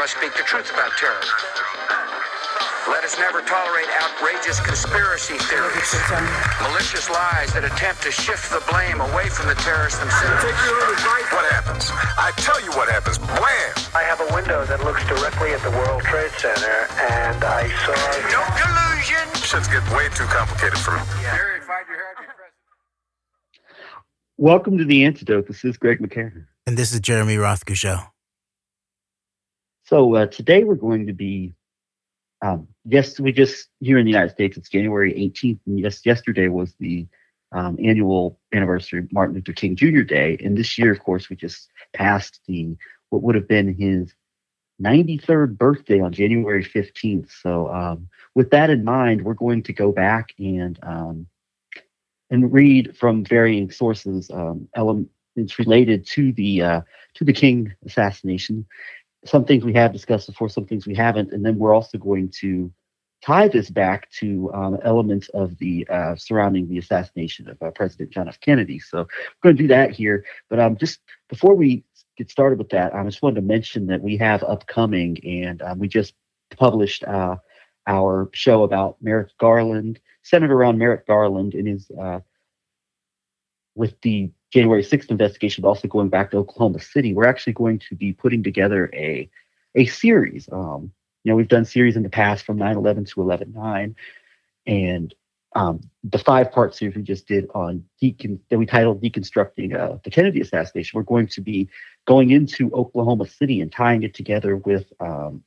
must speak the truth about terrorism. Let us never tolerate outrageous conspiracy theories, malicious lies that attempt to shift the blame away from the terrorists themselves. What happens? I tell you what happens. Blam! I have a window that looks directly at the World Trade Center, and I saw. No collusion. Shit's getting way too complicated for me. Harry, if I'd your head, you're president. Welcome to the antidote. This is Greg McCarran. And this is Jeremy Rothe-Kushel. So uh, today we're going to be, um, yes, we just here in the United States. It's January 18th, and yes, yesterday was the um, annual anniversary of Martin Luther King Jr. Day, and this year, of course, we just passed the what would have been his 93rd birthday on January 15th. So, um, with that in mind, we're going to go back and um, and read from varying sources um, elements related to the uh, to the King assassination. Some things we have discussed before, some things we haven't, and then we're also going to tie this back to um, elements of the uh, surrounding the assassination of uh, President John F. Kennedy. So we're going to do that here. But um, just before we get started with that, I just wanted to mention that we have upcoming, and um, we just published uh, our show about Merrick Garland, centered around Merrick Garland and his uh, with the January 6th investigation, but also going back to Oklahoma City. We're actually going to be putting together a a series. Um, you know, we've done series in the past from 9/11 to 11/9, and um, the five part series we just did on decon- that we titled "Deconstructing uh, the Kennedy Assassination." We're going to be going into Oklahoma City and tying it together with um,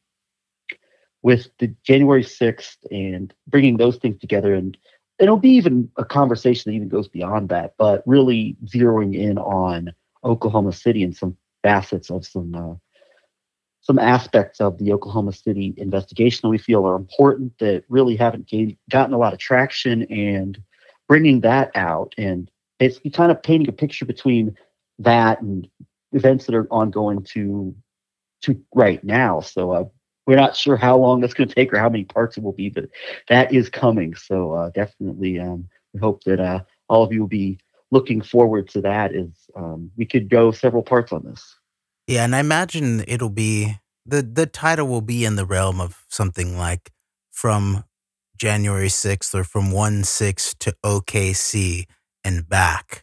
with the January 6th and bringing those things together and it'll be even a conversation that even goes beyond that, but really zeroing in on Oklahoma City and some facets of some uh, some aspects of the Oklahoma City investigation that we feel are important that really haven't gained, gotten a lot of traction and bringing that out and basically kind of painting a picture between that and events that are ongoing to to right now. So uh, we're not sure how long that's going to take or how many parts it will be, but that is coming. So uh, definitely, um, we hope that uh, all of you will be looking forward to that. Is um, we could go several parts on this. Yeah, and I imagine it'll be the the title will be in the realm of something like from January 6th or from 1 6 to OKC and back.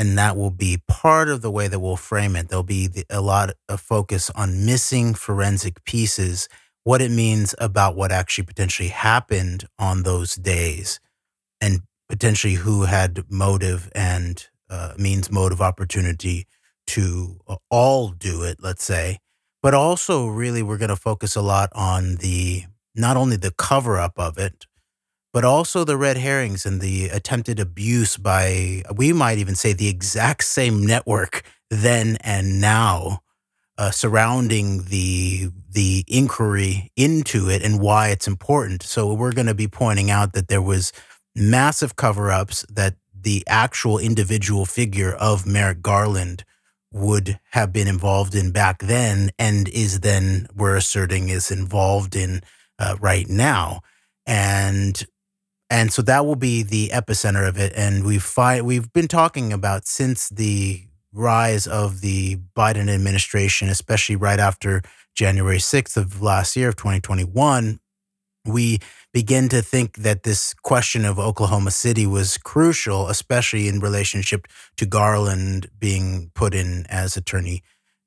And that will be part of the way that we'll frame it. There'll be the, a lot of focus on missing forensic pieces, what it means about what actually potentially happened on those days, and potentially who had motive and uh, means, motive, opportunity to uh, all do it, let's say. But also, really, we're going to focus a lot on the not only the cover up of it, but also the red herrings and the attempted abuse by, we might even say, the exact same network then and now uh, surrounding the the inquiry into it and why it's important. So we're going to be pointing out that there was massive cover-ups that the actual individual figure of Merrick Garland would have been involved in back then and is then we're asserting is involved in uh, right now and and so that will be the epicenter of it and we've we've been talking about since the rise of the Biden administration especially right after January 6th of last year of 2021 we begin to think that this question of Oklahoma City was crucial, especially in relationship to Garland being put in as Attorney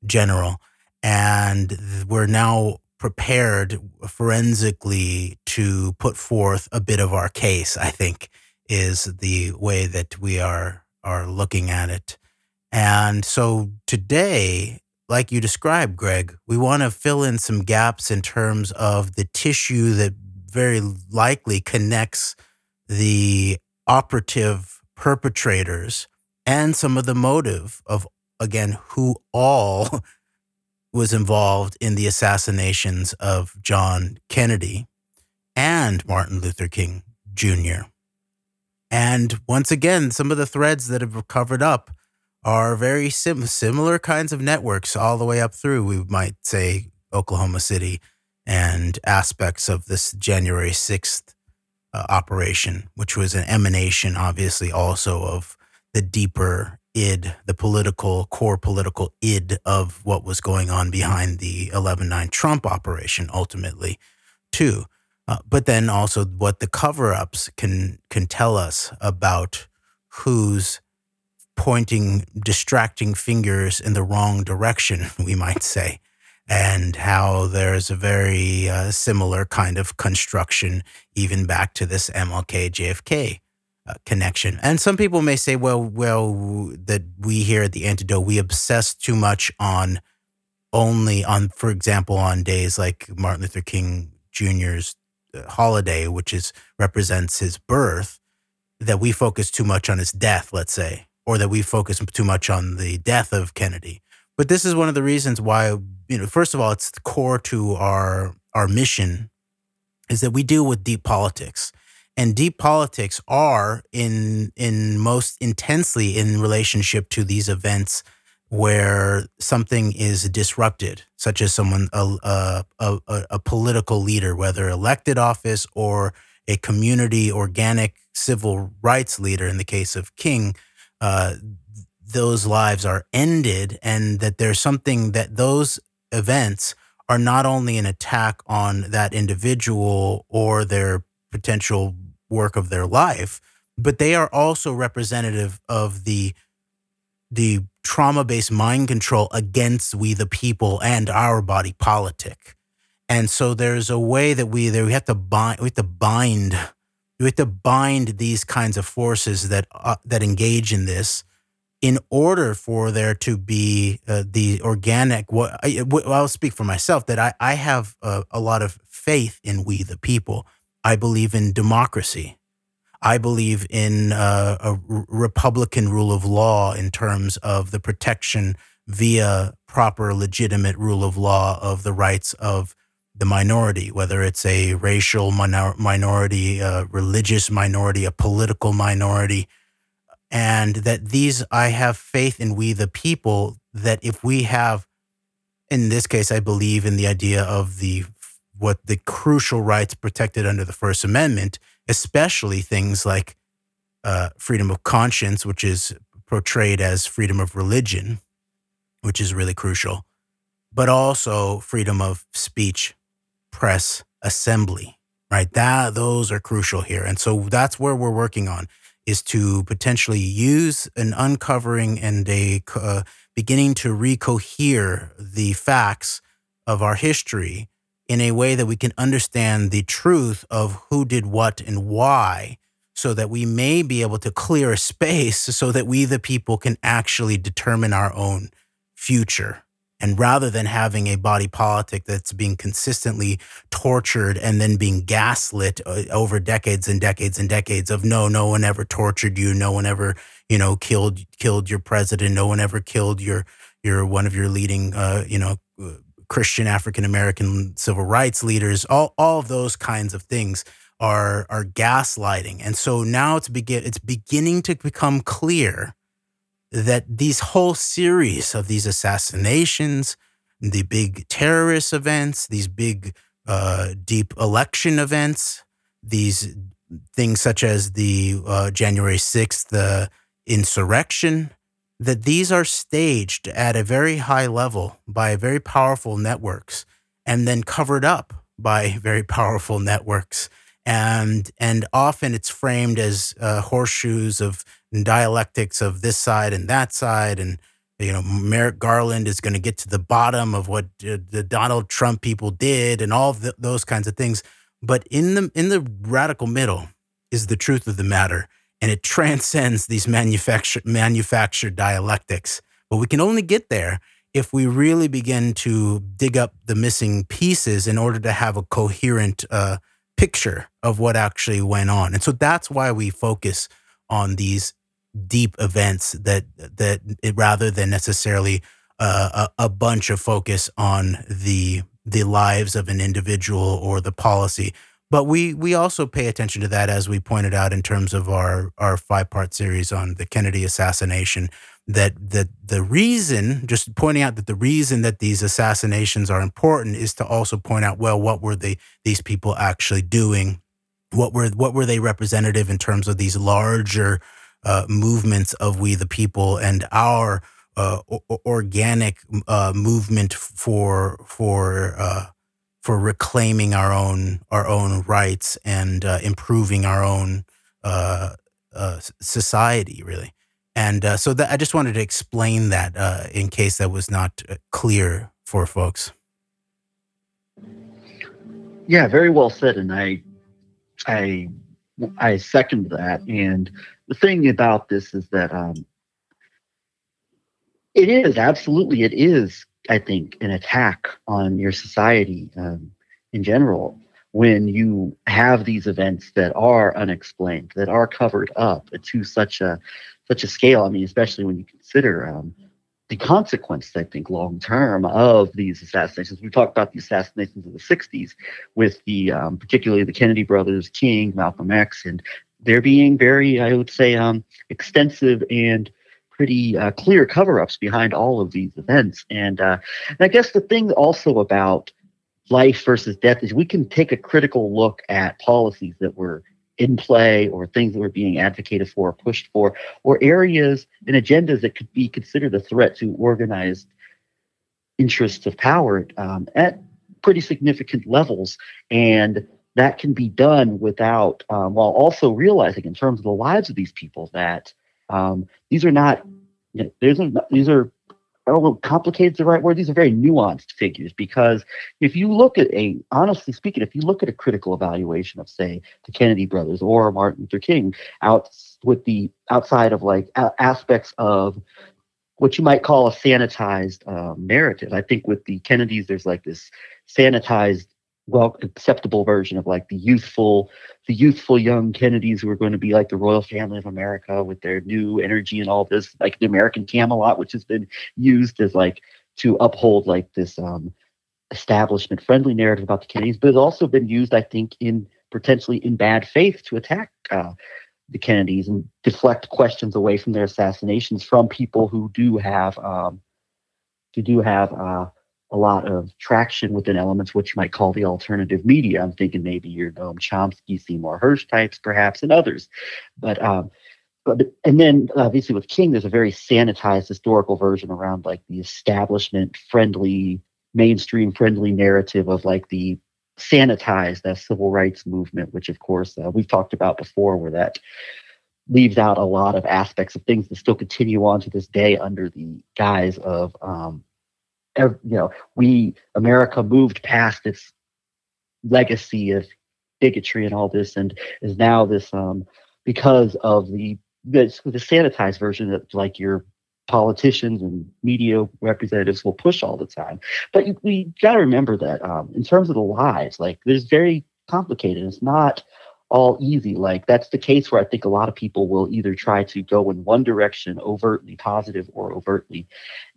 General. And we're now prepared forensically to put forth a bit of our case, I think, is the way that we are are looking at it. And so today, like you described, Greg, we want to fill in some gaps in terms of the tissue that very likely connects the operative perpetrators and some of the motive of, again, who all was involved in the assassinations of John Kennedy and Martin Luther King Jr. And once again, some of the threads that have covered up are very sim- similar kinds of networks all the way up through, we might say, Oklahoma City and aspects of this January 6th uh, operation, which was an emanation, obviously, also of the deeper id, the political core political id of what was going on behind the 11-9 Trump operation ultimately too. Uh, but then also what the cover-ups can can tell us about who's pointing distracting fingers in the wrong direction, we might say, and how there's a very uh, similar kind of construction even back to this MLK JFK uh, connection. And some people may say, well, well, that we here at the antidote, we obsess too much on only on, for example, on days like Martin Luther King Jr.'s uh, holiday, which is represents his birth, that we focus too much on his death, let's say, or that we focus too much on the death of Kennedy. But this is one of the reasons why, you know, first of all, it's core to our our mission is that we deal with deep politics. And deep politics are in in most intensely in relationship to these events where something is disrupted, such as someone a a, a, a political leader, whether elected office or a community organic civil rights leader. In the case of King, uh, those lives are ended, and that there's something that those events are not only an attack on that individual or their potential work of their life, but they are also representative of the the trauma-based mind control against we the people and our body politic. And so there's a way that we there we have to bind we have to bind we have to bind these kinds of forces that uh, that engage in this in order for there to be uh, the organic what I, will speak for myself that I, I have a, a lot of faith in we the people. I believe in democracy. I believe in uh, a Republican rule of law in terms of the protection via proper, legitimate rule of law of the rights of the minority, whether it's a racial minor- minority, a religious minority, a political minority. And that these, I have faith in we the people, that if we have, in this case, I believe in the idea of the what the crucial rights protected under the First Amendment especially things like uh, freedom of conscience, which is portrayed as freedom of religion, which is really crucial, but also freedom of speech, press, assembly, right? That those are crucial here. And so that's where we're working on is to potentially use an uncovering and a uh, beginning to recohere the facts of our history in a way that we can understand the truth of who did what and why so that we may be able to clear a space so that we the people can actually determine our own future. And rather than having a body politic that's being consistently tortured and then being gaslit uh, over decades and decades and decades of no no one ever tortured you. No one ever you know killed killed your president. No one ever killed your your one of your leading uh, you know uh, Christian African American civil rights leaders, all, all of those kinds of things are are gaslighting. And so now it's begin it's beginning to become clear that these whole series of these assassinations, the big terrorist events, these big uh, deep election events, these things such as the uh, January 6th, the insurrection, that these are staged at a very high level by very powerful networks and then covered up by very powerful networks. And and often it's framed as uh, horseshoes of dialectics of this side and that side. And you know Merrick Garland is going to get to the bottom of what uh, the Donald Trump people did and all the, those kinds of things. But in the in the radical middle is the truth of the matter and it transcends these manufactured manufactured dialectics. But we can only get there if we really begin to dig up the missing pieces in order to have a coherent uh, picture of what actually went on. And so that's why we focus on these deep events that that it, rather than necessarily uh, a, a bunch of focus on the the lives of an individual or the policy but we we also pay attention to that as we pointed out in terms of our our five part series on the Kennedy assassination. That that the reason, just pointing out that the reason that these assassinations are important is to also point out, well, what were they these people actually doing? What were what were they representative in terms of these larger uh, movements of we the people and our uh, o- organic uh, movement for for uh, for reclaiming our own our own rights and uh, improving our own uh, uh, society, really. And uh, so that I just wanted to explain that uh, in case that was not uh, clear for folks. Yeah, very well said, and I, I, I second that. And the thing about this is that um, it is absolutely it is. I think an attack on your society um, in general when you have these events that are unexplained, that are covered up to such a such a scale. I mean, especially when you consider um, the consequence, I think, long term of these assassinations. We talked about the assassinations of the '60s, with the um, particularly the Kennedy brothers, King, Malcolm X, and there being very, I would say, um, extensive and pretty uh, clear cover-ups behind all of these events. And, uh, and I guess the thing also about life versus death is we can take a critical look at policies that were in play or things that were being advocated for or pushed for or areas and agendas that could be considered a threat to organized interests of power um, at pretty significant levels and that can be done without um, while also realizing in terms of the lives of these people that um, these are not you know, these are these are I don't know, complicated the right word. These are very nuanced figures because if you look at a, honestly speaking, if you look at a critical evaluation of, say, the Kennedy brothers or Martin Luther King, out with the outside of like a- aspects of what you might call a sanitized um, narrative. I think with the Kennedys, there's like this sanitized well acceptable version of like the youthful the youthful young kennedys who are going to be like the royal family of america with their new energy and all this like the american camelot which has been used as like to uphold like this um establishment friendly narrative about the kennedys but it's also been used i think in potentially in bad faith to attack uh, the kennedys and deflect questions away from their assassinations from people who do have um who do have uh a lot of traction within elements which you might call the alternative media. I'm thinking maybe your Noam Chomsky, Seymour Hersh types, perhaps, and others. But um, but and then obviously with King, there's a very sanitized historical version around like the establishment friendly, mainstream friendly narrative of like the sanitized that civil rights movement, which of course uh, we've talked about before, where that leaves out a lot of aspects of things that still continue on to this day under the guise of um, you know, we America moved past its legacy of bigotry and all this, and is now this um, because of the the, the sanitized version that like your politicians and media representatives will push all the time. But we got to remember that um, in terms of the lies, like there's very complicated. It's not all easy. Like that's the case where I think a lot of people will either try to go in one direction, overtly positive or overtly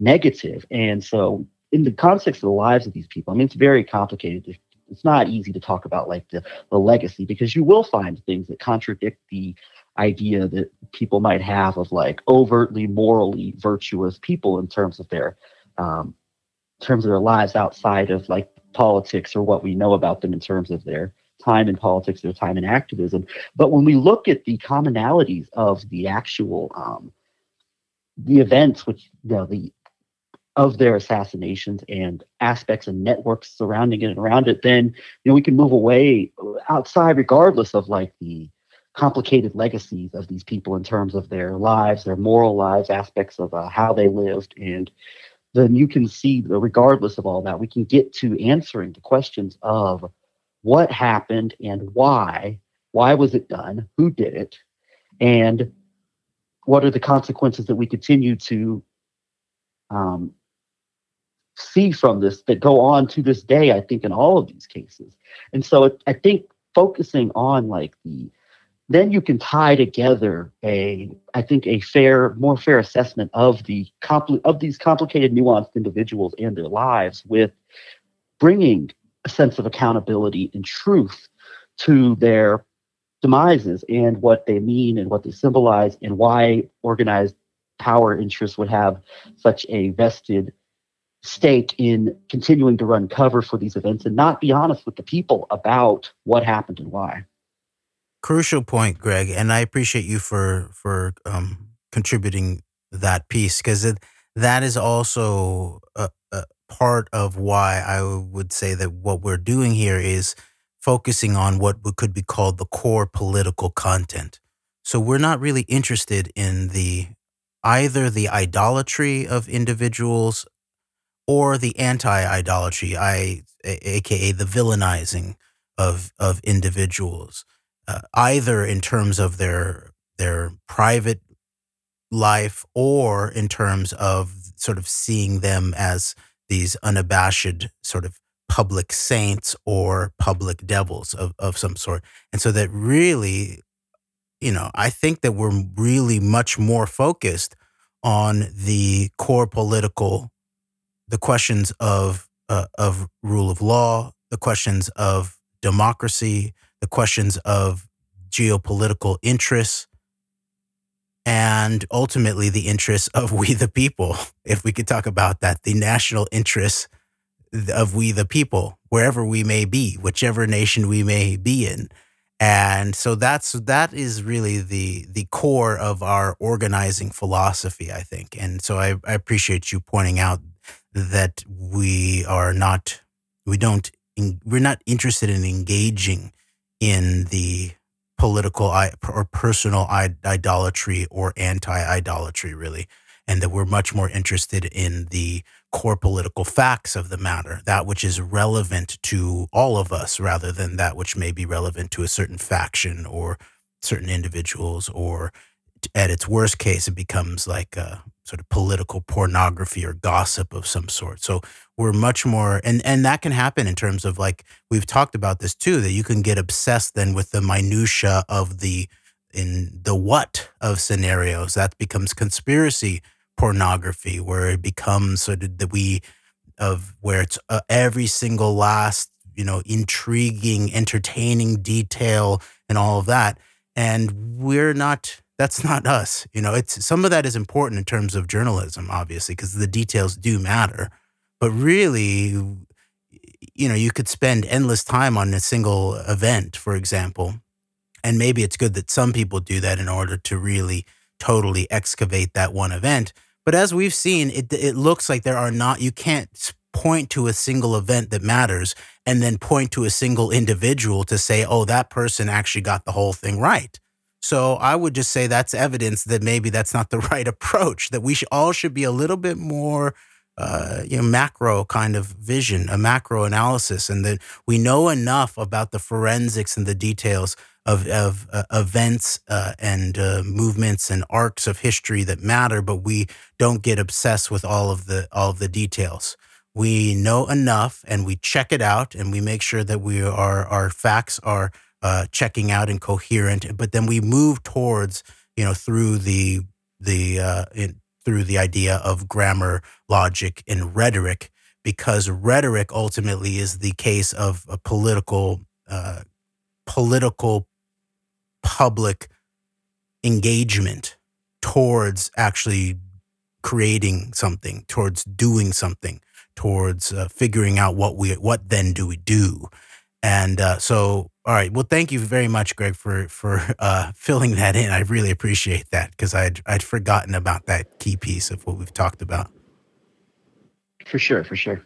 negative. And so, in the context of the lives of these people, I mean, it's very complicated. It's not easy to talk about like the, the legacy because you will find things that contradict the idea that people might have of like overtly morally virtuous people in terms of their um, in terms of their lives outside of like politics or what we know about them in terms of their time in politics, their time in activism. But when we look at the commonalities of the actual um, the events, which you know, the of their assassinations and aspects and networks surrounding it and around it, then you know we can move away outside, regardless of like the complicated legacies of these people in terms of their lives, their moral lives, aspects of uh, how they lived, and then you can see, regardless of all that, we can get to answering the questions of what happened and why. Why was it done? Who did it? And what are the consequences that we continue to um, see from this that go on to this day, I think, in all of these cases. And so it, I think focusing on like the then you can tie together a i think a fair more fair assessment of the compli- of these complicated nuanced individuals and their lives with bringing a sense of accountability and truth to their demises and what they mean and what they symbolize and why organized power interests would have such a vested stake in continuing to run cover for these events and not be honest with the people about what happened and why. crucial point, Greg, and I appreciate you for for um, contributing that piece because that is also a, part of why I would say that what we're doing here is focusing on what could be called the core political content. So we're not really interested in the either the idolatry of individuals or the anti-idolatry, I, aka the villainizing of of individuals, uh, either in terms of their their private life or in terms of sort of seeing them as these unabashed sort of public saints or public devils of, of some sort. And so that really, you know, I think that we're really much more focused on the core political, the questions of uh, of rule of law, the questions of democracy, the questions of geopolitical interests, and ultimately the interests of we the people. If we could talk about that, the national interests of we the people, wherever we may be, whichever nation we may be in. And so that's that is really the the core of our organizing philosophy, I think. And so I, I appreciate you pointing out that we are not we don't we're not interested in engaging in the political or personal idolatry or anti-idolatry really and that we're much more interested in the core political facts of the matter that which is relevant to all of us rather than that which may be relevant to a certain faction or certain individuals or at its worst case it becomes like a sort of political pornography or gossip of some sort. So we're much more and and that can happen in terms of like we've talked about this too that you can get obsessed then with the minutia of the in the what of scenarios. That becomes conspiracy pornography where it becomes sort of that we of where it's uh, every single last you know intriguing entertaining detail and all of that. And we're not that's not us you know it's some of that is important in terms of journalism obviously because the details do matter but really, you know, you could spend endless time on a single event, for example. And maybe it's good that some people do that in order to really totally excavate that one event. But as we've seen, it, it looks like there are not, you can't point to a single event that matters and then point to a single individual to say, oh, that person actually got the whole thing right. So I would just say that's evidence that maybe that's not the right approach, that we should, all should be a little bit more uh, you know, macro kind of vision, a macro analysis, and that we know enough about the forensics and the details of, of uh, events uh, and uh, movements and arcs of history that matter, but we don't get obsessed with all of the all of the details. We know enough, and we check it out, and we make sure that we are our facts are uh, checking out and coherent. But then we move towards you know through the the uh, in, through the idea of grammar, logic, and rhetoric, because rhetoric ultimately is the case of a political, uh, political, public engagement towards actually creating something, towards doing something, towards uh, figuring out what we, what then do we do, and uh, so all right. Well, thank you very much, Greg, for for uh, filling that in. I really appreciate that because I'd I'd forgotten about that key piece of what we've talked about. For sure, for sure.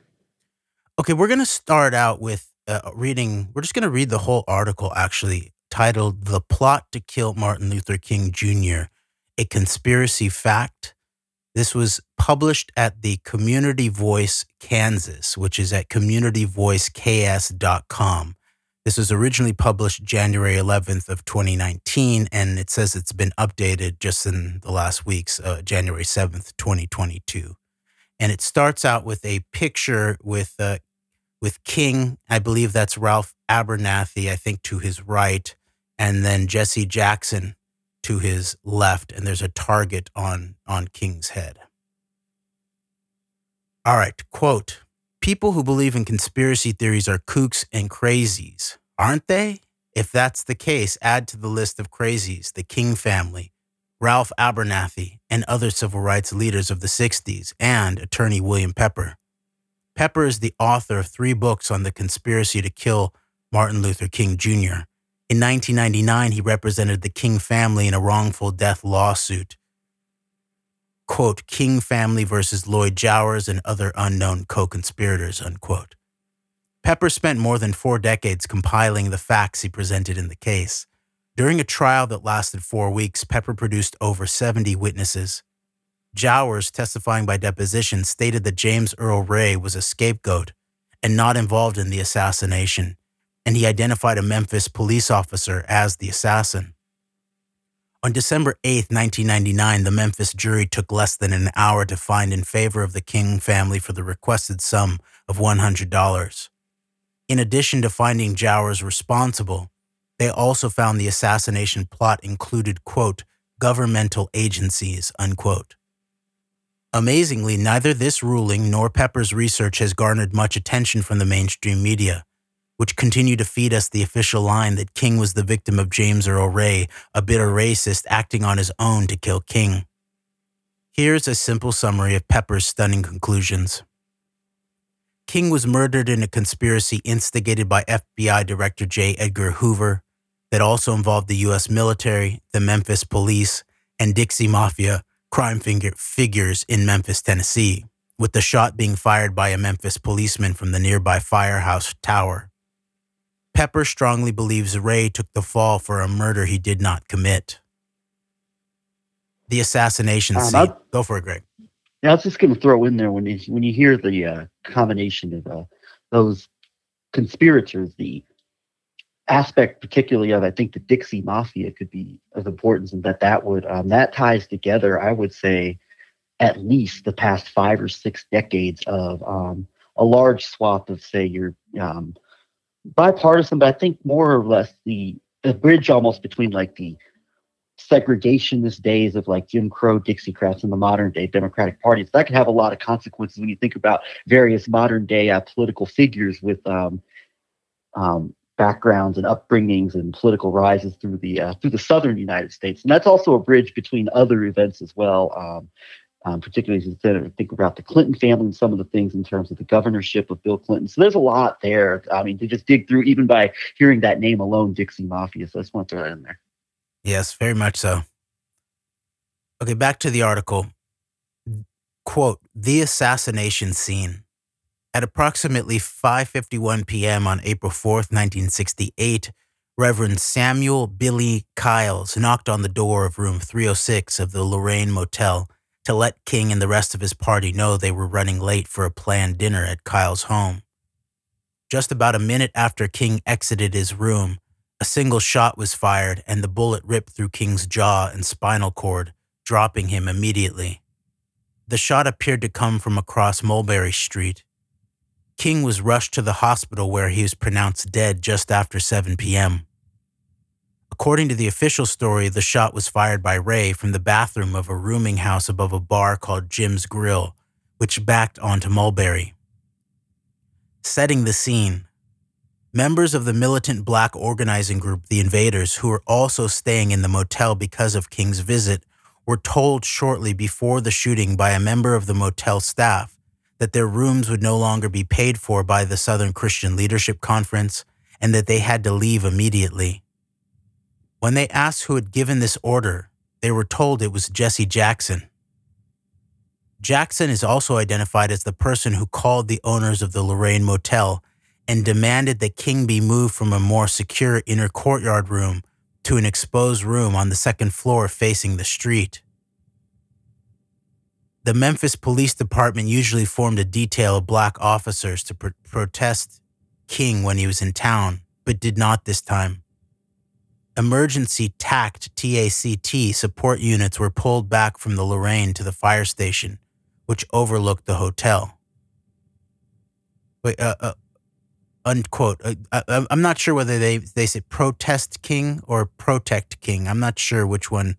Okay, we're gonna start out with uh, reading. We're just gonna read the whole article, actually titled "The Plot to Kill Martin Luther King Jr." A conspiracy fact. This was published at the Community Voice Kansas, which is at communityvoiceks.com. This was originally published January 11th of 2019, and it says it's been updated just in the last weeks, uh, January 7th, 2022. And it starts out with a picture with uh, with King. I believe that's Ralph Abernathy, I think, to his right, and then Jesse Jackson to his left, and there's a target on on King's head. All right, quote People who believe in conspiracy theories are kooks and crazies, aren't they? If that's the case, add to the list of crazies the King family, Ralph Abernathy, and other civil rights leaders of the 60s, and attorney William Pepper. Pepper is the author of three books on the conspiracy to kill Martin Luther King Jr., In 1999, he represented the King family in a wrongful death lawsuit. Quote, King family versus Lloyd Jowers and other unknown co conspirators, unquote. Pepper spent more than four decades compiling the facts he presented in the case. During a trial that lasted four weeks, Pepper produced over 70 witnesses. Jowers, testifying by deposition, stated that James Earl Ray was a scapegoat and not involved in the assassination, and he identified a Memphis police officer as the assassin. On December 8, 1999, the Memphis jury took less than an hour to find in favor of the King family for the requested sum of $100. In addition to finding Jowers responsible, they also found the assassination plot included, quote, governmental agencies, unquote. Amazingly, neither this ruling nor Pepper's research has garnered much attention from the mainstream media, which continue to feed us the official line that King was the victim of James Earl Ray, a bitter racist acting on his own to kill King. Here's a simple summary of Pepper's stunning conclusions. King was murdered in a conspiracy instigated by FBI Director J. Edgar Hoover that also involved the U.S. military, the Memphis police, and Dixie Mafia crime figures in Memphis, Tennessee, with the shot being fired by a Memphis policeman from the nearby firehouse tower. Pepper strongly believes Ray took the fall for a murder he did not commit. The assassination um, scene. Go for it, Greg. Yeah, I was just going to throw in there when you when you hear the uh, combination of uh, those conspirators, the aspect particularly of I think the Dixie Mafia could be of importance, and that that would um, that ties together. I would say at least the past five or six decades of um, a large swath of say your um, bipartisan, but I think more or less the the bridge almost between like the segregationist days of like Jim Crow Dixiecrats and the modern day Democratic Party. So that can have a lot of consequences when you think about various modern day uh, political figures with um, um, backgrounds and upbringings and political rises through the uh, through the southern United States. And that's also a bridge between other events as well. Um, um, particularly as you think about the Clinton family and some of the things in terms of the governorship of Bill Clinton. So there's a lot there. I mean, to just dig through, even by hearing that name alone, Dixie Mafia. So I just want to throw that in there. Yes, very much so. Okay, back to the article. Quote, the assassination scene. At approximately 5:51 p.m. on April 4th, 1968, Reverend Samuel Billy Kyles knocked on the door of room 306 of the Lorraine Motel to let King and the rest of his party know they were running late for a planned dinner at Kyles' home. Just about a minute after King exited his room, a single shot was fired, and the bullet ripped through King's jaw and spinal cord, dropping him immediately. The shot appeared to come from across Mulberry Street. King was rushed to the hospital where he was pronounced dead just after 7 p.m. According to the official story, the shot was fired by Ray from the bathroom of a rooming house above a bar called Jim's Grill, which backed onto Mulberry. Setting the scene, Members of the militant black organizing group, the Invaders, who were also staying in the motel because of King's visit, were told shortly before the shooting by a member of the motel staff that their rooms would no longer be paid for by the Southern Christian Leadership Conference and that they had to leave immediately. When they asked who had given this order, they were told it was Jesse Jackson. Jackson is also identified as the person who called the owners of the Lorraine Motel and demanded that King be moved from a more secure inner courtyard room to an exposed room on the second floor facing the street. The Memphis Police Department usually formed a detail of black officers to pr- protest King when he was in town, but did not this time. Emergency TACT TACT support units were pulled back from the Lorraine to the fire station, which overlooked the hotel. Wait, uh, uh, unquote. Uh, I, am not sure whether they they say protest king or protect king. I'm not sure which one.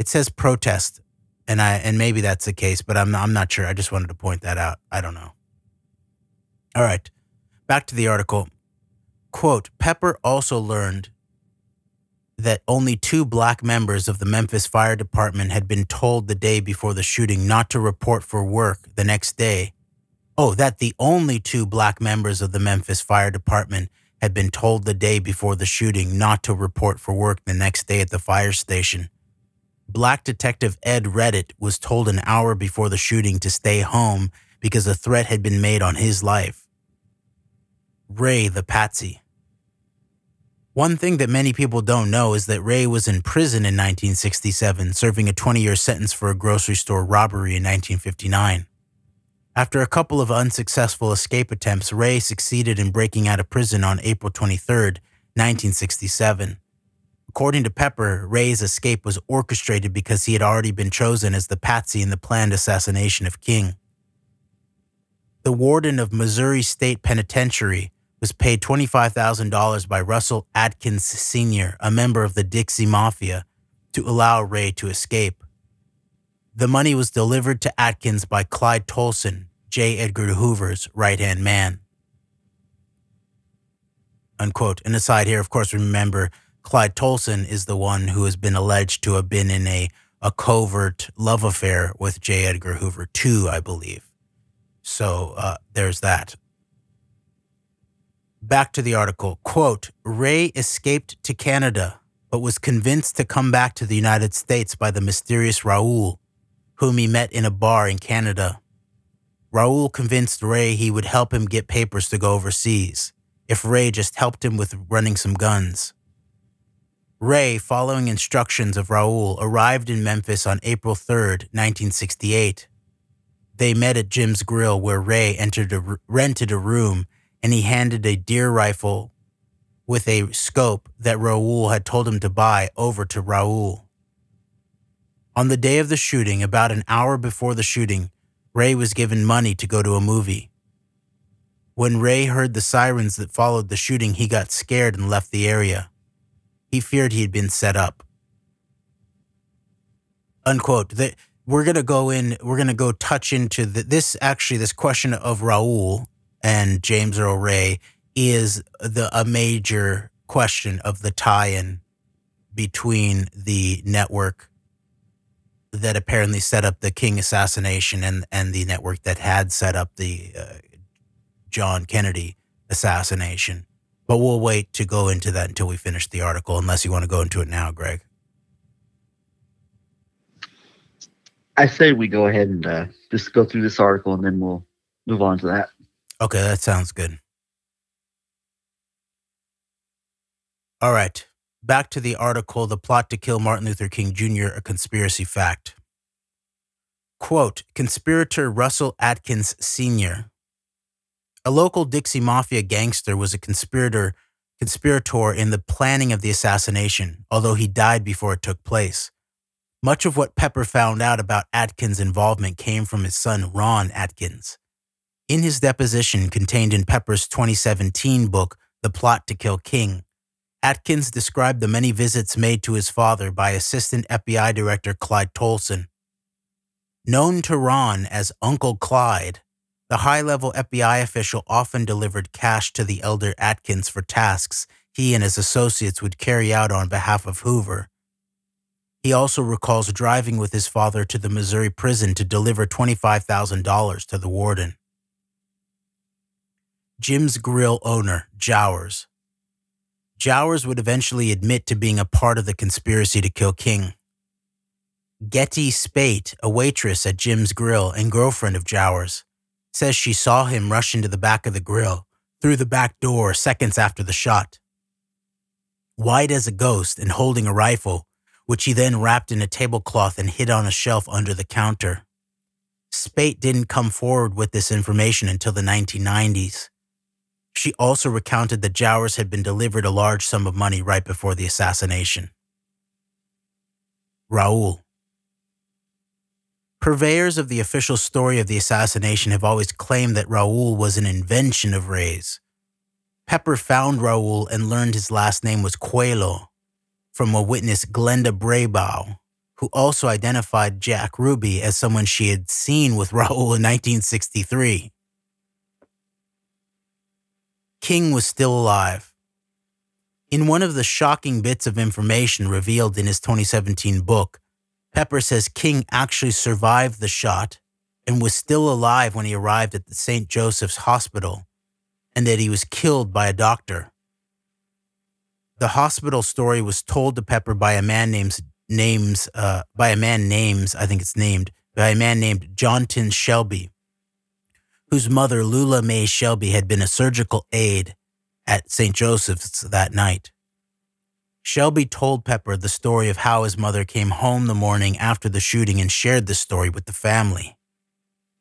It says protest, and I and maybe that's the case, but I'm I'm not sure. I just wanted to point that out. I don't know. All right, back to the article. Quote: Pepper also learned that only two black members of the Memphis Fire Department had been told the day before the shooting not to report for work the next day Oh, that the only two black members of the Memphis Fire Department had been told the day before the shooting not to report for work the next day at the fire station. Black Detective Ed Redditt was told an hour before the shooting to stay home because a threat had been made on his life. Ray the Patsy. One thing that many people don't know is that Ray was in prison in 1967, serving a 20 year sentence for a grocery store robbery in 1959. After a couple of unsuccessful escape attempts, Ray succeeded in breaking out of prison on April 23, 1967. According to Pepper, Ray's escape was orchestrated because he had already been chosen as the patsy in the planned assassination of King. The warden of Missouri State Penitentiary was paid $25,000 by Russell Atkins Sr., a member of the Dixie Mafia, to allow Ray to escape. The money was delivered to Atkins by Clyde Tolson, J. Edgar Hoover's right hand man. Unquote. And aside here, of course, remember Clyde Tolson is the one who has been alleged to have been in a, a covert love affair with J. Edgar Hoover, too, I believe. So uh, there's that back to the article. Quote Ray escaped to Canada, but was convinced to come back to the United States by the mysterious Raoul, whom he met in a bar in Canada. Raoul convinced Ray he would help him get papers to go overseas if Ray just helped him with running some guns. Ray, following instructions of Raoul, arrived in Memphis on April 3, 1968. They met at Jim's Grill, where Ray entered a, rented a room and he handed a deer rifle with a scope that Raoul had told him to buy over to Raoul. On the day of the shooting, about an hour before the shooting, Ray was given money to go to a movie. When Ray heard the sirens that followed the shooting, he got scared and left the area. He feared he had been set up. Unquote. The, we're going to go in, we're going to go touch into the, this actually, this question of Raoul and James Earl Ray is the a major question of the tie-in between the network that apparently set up the King assassination and and the network that had set up the uh, John Kennedy assassination. But we'll wait to go into that until we finish the article, unless you want to go into it now, Greg. I say we go ahead and uh, just go through this article and then we'll move on to that. Okay, that sounds good. All right. Back to the article The Plot to Kill Martin Luther King Jr., a Conspiracy Fact. Quote Conspirator Russell Atkins Sr., a local Dixie Mafia gangster, was a conspirator conspirator in the planning of the assassination, although he died before it took place. Much of what Pepper found out about Atkins' involvement came from his son, Ron Atkins. In his deposition contained in Pepper's 2017 book, The Plot to Kill King, Atkins described the many visits made to his father by Assistant FBI Director Clyde Tolson. Known to Ron as Uncle Clyde, the high level FBI official often delivered cash to the elder Atkins for tasks he and his associates would carry out on behalf of Hoover. He also recalls driving with his father to the Missouri prison to deliver $25,000 to the warden. Jim's Grill owner, Jowers. Jowers would eventually admit to being a part of the conspiracy to kill King. Betty Spate, a waitress at Jim's Grill and girlfriend of Jowers, says she saw him rush into the back of the grill through the back door seconds after the shot. White as a ghost and holding a rifle, which he then wrapped in a tablecloth and hid on a shelf under the counter. Spate didn't come forward with this information until the 1990s. She also recounted that Jowers had been delivered a large sum of money right before the assassination. Raoul. Purveyors of the official story of the assassination have always claimed that Raoul was an invention of Ray's. Pepper found Raoul and learned his last name was Coelho from a witness, Glenda Grabow, who also identified Jack Ruby as someone she had seen with Raoul in 1963. King was still alive. In one of the shocking bits of information revealed in his 2017 book, Pepper says King actually survived the shot and was still alive when he arrived at the St. Joseph's Hospital, and that he was killed by a doctor, The hospital story was told to Pepper by a man named names uh, by a man names I think it's named by a man named Johnton Shelby, whose mother Lula Mae Shelby had been a surgical aide at St. Joseph's that night. Shelby told Pepper the story of how his mother came home the morning after the shooting and shared the story with the family.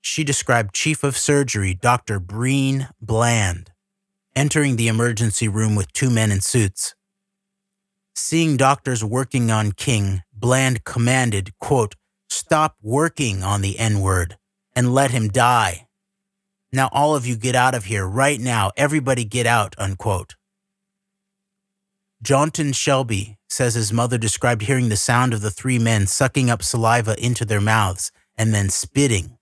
She described Chief of Surgery Dr. Breen Bland entering the emergency room with two men in suits. Seeing doctors working on King, Bland commanded, quote, Stop working on the N word and let him die. Now, all of you get out of here right now. Everybody get out, unquote. Johnton Shelby says his mother described hearing the sound of the three men sucking up saliva into their mouths and then spitting.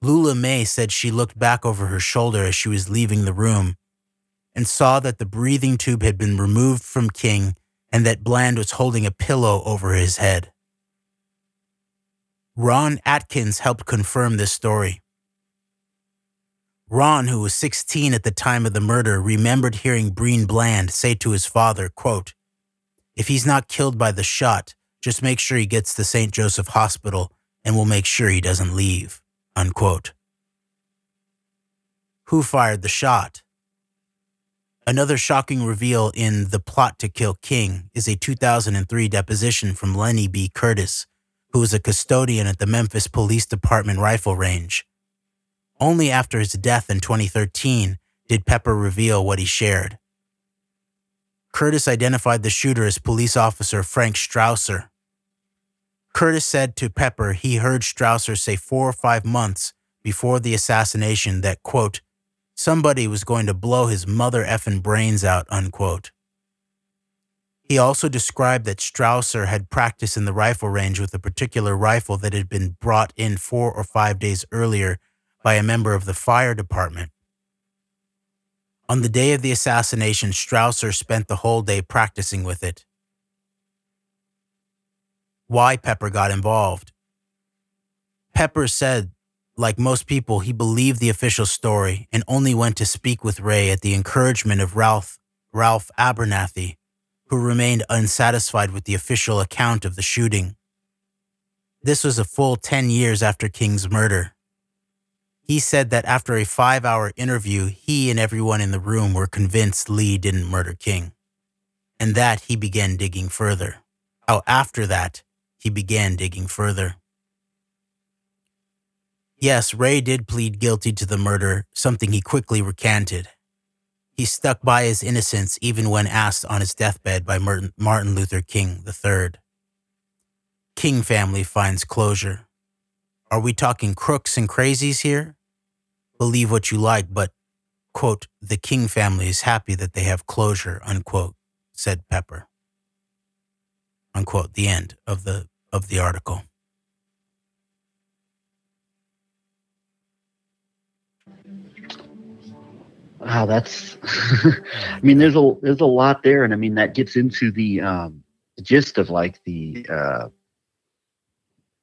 Lula Mae said she looked back over her shoulder as she was leaving the room and saw that the breathing tube had been removed from King and that Bland was holding a pillow over his head. Ron Atkins helped confirm this story. Ron, who was 16 at the time of the murder, remembered hearing Breen Bland say to his father, quote, If he's not killed by the shot, just make sure he gets to St. Joseph Hospital and we'll make sure he doesn't leave. Unquote. Who fired the shot? Another shocking reveal in The Plot to Kill King is a 2003 deposition from Lenny B. Curtis, who was a custodian at the Memphis Police Department rifle range. Only after his death in 2013 did Pepper reveal what he shared. Curtis identified the shooter as police officer Frank Strausser. Curtis said to Pepper he heard Strausser say four or five months before the assassination that, quote, somebody was going to blow his mother effing brains out, unquote. He also described that Strausser had practiced in the rifle range with a particular rifle that had been brought in four or five days earlier by a member of the fire department. On the day of the assassination, Strausser spent the whole day practicing with it. Why Pepper got involved. Pepper said, like most people, he believed the official story and only went to speak with Ray at the encouragement of Ralph, Ralph Abernathy, who remained unsatisfied with the official account of the shooting. This was a full 10 years after King's murder. He said that after a five hour interview, he and everyone in the room were convinced Lee didn't murder King, and that he began digging further. How after that, he began digging further. Yes, Ray did plead guilty to the murder, something he quickly recanted. He stuck by his innocence even when asked on his deathbed by Martin Luther King III. King family finds closure. Are we talking crooks and crazies here? Believe what you like, but, quote, the King family is happy that they have closure, unquote, said Pepper. Unquote, the end of the, of the article. Wow, that's. I mean, there's a there's a lot there, and I mean that gets into the um, gist of like the uh,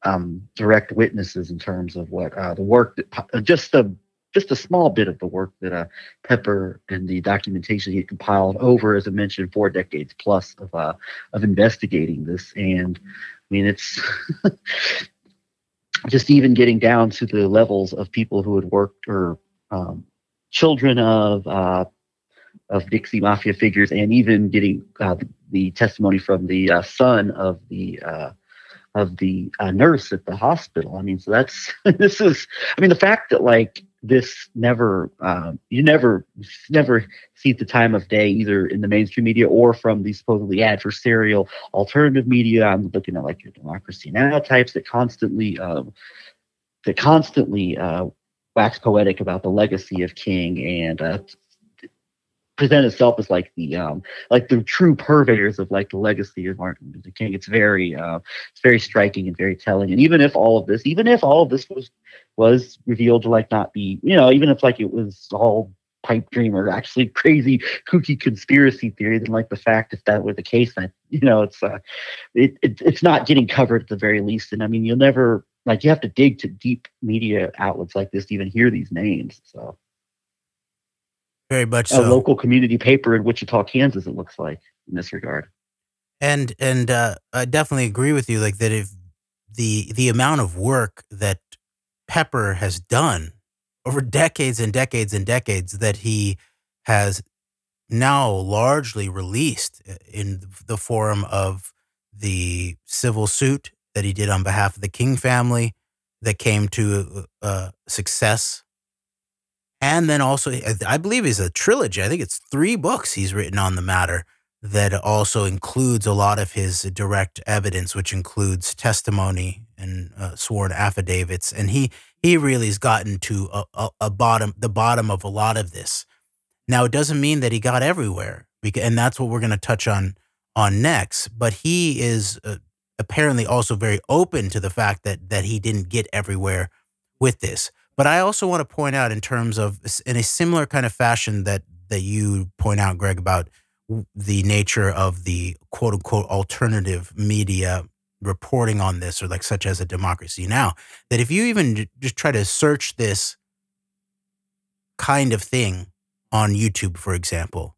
um, direct witnesses in terms of what uh, the work that just the just a small bit of the work that uh, Pepper and the documentation he compiled over, as I mentioned, four decades plus of uh, of investigating this. And I mean, it's just even getting down to the levels of people who had worked or um, children of uh, of Dixie Mafia figures, and even getting uh, the testimony from the uh, son of the uh, of the uh, nurse at the hospital. I mean, so that's this is. I mean, the fact that like this never um, you never never see the time of day either in the mainstream media or from the supposedly adversarial alternative media. I'm looking at like your democracy now types that constantly um, that constantly uh, wax poetic about the legacy of King and uh, present itself as like the um like the true purveyors of like the legacy of Martin Luther King. It's very uh it's very striking and very telling. And even if all of this, even if all of this was was revealed to like not be, you know, even if like it was all pipe dream or actually crazy kooky conspiracy theory, then like the fact if that were the case, that you know it's uh it, it it's not getting covered at the very least. And I mean you'll never like you have to dig to deep media outlets like this to even hear these names. So Very much a so. local community paper in Wichita, Kansas. It looks like in this regard. And and uh, I definitely agree with you. Like that, if the the amount of work that Pepper has done over decades and decades and decades that he has now largely released uh, in the form of the civil suit that he did on behalf of the King family that came to uh, success. And then also, I believe is a trilogy. I think it's three books he's written on the matter that also includes a lot of his direct evidence, which includes testimony and uh, sworn affidavits. And he he really has gotten to a, a, a, bottom the bottom of a lot of this. Now, it doesn't mean that he got everywhere, and that's what we're going to touch on on next. But he is uh, apparently also very open to the fact that that he didn't get everywhere with this. But I also want to point out, in terms of in a similar kind of fashion that that you point out, Greg, about the nature of the quote unquote alternative media reporting on this, or like such as a democracy. Now, that if you even just try to search this kind of thing on YouTube, for example,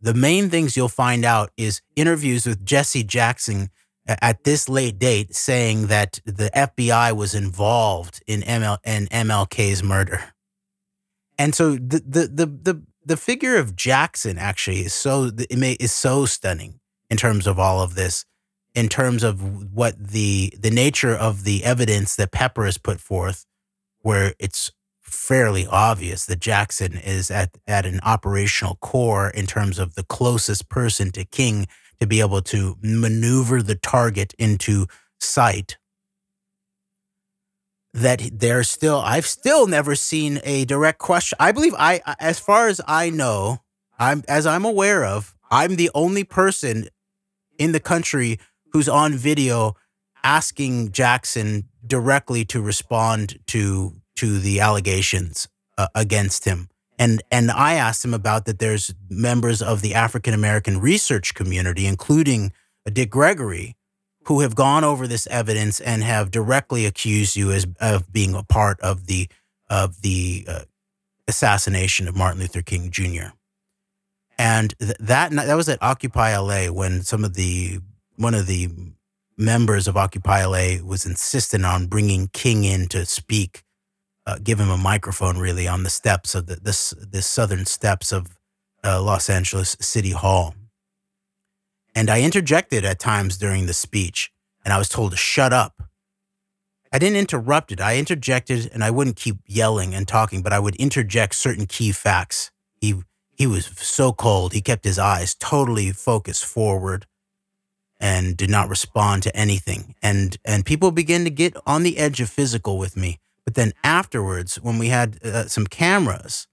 the main things you'll find out is interviews with Jesse Jackson at this late date saying that the FBI was involved in ML in MLK's murder. And so the the the the, the figure of Jackson actually is so is so stunning in terms of all of this in terms of what the the nature of the evidence that Pepper has put forth where it's fairly obvious that Jackson is at at an operational core in terms of the closest person to King to be able to maneuver the target into sight that there's still I've still never seen a direct question. I believe I as far as I know, I'm as I'm aware of, I'm the only person in the country who's on video asking Jackson directly to respond to to the allegations uh, against him and and I asked him about that. There's members of the African American research community, including Dick Gregory, who have gone over this evidence and have directly accused you as of being a part of the of the uh, assassination of Martin Luther King Jr. And th- that that was at Occupy LA when some of the one of the members of Occupy LA was insistent on bringing King in to speak uh, give him a microphone really on the steps of the this the southern steps of uh, Los Angeles City Hall. And I interjected at times during the speech, and I was told to shut up. I didn't interrupt it. I interjected, and I wouldn't keep yelling and talking, but I would interject certain key facts. He he was so cold. He kept his eyes totally focused forward and did not respond to anything. And and people began to get on the edge of physical with me. But then afterwards, when we had uh, some cameras,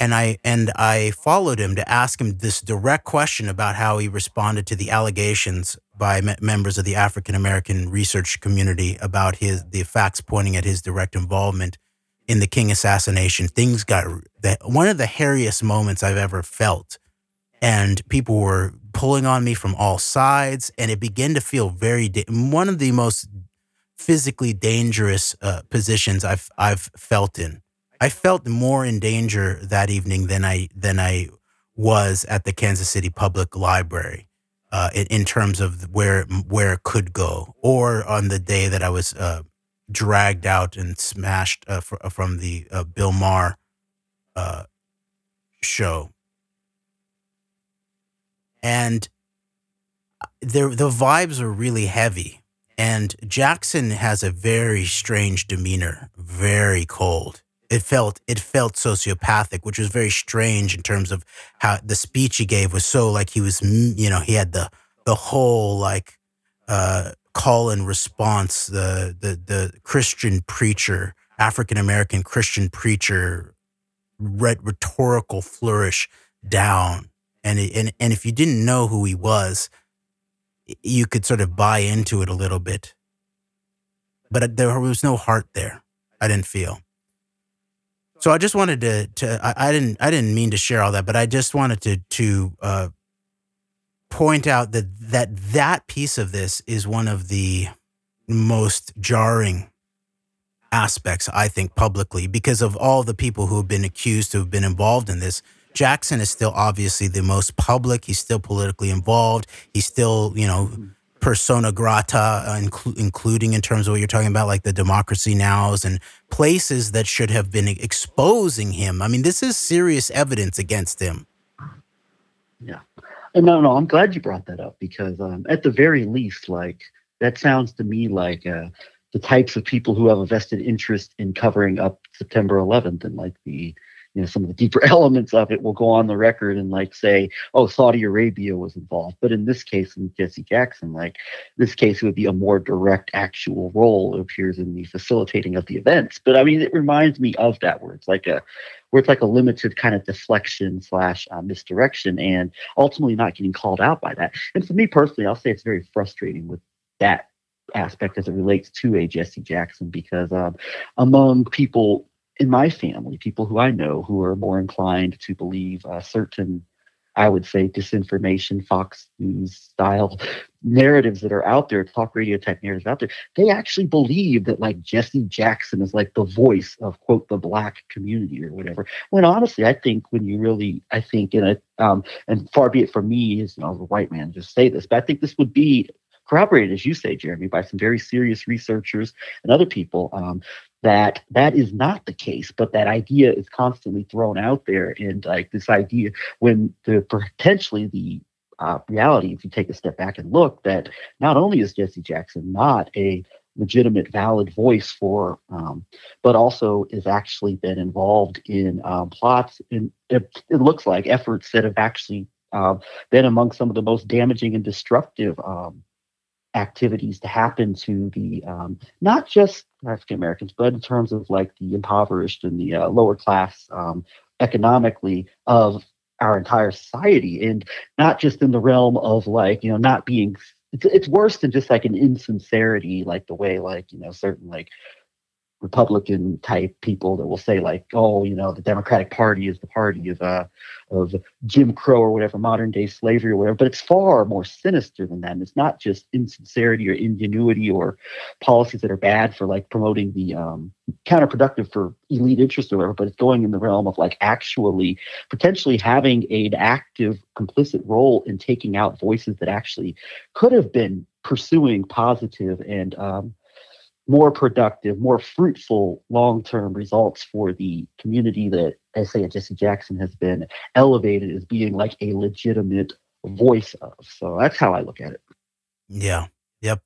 and I and I followed him to ask him this direct question about how he responded to the allegations by me- members of the African American research community about his the facts pointing at his direct involvement in the King assassination. Things got that one of the hairiest moments I've ever felt, and people were pulling on me from all sides, and it began to feel very one of the most physically dangerous uh, positions I've I've felt in. I felt more in danger that evening than I than I was at the Kansas City Public Library uh, in, in, terms of where where it could go, or on the day that I was uh, dragged out and smashed uh, fr- from the uh, Bill Maher uh, show, and there the vibes are really heavy and Jackson has a very strange demeanor, very cold. It felt it felt sociopathic, which was very strange in terms of how the speech he gave was so like he was, you know, he had the the whole like uh, call and response, the the the Christian preacher, African American Christian preacher, rhetorical flourish down, and and and if you didn't know who he was, you could sort of buy into it a little bit. But there was no heart there. I didn't feel. So I just wanted to to I, I didn't I didn't mean to share all that, but I just wanted to to uh, point out that that that piece of this is one of the most jarring aspects, I think, publicly because of all the people who have been accused who have been involved in this. Jackson is still obviously the most public. He's still politically involved. He's still, you know, persona grata, uh, inclu- including in terms of what you're talking about, like the Democracy Nows and places that should have been exposing him. I mean, this is serious evidence against him. Yeah. And no, no, I'm glad you brought that up because um, at the very least, like that sounds to me like uh, the types of people who have a vested interest in covering up September 11th and like the you know some of the deeper elements of it will go on the record and like say oh saudi arabia was involved. But in this case in jesse jackson like this case would be a more direct actual role appears in the facilitating of the events. But i mean it reminds me of that where it's like a where it's like a limited kind of deflection slash uh, misdirection and ultimately not getting called out by that. And for me personally i'll say it's very frustrating with that aspect as it relates to a jesse jackson because um, among people in my family, people who I know who are more inclined to believe certain, I would say, disinformation, Fox News style narratives that are out there, talk radio type narratives out there, they actually believe that like Jesse Jackson is like the voice of quote the black community or whatever. When honestly, I think when you really, I think in a, um, and far be it from me as you know, a white man, just say this, but I think this would be corroborated, as you say, Jeremy, by some very serious researchers and other people um, that that is not the case, but that idea is constantly thrown out there. And like this idea, when the potentially the uh, reality, if you take a step back and look, that not only is Jesse Jackson not a legitimate, valid voice for, um, but also is actually been involved in um, plots and it, it, looks like efforts that have actually uh, been among some of the most damaging and destructive um, activities to happen to the um, not just African Americans, but in terms of like the impoverished and the uh, lower class um, economically of our entire society, and not just in the realm of like you know not being. It's, it's worse than just like an insincerity, like the way like you know certain like Republican type people that will say like, oh, you know, the Democratic Party is the party of uh, of Jim Crow or whatever, modern day slavery or whatever. But it's far more sinister than that. And it's not just insincerity or ingenuity or policies that are bad for like promoting the um, counterproductive for elite interests or whatever. But it's going in the realm of like actually potentially having an active complicit role in taking out voices that actually could have been pursuing positive and um, more productive, more fruitful long term results for the community that, say, Jesse Jackson has been elevated as being like a legitimate voice of. So that's how I look at it. Yeah. Yep.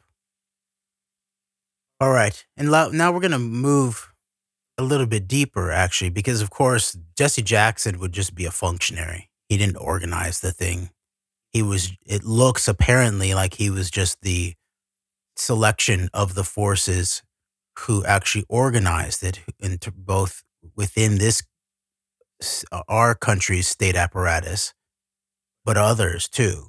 All right. And now we're going to move a little bit deeper, actually, because of course, Jesse Jackson would just be a functionary. He didn't organize the thing. He was, it looks apparently like he was just the selection of the forces who actually organized it into both within this our country's state apparatus but others too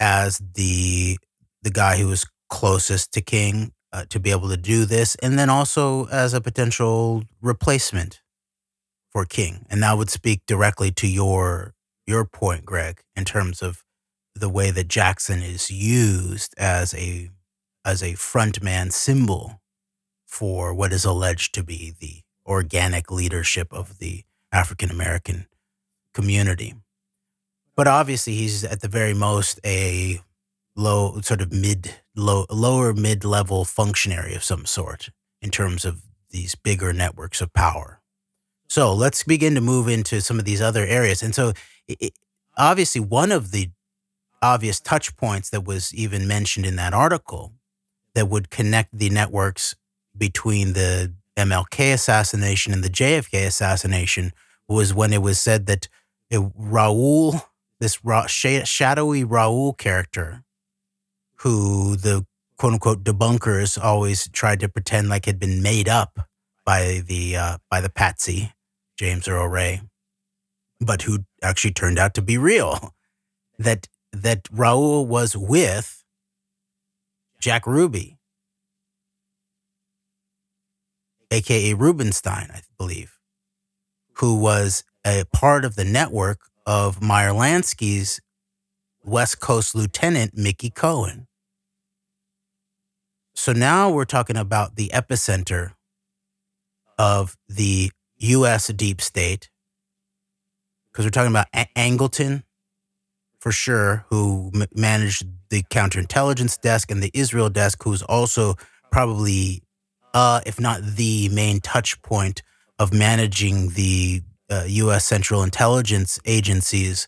as the the guy who was closest to king uh, to be able to do this and then also as a potential replacement for king. And that would speak directly to your your point greg in terms of the way that Jackson is used as a as a frontman symbol for what is alleged to be the organic leadership of the African American community. But obviously, he's at the very most a low, sort of mid, low, lower mid level functionary of some sort in terms of these bigger networks of power. So let's begin to move into some of these other areas. And so, it, obviously, one of the obvious touch points that was even mentioned in that article that would connect the networks between the MLK assassination and the JFK assassination was when it was said that it, Raul, this Ra, shadowy Raul character, who the quote unquote debunkers always tried to pretend like had been made up by the uh, by the patsy James Earl Ray, but who actually turned out to be real. That that Raul was with Jack Ruby, aka Rubenstein, I believe, who was a part of the network of Meyer Lansky's West Coast Lieutenant Mickey Cohen. so now we're talking about the epicenter of the U.S. deep state, because we're talking about A- Angleton, for sure, who m- managed the counterintelligence desk and the Israel desk, who's also probably, uh, if not the main touch point of managing the uh, U.S. Central Intelligence Agency's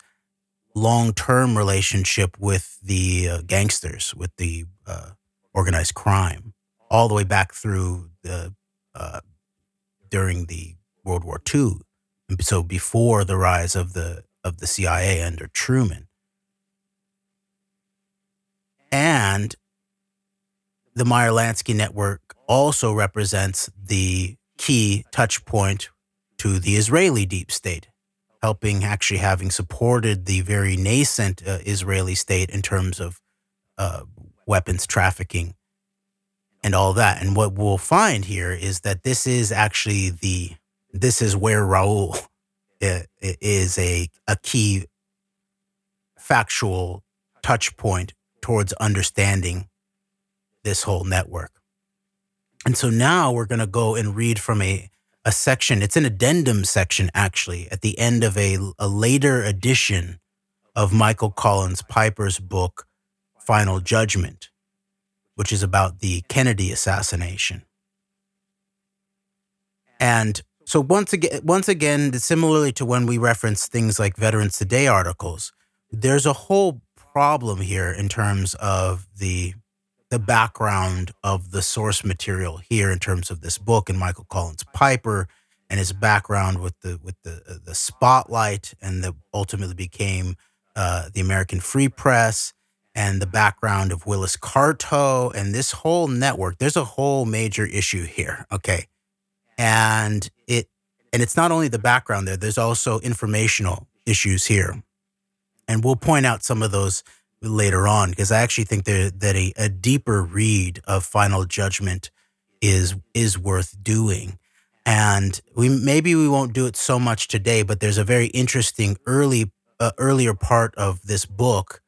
long-term relationship with the uh, gangsters, with the uh, organized crime, all the way back through the uh, during the World War II, and so before the rise of the of the CIA under Truman, and the Meyer Lansky network also represents the key touch point to the Israeli deep state, helping actually having supported the very nascent uh, Israeli state in terms of uh, weapons trafficking and all that. And what we'll find here is that this is actually the this is where Raul uh, is a a key factual touch point towards understanding this whole network. And so now we're going to go and read from a a section. It's an addendum section actually at the end of a a later edition of Michael Collins Piper's book Final Judgment, which is about the Kennedy assassination. And so once again, once again, similarly to when we reference things like Veterans Today articles, there's a whole problem here in terms of the the background of the source material here in terms of this book and Michael Collins Piper and his background with the with the uh, the spotlight and that ultimately became uh, the American Free Press and the background of Willis Carto and this whole network. There's a whole major issue here. Okay. And it and it's not only the background there, there's also informational issues here. And we'll point out some of those later on because I actually think that that a, a deeper read of Final Judgment is is worth doing. And we maybe we won't do it so much today, but there's a very interesting early uh, earlier part of this book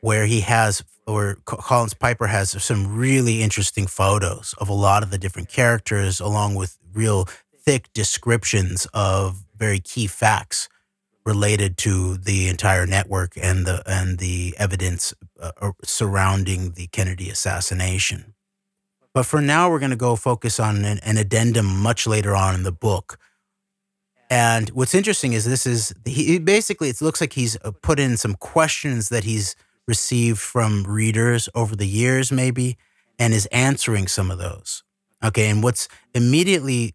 where he has or Collins Piper has some really interesting photos of a lot of the different characters along with real thick descriptions of very key facts related to the entire network and the and the evidence uh, uh surrounding the Kennedy assassination. But for now, we're going to go focus on an, an, addendum much later on in the book. And what's interesting is this is he basically it looks like he's uh, put in some questions that he's received from readers over the years, maybe, and is answering some of those. Okay, and what's immediately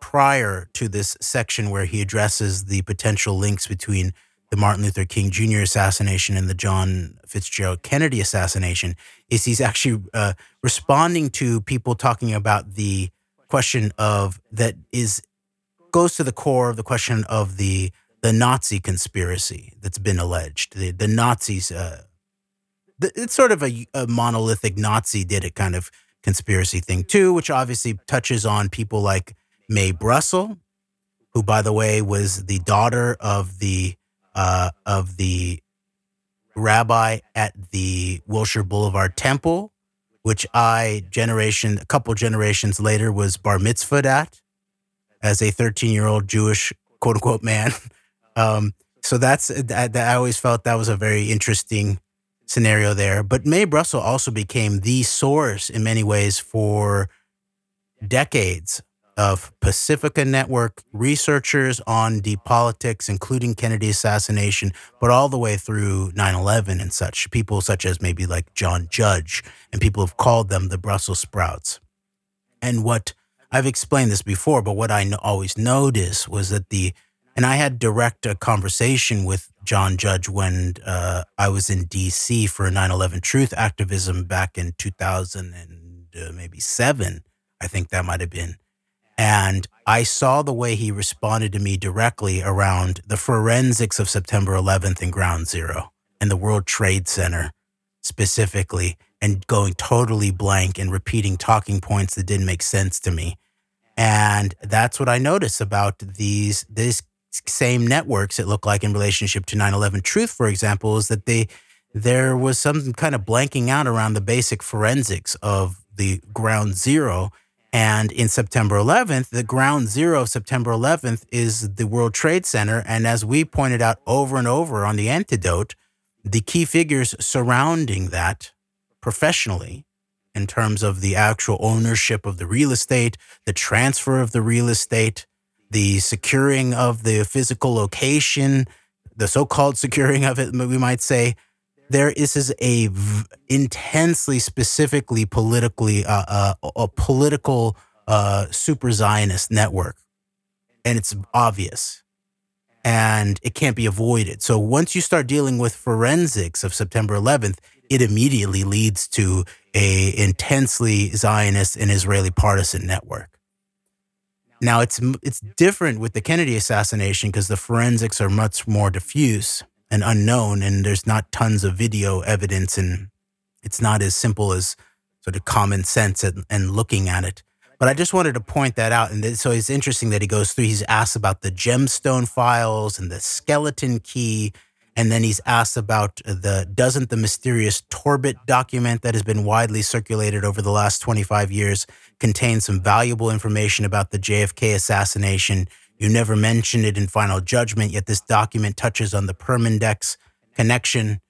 prior to this section where he addresses the potential links between the Martin Luther King Jr. assassination and the John Fitzgerald Kennedy assassination is he's actually uh, responding to people talking about the question of that is goes to the core of the question of the the Nazi conspiracy that's been alleged. The the Nazis, uh, the, it's sort of a, a monolithic Nazi did it kind of conspiracy thing too, which obviously touches on people like Mae Brussell, who, by the way, was the daughter of the uh, of the rabbi at the Wilshire Boulevard Temple, which I generation a couple generations later was bar mitzvahed at as a 13 year old Jewish quote unquote man. Um, so that's that, that I always felt that was a very interesting scenario there. But Mae Brussell also became the source in many ways for decades of Pacifica Network researchers on deep politics, including Kennedy assassination, but all the way through 9 11 and such. People such as maybe like John Judge, and people have called them the Brussels sprouts. And what I've explained this before, but what I always noticed was that the, and I had direct a conversation with John Judge when uh, I was in DC for 9 11 truth activism back in 2000 and uh, maybe seven. I think that might have been and I saw the way he responded to me directly around the forensics of September 11th and Ground Zero and the World Trade Center specifically, and going totally blank and repeating talking points that didn't make sense to me. And that's what I notice about these these same networks. It looked like in relationship to 9/11 Truth, for example, is that they there was some kind of blanking out around the basic forensics of the ground zero. And in September 11th, the ground zero of September 11th is the World Trade Center. And as we pointed out over and over on the antidote, the key figures surrounding that professionally in terms of the actual ownership of the real estate, the transfer of the real estate, the securing of the physical location, the so-called securing of it, we might say, there is, is a v- intensely, specifically politically, uh, uh, a political uh, super Zionist network, and it's obvious, and it can't be avoided. So once you start dealing with forensics of September 11th, it immediately leads to a intensely Zionist and Israeli partisan network. Now it's it's different with the Kennedy assassination because the forensics are much more diffuse and unknown, and there's not tons of video evidence, and it's not as simple as sort of common sense and, and looking at it. But I just wanted to point that out, and so it's interesting that he goes through. He's asked about the gemstone files and the skeleton key and then he's asked about the doesn't the mysterious Torbitt document that has been widely circulated over the last 25 years contain some valuable information about the JFK assassination? You never mentioned it in final judgment, yet this document touches on the Permindex connection.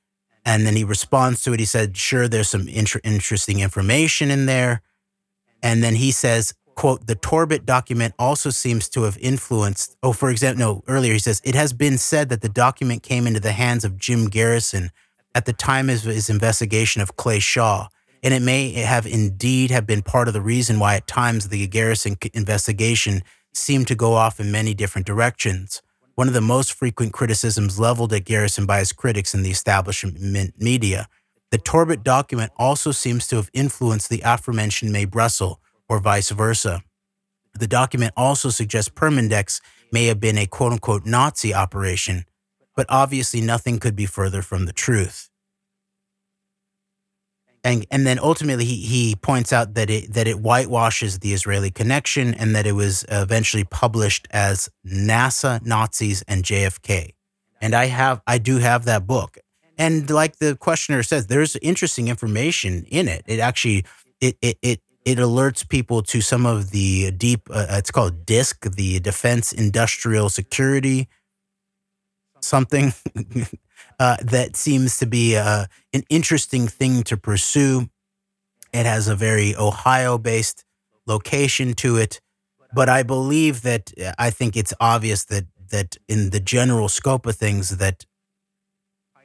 And then he responds to it. He said, Sure, there's some inter- interesting information in there. And then he says, quote, the Torbitt document also seems to have influenced. Oh, for example, no, earlier he says, it has been said that the document came into the hands of Jim Garrison at the time of his investigation of Clay Shaw. And it may have indeed have been part of the reason why at times the Garrison investigation seemed to go off in many different directions. One of the most frequent criticisms leveled at Garrison by his critics in the establishment media. The Torbitt document also seems to have influenced the aforementioned Mae Brussell, or vice versa. The document also suggests Permindex may have been a quote unquote Nazi operation, but obviously nothing could be further from the truth. And, and then ultimately he, he points out that it that it whitewashes the Israeli connection and that it was eventually published as NASA, Nazis, and JFK. And I have I do have that book. And like the questioner says, there's interesting information in it. It actually it it it it alerts people to some of the deep uh, it's called disc the defense industrial security something uh, that seems to be uh, an interesting thing to pursue it has a very ohio based location to it but i believe that uh, i think it's obvious that that in the general scope of things that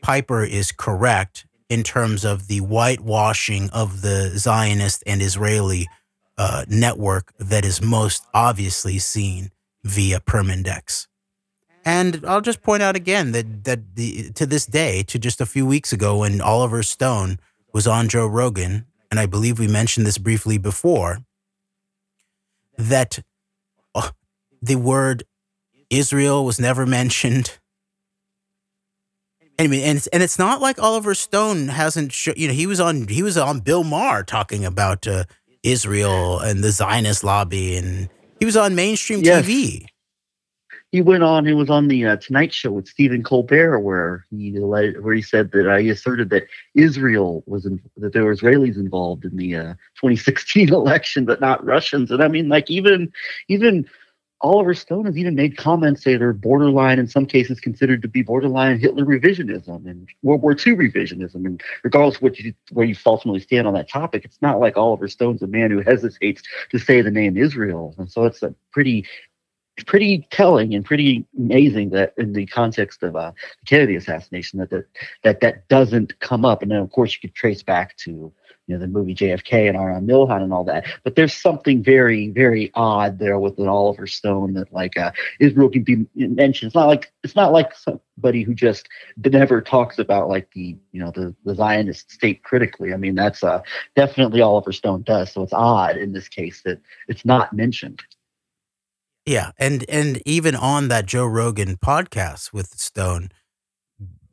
piper is correct in terms of the whitewashing of the Zionist and Israeli uh, network that is most obviously seen via Permindex. And I'll just point out again that that the, to this day, to just a few weeks ago, when Oliver Stone was on Joe Rogan, and I believe we mentioned this briefly before, that uh, the word Israel was never mentioned Anyway, and it's, and it's not like Oliver Stone hasn't, sh- you know, he was on he was on Bill Maher talking about uh, Israel and the Zionist lobby, and he was on mainstream yes. TV. He went on. He was on the uh, Tonight Show with Stephen Colbert, where he where he said that I asserted that Israel was in, that there were Israelis involved in the uh, 2016 election, but not Russians. And I mean, like even even Oliver Stone has even made comments that are borderline, in some cases, considered to be borderline Hitler revisionism and World War II revisionism. And regardless of what you, where you ultimately stand on that topic, it's not like Oliver Stone's a man who hesitates to say the name Israel. And so it's a pretty, pretty telling and pretty amazing that in the context of uh, the Kennedy assassination, that, that that that doesn't come up. And then, of course, you could trace back to you know, the movie JFK and Arnon Milchan and all that. But there's something very, very odd there with an Oliver Stone that like uh, Israel can be mentioned. It's not like it's not like somebody who just never talks about like the you know the, the Zionist state critically. I mean that's uh, definitely Oliver Stone does. So it's odd in this case that it's not mentioned. Yeah, and and even on that Joe Rogan podcast with Stone,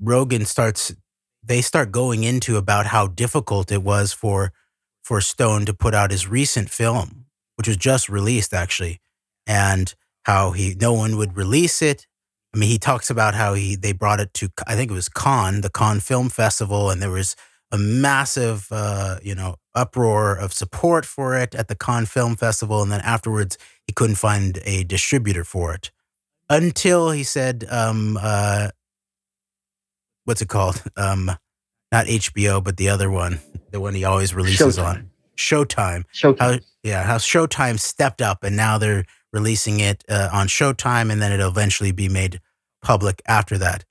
Rogan starts they start going into about how difficult it was for for Stone to put out his recent film, which was just released actually, and how he no one would release it. I mean, he talks about how he they brought it to I think it was Cannes, the Cannes Film Festival, and there was a massive, uh, you know, uproar of support for it at the Cannes Film Festival, and then afterwards he couldn't find a distributor for it until he said, um, uh, "What's it called? Um, not HBO, but the other one, the one he always releases Showtime. on Showtime." Showtime. How, yeah, how Showtime stepped up, and now they're releasing it uh, on Showtime, and then it'll eventually be made public after that.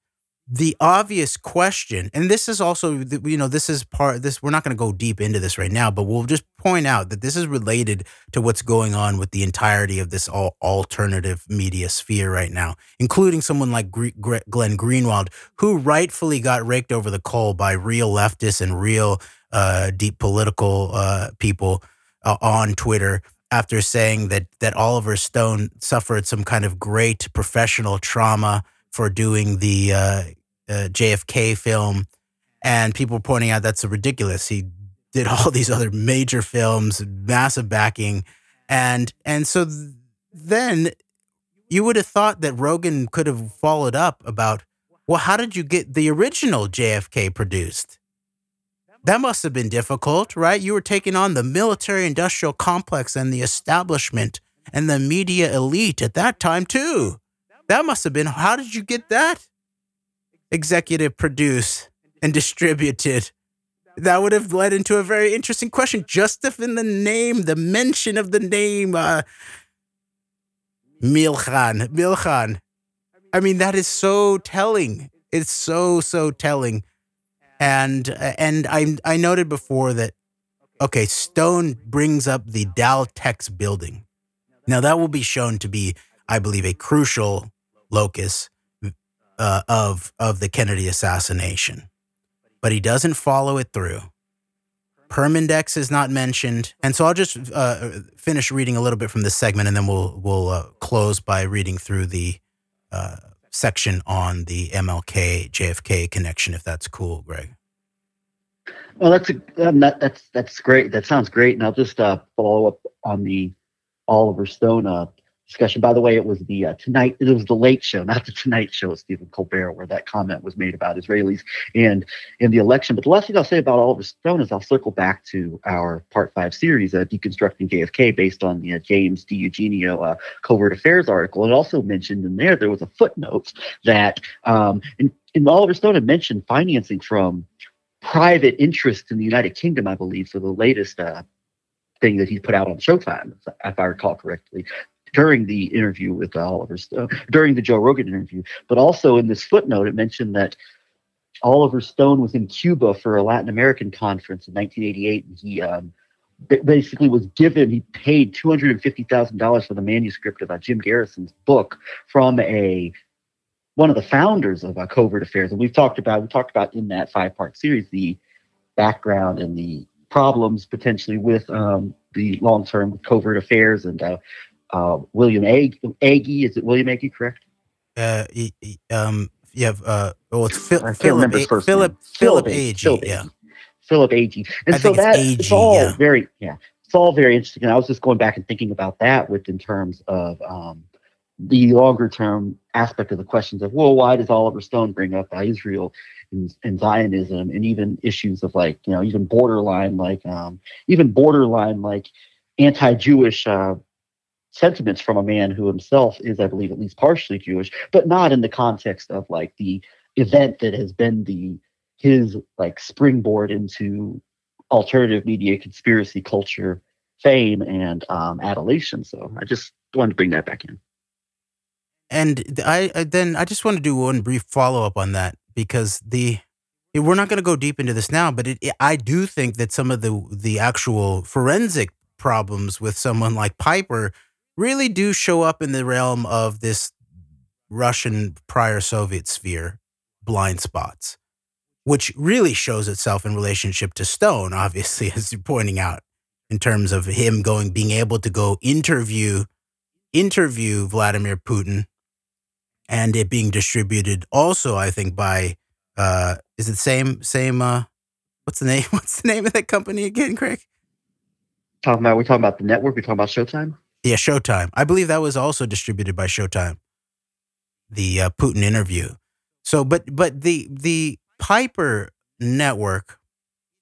The obvious question, and this is also, you know, this is part. This we're not going to go deep into this right now, but we'll just point out that this is related to what's going on with the entirety of this all alternative media sphere right now, including someone like Glenn Greenwald, who rightfully got raked over the coal by real leftists and real uh, deep political uh, people uh, on Twitter after saying that that Oliver Stone suffered some kind of great professional trauma for doing the uh, uh, JFK film, and people pointing out that's ridiculous. He did all these other major films, massive backing, and and so th- then you would have thought that Rogan could have followed up about, well, how did you get the original JFK produced? That must have been difficult, right? You were taking on the military industrial complex and the establishment and the media elite at that time, too. That must have been, how did you get that? Executive produce and distributed. That would have led into a very interesting question. Just if in the name, the mention of the name, uh, Milchan, Milchan. I mean, that is so telling. It's so, so telling and and I I noted before that okay, Stone brings up the Daltex building. Now that will be shown to be, I believe, a crucial locus uh, of of the Kennedy assassination, but he doesn't follow it through. Permindex is not mentioned, and so I'll just uh, finish reading a little bit from this segment, and then we'll we'll uh, close by reading through the uh, section on the MLK JFK connection, if that's cool, Greg. Well, that's a, um, that, that's that's great. That sounds great. And I'll just uh, follow up on the Oliver Stone uh, discussion. By the way, it was the uh, tonight. It was the Late Show, not the Tonight Show with Stephen Colbert, where that comment was made about Israelis and in the election. But the last thing I'll say about Oliver Stone is I'll circle back to our Part Five series, uh, deconstructing JFK, based on the uh, James DiEugenio uh, covert affairs article. And also mentioned in there there was a footnote that um, in, in Oliver Stone had mentioned financing from private interests in the United Kingdom, I believe, for the latest uh, thing that he put out on Showtime, if I recall correctly, during the interview with uh, Oliver Stone, during the Joe Rogan interview. But also in this footnote, it mentioned that Oliver Stone was in Cuba for a Latin American conference in 1988, and he um, basically was given, he paid $250,000 for the manuscript of uh, Jim Garrison's book from a one of the founders of uh, Covert Affairs, and we've talked about we talked about in that five part series the background and the problems potentially with um, the long term covert affairs and uh, uh, William Ag- Agee. Is it William Agee? Correct. Uh, y- y- um, yeah. Uh, well, it's Phil, I can't Philip. remember his A- first Philip. name. Philip. Agee. Philip Yeah. Agee. Philip Agee. And I so it's that it's all yeah. very yeah. It's all very interesting. And I was just going back and thinking about that with in terms of um, the longer term aspect of the questions of well, why does Oliver Stone bring up Israel and, and Zionism and even issues of like you know even borderline like um, even borderline like anti-Jewish uh, sentiments from a man who himself is, I believe, at least partially Jewish, but not in the context of like the event that has been the his like springboard into alternative media conspiracy culture fame and um, adulation. So I just wanted to bring that back in. And I, I then I just want to do one brief follow up on that because the we're not going to go deep into this now, but it, it- I do think that some of the the actual forensic problems with someone like Piper really do show up in the realm of this Russian prior Soviet sphere blind spots, which really shows itself in relationship to Stone, obviously, as you're pointing out, in terms of him going being able to go interview interview Vladimir Putin and it being distributed also I think by uh is it same same uh what's the name what's the name of that company again Craig Talking about we're talking about the network. We're talking about Showtime. Yeah Showtime I believe that was also distributed by Showtime the uh, Putin interview so but but the the Piper network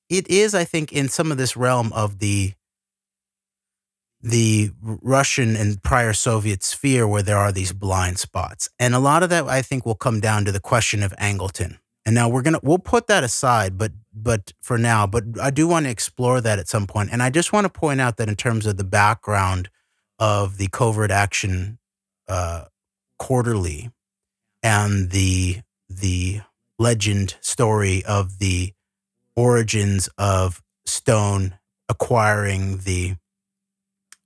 it is, I think, in some of this realm of the the Russian and prior Soviet sphere where there are these blind spots. And a lot of that I think will come down to the question of Angleton. And now we're gonna we'll put that aside, but but for now, but I do want to explore that at some point. And I just want to point out that in terms of the background of the covert action uh, quarterly and the the legend story of the origins of Stone acquiring the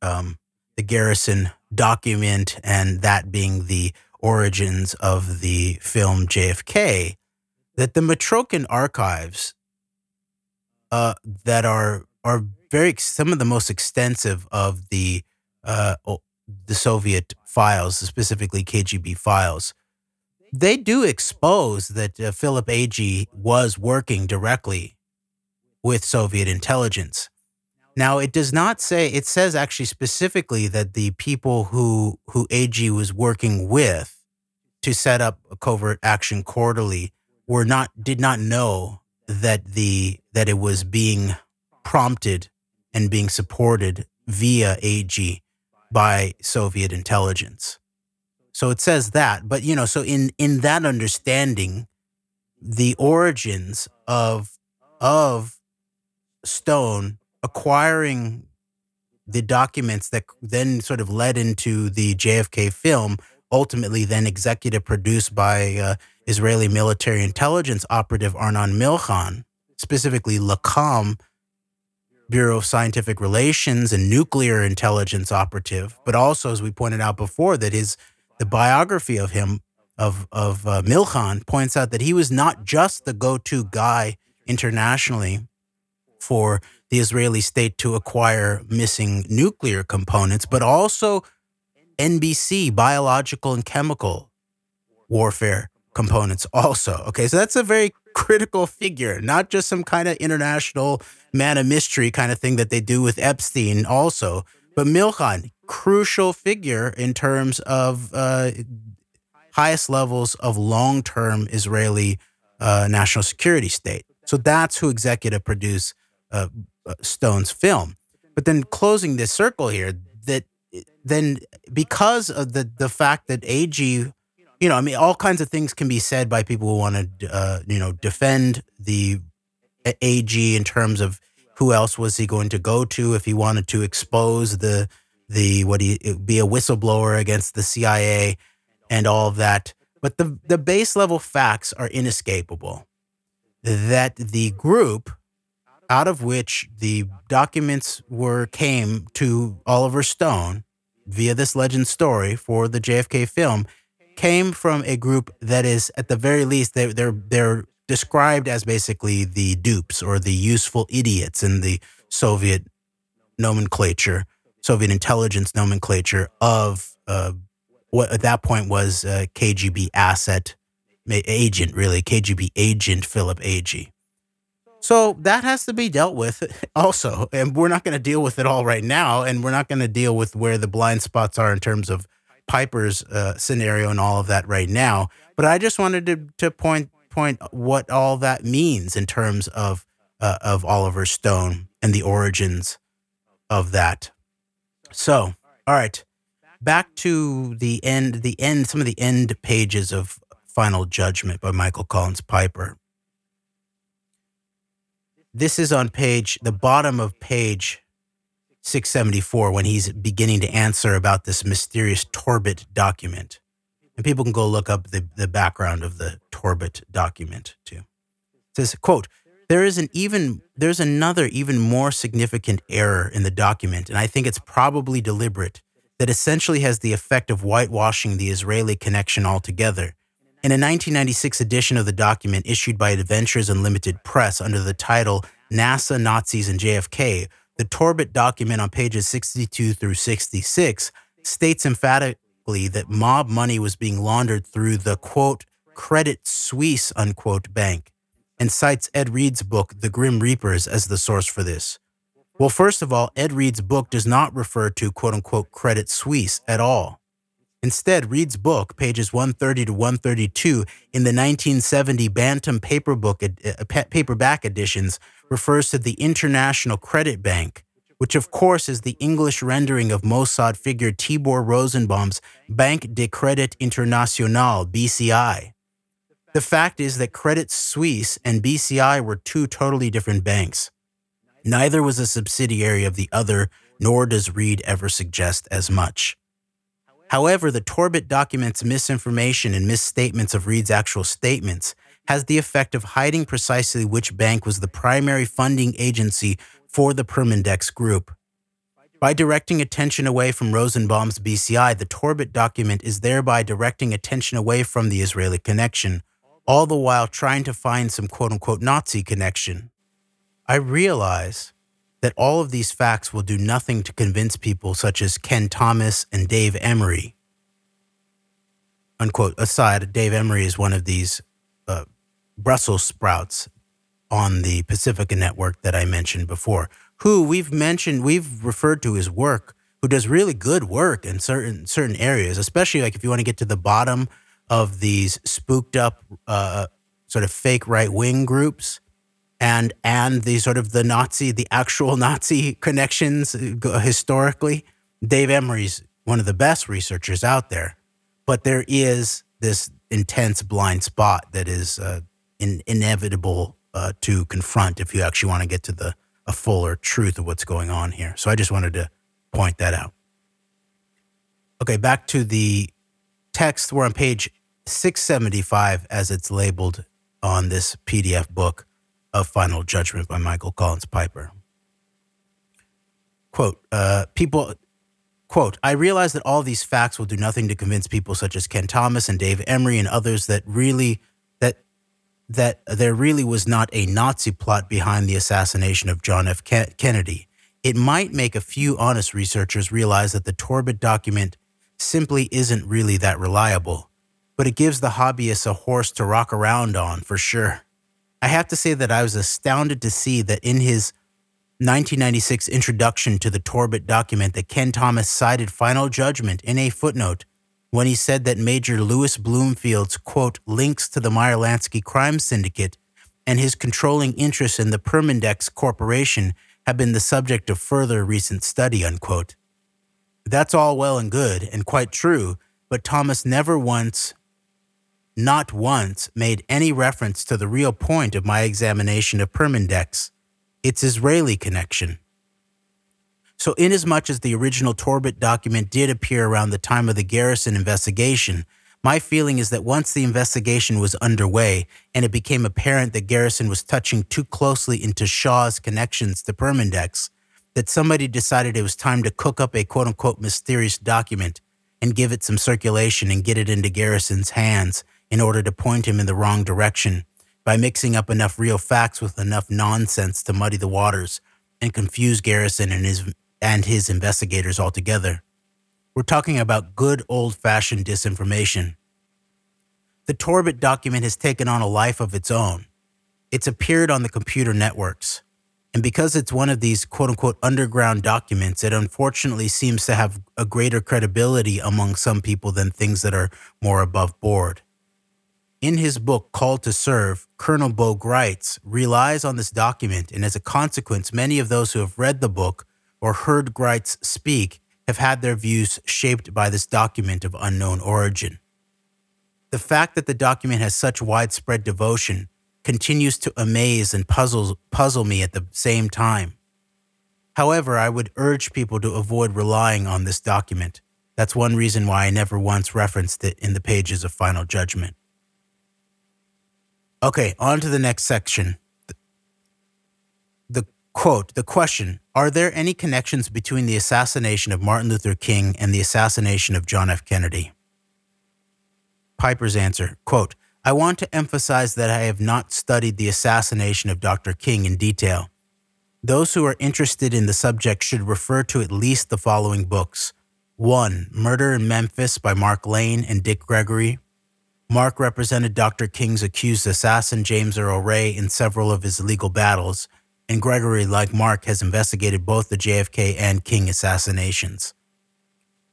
um, the Garrison document and that being the origins of the film JFK, that the Mitrokhin archives uh, that are are very some of the most extensive of the uh, the Soviet files, specifically KGB files, they do expose that uh, Philip Agee was working directly with Soviet intelligence. Now, it does not say, it says actually specifically that the people who, who Agee was working with to set up a covert action quarterly were not, did not know that the, that it was being prompted and being supported via Agee by Soviet intelligence. So it says that, but you know, so in in that understanding, the origins of of Stone acquiring the documents that then sort of led into the JFK film, ultimately then executive produced by uh, Israeli military intelligence operative Arnon Milchan, specifically LAKAM, Bureau of Scientific Relations and nuclear intelligence operative, but also, as we pointed out before, that his the biography of him of of uh, Milchan points out that he was not just the go-to guy internationally for the Israeli state to acquire missing nuclear components, but also NBC, biological and chemical warfare components, also. Okay, so that's a very critical figure, not just some kind of international man of mystery kind of thing that they do with Epstein, also, but Milchan, crucial figure in terms of uh, highest levels of long term Israeli uh, national security state. So that's who executive produced uh, uh, Stone's film. But then closing this circle here, that then because of the the fact that Agee you know, I mean, all kinds of things can be said by people who want to, uh, you know, defend the Agee in terms of who else was he going to go to if he wanted to expose the the what he be a whistleblower against the CIA and all of that. But the the base level facts are inescapable. That the group out of which the documents were came to Oliver Stone via this legend story for the JFK film came from a group that is at the very least they they're they're described as basically the dupes or the useful idiots in the Soviet nomenclature, Soviet intelligence nomenclature of uh, what at that point was a KGB asset agent, really KGB agent Philip Agee. So that has to be dealt with also. And we're not going to deal with it all right now. And we're not going to deal with where the blind spots are in terms of Piper's uh, scenario and all of that right now. But I just wanted to, to point point what all that means in terms of uh, of Oliver Stone and the origins of that. So, all right, back to the end. The end. Some of the end pages of Final Judgment by Michael Collins Piper. This is on page, the bottom of page 674 when he's beginning to answer about this mysterious Torbitt document. And people can go look up the, the background of the Torbitt document too. It says, quote, there is an even there's another even more significant error in the document, and I think it's probably deliberate, that essentially has the effect of whitewashing the Israeli connection altogether in a 1996 edition of the document issued by Adventures Unlimited Press under the title NASA, Nazis, and JFK, the Torbitt document on pages 62 through 66 states that mob money was being laundered through the quote, Credit Suisse unquote bank, and cites Ed Reid's book, The Grim Reapers, as the source for this. Well, first of all, Ed Reid's book does not refer to quote unquote Credit Suisse at all. Instead, Reid's book, pages 130 to 132, in the 1970 Bantam paperbook, uh, paperback editions, refers to the International Credit Bank, which of course is the English rendering of Mossad figure Tibor Rosenbaum's Banque de Crédit International, BCI. The fact is that Credit Suisse and BCI were two totally different banks. Neither was a subsidiary of the other, nor does Reid ever suggest as much. However, the Torbitt document's misinformation and misstatements of Reid's actual statements has the effect of hiding precisely which bank was the primary funding agency for the Permindex group. By directing attention away from Rosenbaum's BCI, the Torbitt document is thereby directing attention away from the Israeli connection, all the while trying to find some quote unquote Nazi connection. I realize that all of these facts will do nothing to convince people such as Ken Thomas and Dave Emory. Unquote. Aside, Dave Emory is one of these uh, Brussels sprouts on the Pacifica network that I mentioned before, who we've mentioned, we've referred to his work, who does really good work in certain certain areas, especially like if you want to get to the bottom of these spooked up uh, sort of fake right wing groups and and the sort of the Nazi, the actual Nazi connections uh, historically. Dave Emory's one of the best researchers out there, but there is this intense blind spot that is uh, in, inevitable uh, to confront if you actually want to get to the a fuller truth of what's going on here. So I just wanted to point that out. Okay, back to the text. We're on page 675 as it's labeled on this PDF book of Final Judgment by Michael Collins Piper. Quote, uh, people, quote, I realize that all these facts will do nothing to convince people such as Ken Thomas and Dave Emory and others that really, that, there really was not a Nazi plot behind the assassination of John F. Kennedy. It might make a few honest researchers realize that the Torbitt document simply isn't really that reliable, but it gives the hobbyists a horse to rock around on for sure. I have to say that I was astounded to see that in his 1996 introduction to the Torbitt document that Ken Thomas cited final judgment in a footnote when he said that Major Louis Bloomfield's quote links to the Meyer Lansky crime syndicate and his controlling interest in the Permindex Corporation have been the subject of further recent study unquote. That's all well and good and quite true, but Thomas never once not once made any reference to the real point of my examination of Permindex, its Israeli connection. So, inasmuch as the original Torbitt document did appear around the time of the Garrison investigation, my feeling is that once the investigation was underway and it became apparent that Garrison was touching too closely into Shaw's connections to Permindex, that somebody decided it was time to cook up a quote unquote mysterious document and give it some circulation and get it into Garrison's hands in order to point him in the wrong direction by mixing up enough real facts with enough nonsense to muddy the waters and confuse Garrison and his and his investigators altogether. We're talking about good old-fashioned disinformation. The Torbitt document has taken on a life of its own. It's appeared on the computer networks. And because it's one of these quote unquote underground documents, it unfortunately seems to have a greater credibility among some people than things that are more above board. In his book, Called to Serve, Colonel Bo Gritz, relies on this document, and as a consequence, many of those who have read the book or heard Gritz speak have had their views shaped by this document of unknown origin. The fact that the document has such widespread devotion continues to amaze and puzzle, puzzle me at the same time. However, I would urge people to avoid relying on this document. That's one reason why I never once referenced it in the pages of Final Judgment. Okay, on to the next section. The, the quote, the question Are there any connections between the assassination of Martin Luther King and the assassination of John F. Kennedy? Piper's answer, quote, I want to emphasize that I have not studied the assassination of Dr. King in detail. Those who are interested in the subject should refer to at least the following books 1. Murder in Memphis by Mark Lane and Dick Gregory, Mark represented Dr. King's accused assassin, James Earl Ray, in several of his legal battles, and Gregory, like Mark, has investigated both the JFK and King assassinations.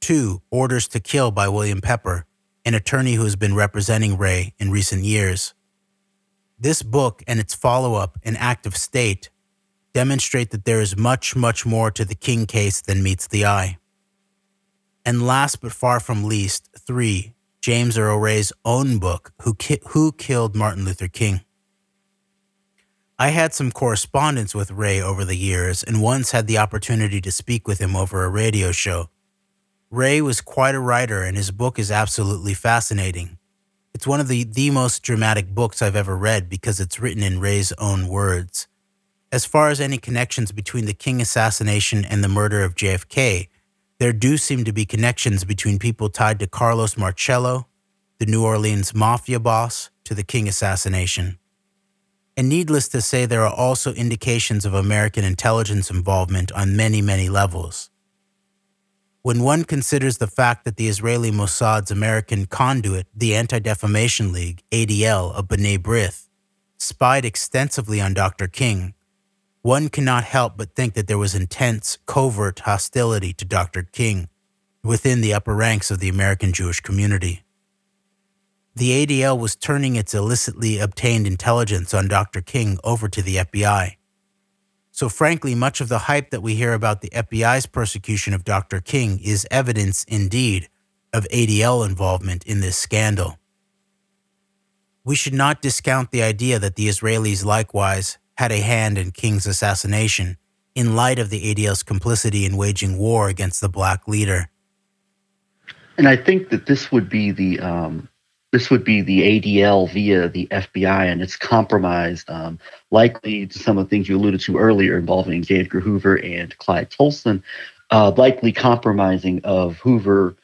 Two, Orders to Kill by William Pepper, an attorney who has been representing Ray in recent years. This book and its follow up, An Act of State, demonstrate that there is much, much more to the King case than meets the eye. And last but far from least, three, James Earl Ray's own book, Who, Ki- Who Killed Martin Luther King. I had some correspondence with Ray over the years and once had the opportunity to speak with him over a radio show. Ray was quite a writer, and his book is absolutely fascinating. It's one of the, the most dramatic books I've ever read because it's written in Ray's own words. As far as any connections between the King assassination and the murder of JFK, there do seem to be connections between people tied to Carlos Marcello, the New Orleans mafia boss, to the King assassination. And needless to say, there are also indications of American intelligence involvement on many, many levels. When one considers the fact that the Israeli Mossad's American conduit, the Anti Defamation League, ADL, of B'nai B'rith, spied extensively on Dr. King, one cannot help but think that there was intense, covert hostility to Dr. King within the upper ranks of the American Jewish community. The ADL was turning its illicitly obtained intelligence on Dr. King over to the FBI. So, frankly, much of the hype that we hear about the FBI's persecution of Dr. King is evidence, indeed, of ADL involvement in this scandal. We should not discount the idea that the Israelis likewise had a hand in King's assassination in light of the ADL's complicity in waging war against the black leader. And I think that this would be the um, this would be the ADL via the FBI, and it's compromised, um, likely to some of the things you alluded to earlier involving J. Edgar Hoover and Clyde Tolson, uh, likely compromising of Hoover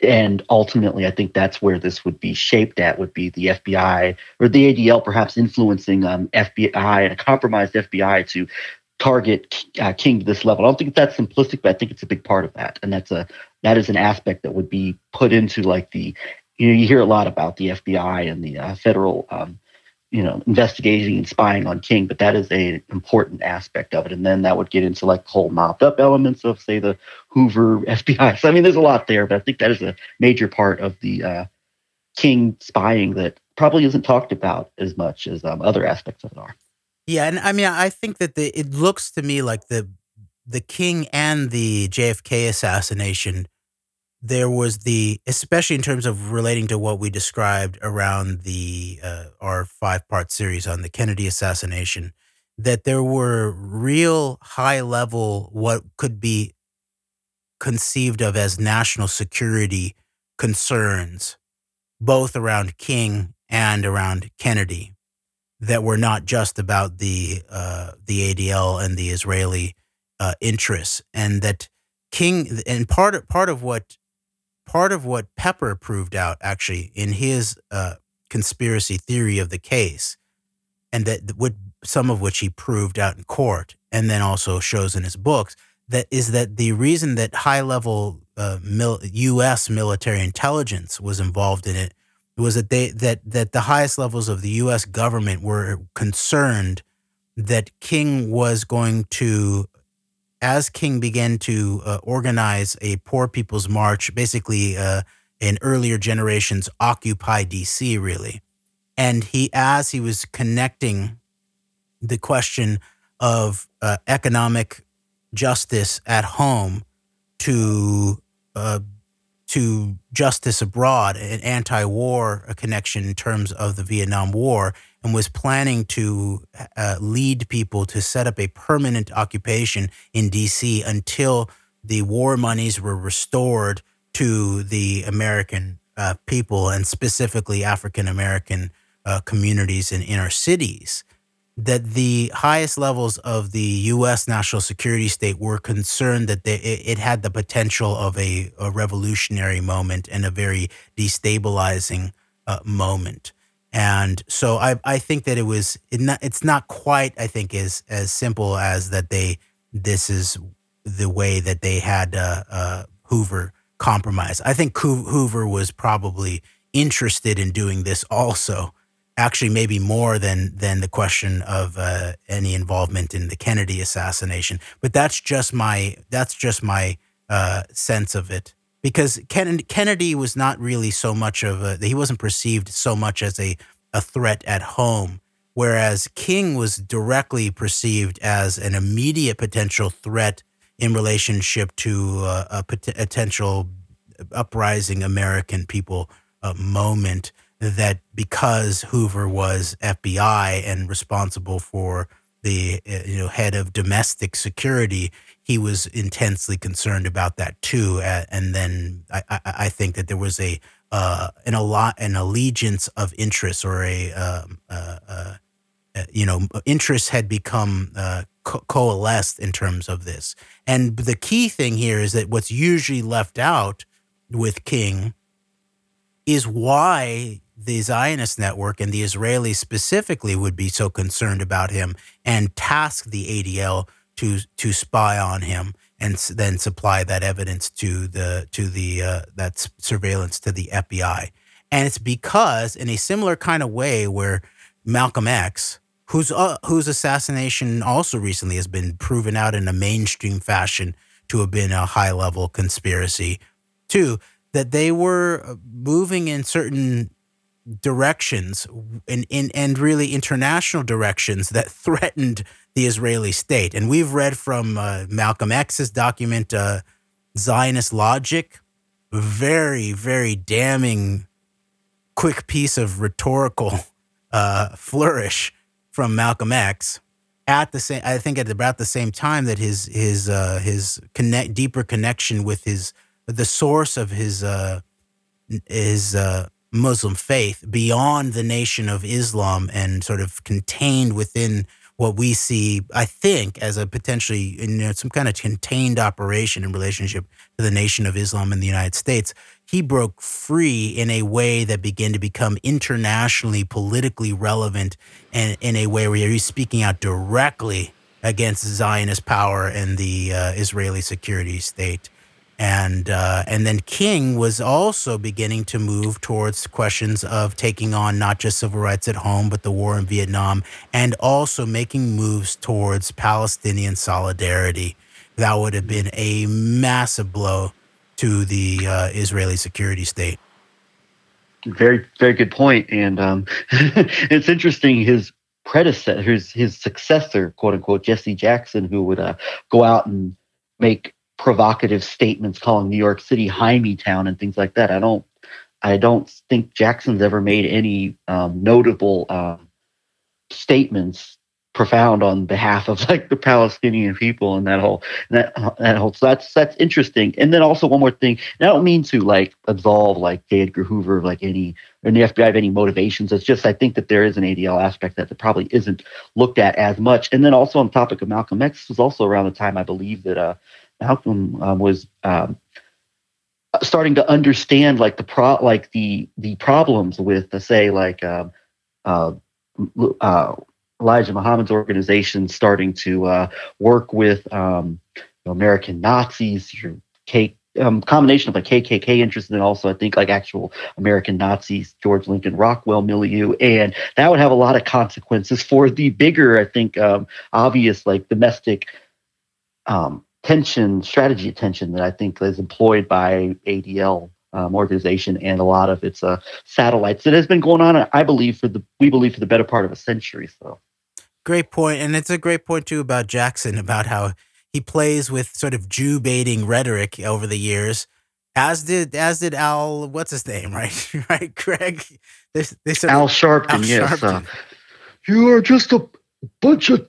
and ultimately i think that's where this would be shaped at would be the fbi or the adl perhaps influencing um, fbi and a compromised fbi to target uh, king to this level i don't think that's simplistic but i think it's a big part of that and that's a that is an aspect that would be put into like the you you hear a lot about the fbi and the uh, federal um, you know, investigating and spying on King, but that is a important aspect of it. And then that would get into like whole mopped up elements of say the Hoover FBI. So I mean, there's a lot there, but I think that is a major part of the uh, King spying that probably isn't talked about as much as um, other aspects of it are. Yeah, and I mean, I think that the it looks to me like the the King and the JFK assassination there was the especially in terms of relating to what we described around the uh, our five part series on the Kennedy assassination that there were real high level what could be conceived of as national security concerns both around King and around Kennedy that were not just about the uh, the ADL and the Israeli uh, interests and that King and part part of what part of what Pepper proved out actually in his uh, conspiracy theory of the case, and that would some of which he proved out in court, and then also shows in his books that is that the reason that high level uh, mil- U.S. military intelligence was involved in it was that they that that the highest levels of the U.S. government were concerned that King was going to as King began to uh, organize a Poor People's March, basically uh, in earlier generations, Occupy DC, really. And he, as he was connecting the question of uh, economic justice at home to uh, to justice abroad, an anti-war connection in terms of the Vietnam War, and was planning to uh, lead people to set up a permanent occupation in DC until the war monies were restored to the American uh, people and specifically African American uh, communities in inner cities. That the highest levels of the U.S. national security state were concerned that they, it, had the potential of a, a, revolutionary moment and a very destabilizing uh, moment. And so I, I think that it was it not, it's not quite I think as as simple as that they this is the way that they had uh, uh, Hoover compromise. I think Hoover was probably interested in doing this also. Actually, maybe more than than the question of uh, any involvement in the Kennedy assassination. But that's just my that's just my uh, sense of it. Because Ken- Kennedy was not really so much of a he wasn't perceived so much as a a threat at home, whereas King was directly perceived as an immediate potential threat in relationship to uh, a pot- potential uprising American people uh, moment. That because Hoover was FBI and responsible for the uh, you know head of domestic security, he was intensely concerned about that too. Uh, and then I, I, think that there was a uh, an a lot an allegiance of interest or a um, uh, uh, uh, you know interest had become co- coalesced in terms of this. And the key thing here is that what's usually left out with King is why the Zionist network and the Israelis specifically would be so concerned about him and task the ADL to to spy on him and then supply that evidence to the to the uh, that surveillance to the FBI. And it's because in a similar kind of way where Malcolm X, whose uh, whose assassination also recently has been proven out in a mainstream fashion to have been a high level conspiracy, too, that they were uh, moving in certain directions and, in, and really international directions that threatened the Israeli state. And we've read from uh, Malcolm X's document, uh, Zionist Logic, very, very damning, quick piece of rhetorical uh, flourish from Malcolm X. At the same, I think at about the same time that his his uh, his connect deeper connection with his the source of his uh, his uh, Muslim faith beyond the nation of Islam and sort of contained within what we see, I think, as a potentially you know, some kind of contained operation in relationship to the nation of Islam in the United States. He broke free in a way that began to become internationally politically relevant and in a way where he's speaking out directly against Zionist power and the uh, Israeli security state and uh, and then King was also beginning to move towards questions of taking on not just civil rights at home, but the war in Vietnam, and also making moves towards Palestinian solidarity. That would have been a massive blow to the uh, Israeli security state. Very, very good point. And um, it's interesting. His predecessor, his his successor, quote unquote, Jesse Jackson, who would uh, go out and make provocative statements calling New York City Hymie Town and things like that. I don't I don't think Jackson's ever made any um, notable um, statements profound on behalf of like the Palestinian people and that whole that that whole so that's that's interesting. And then also one more thing. I don't mean to like absolve like J. Edgar Hoover of like any or the FBI have any motivations. It's just I think that there is an ADL aspect that probably isn't looked at as much. And then also on the topic of Malcolm X was also around the time I believe that uh Malcolm um, was um, starting to understand like the pro like the the problems with uh, say like um, uh, uh, Elijah Muhammad's organization starting to uh, work with um, American Nazis, your K, um, combination of like KKK interest and then also I think like actual American Nazis, George Lincoln Rockwell milieu, and that would have a lot of consequences for the bigger I think obvious like domestic um, tension, strategy attention that I think is employed by ADL um, organization and a lot of its uh, satellites that has been going on, I believe, for the we believe for the better part of a century. So, great point, and it's a great point too about Jackson about how he plays with sort of Jew baiting rhetoric over the years. As did as did Al, what's his name, right? right, Craig. They, they Al Sharpton. Al yes, uh, you are just a bunch of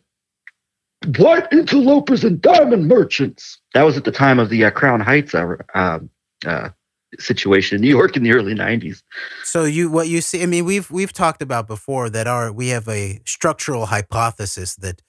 white interlopers and diamond merchants. That was at the time of the uh, Crown Heights uh, um, uh, situation in New York in the early '90s. So you, what you see, I mean, we've we've talked about before that our we have a structural hypothesis that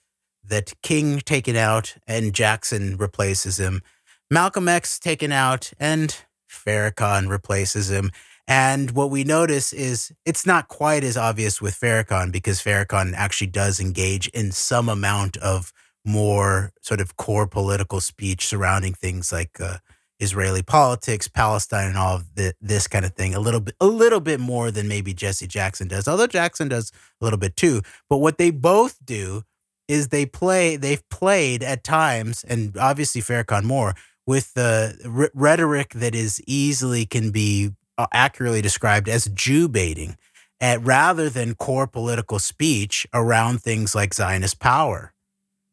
that King taken out and Jackson replaces him, Malcolm X taken out and Farrakhan replaces him. And what we notice is it's not quite as obvious with Farrakhan because Farrakhan actually does engage in some amount of more sort of core political speech surrounding things like uh, Israeli politics, Palestine, and all of the, this kind of thing. A little bit, a little bit more than maybe Jesse Jackson does, although Jackson does a little bit too. But what they both do is they play. They've played at times, and obviously Farrakhan more with the r- rhetoric that is easily can be uh, accurately described as Jew baiting, at, rather than core political speech around things like Zionist power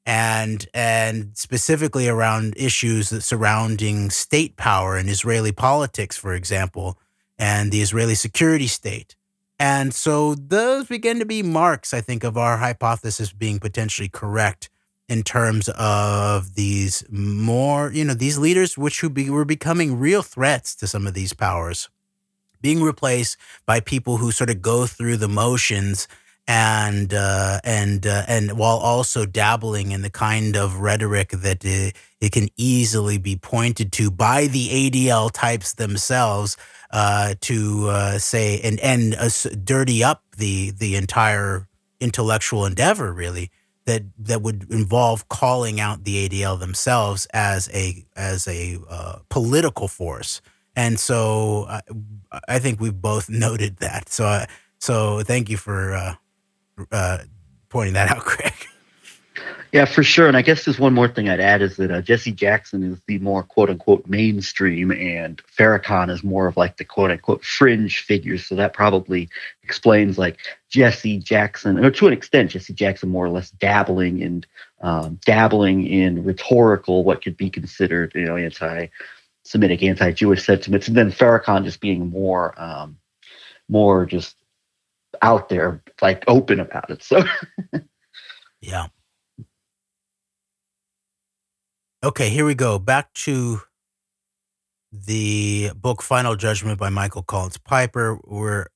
and and specifically around issues surrounding state power and Israeli politics, for example, and the Israeli security state. And so those begin to be marks, I think, of our hypothesis being potentially correct in terms of these more, you know, these leaders which who be, were becoming real threats to some of these powers, being replaced by people who sort of go through the motions and uh, and uh, and while also dabbling in the kind of rhetoric that it, it, can easily be pointed to by the ADL types themselves uh, to uh, say and and uh, dirty up the the entire intellectual endeavor really that that would involve calling out the ADL themselves as a as a uh, political force. And so I think we've both noted that. So so thank you for uh, pointing that out, Craig. Yeah, for sure. And I guess there's one more thing I'd add is that uh, Jesse Jackson is the more quote unquote mainstream, and Farrakhan is more of like the quote unquote fringe figure. So that probably explains like Jesse Jackson, or to an extent, Jesse Jackson more or less dabbling and um, dabbling in rhetorical, what could be considered, you know, anti-Semitic, anti-Jewish sentiments, and then Farrakhan just being more, um, more just out there, like open about it. So, yeah. Okay, here we go. Back to the book Final Judgment by Michael Collins Piper. We're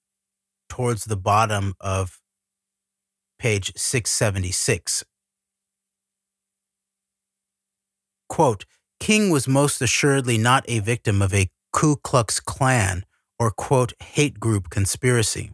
towards the bottom of page 676. Quote King was most assuredly not a victim of a Ku Klux Klan or, quote, hate group conspiracy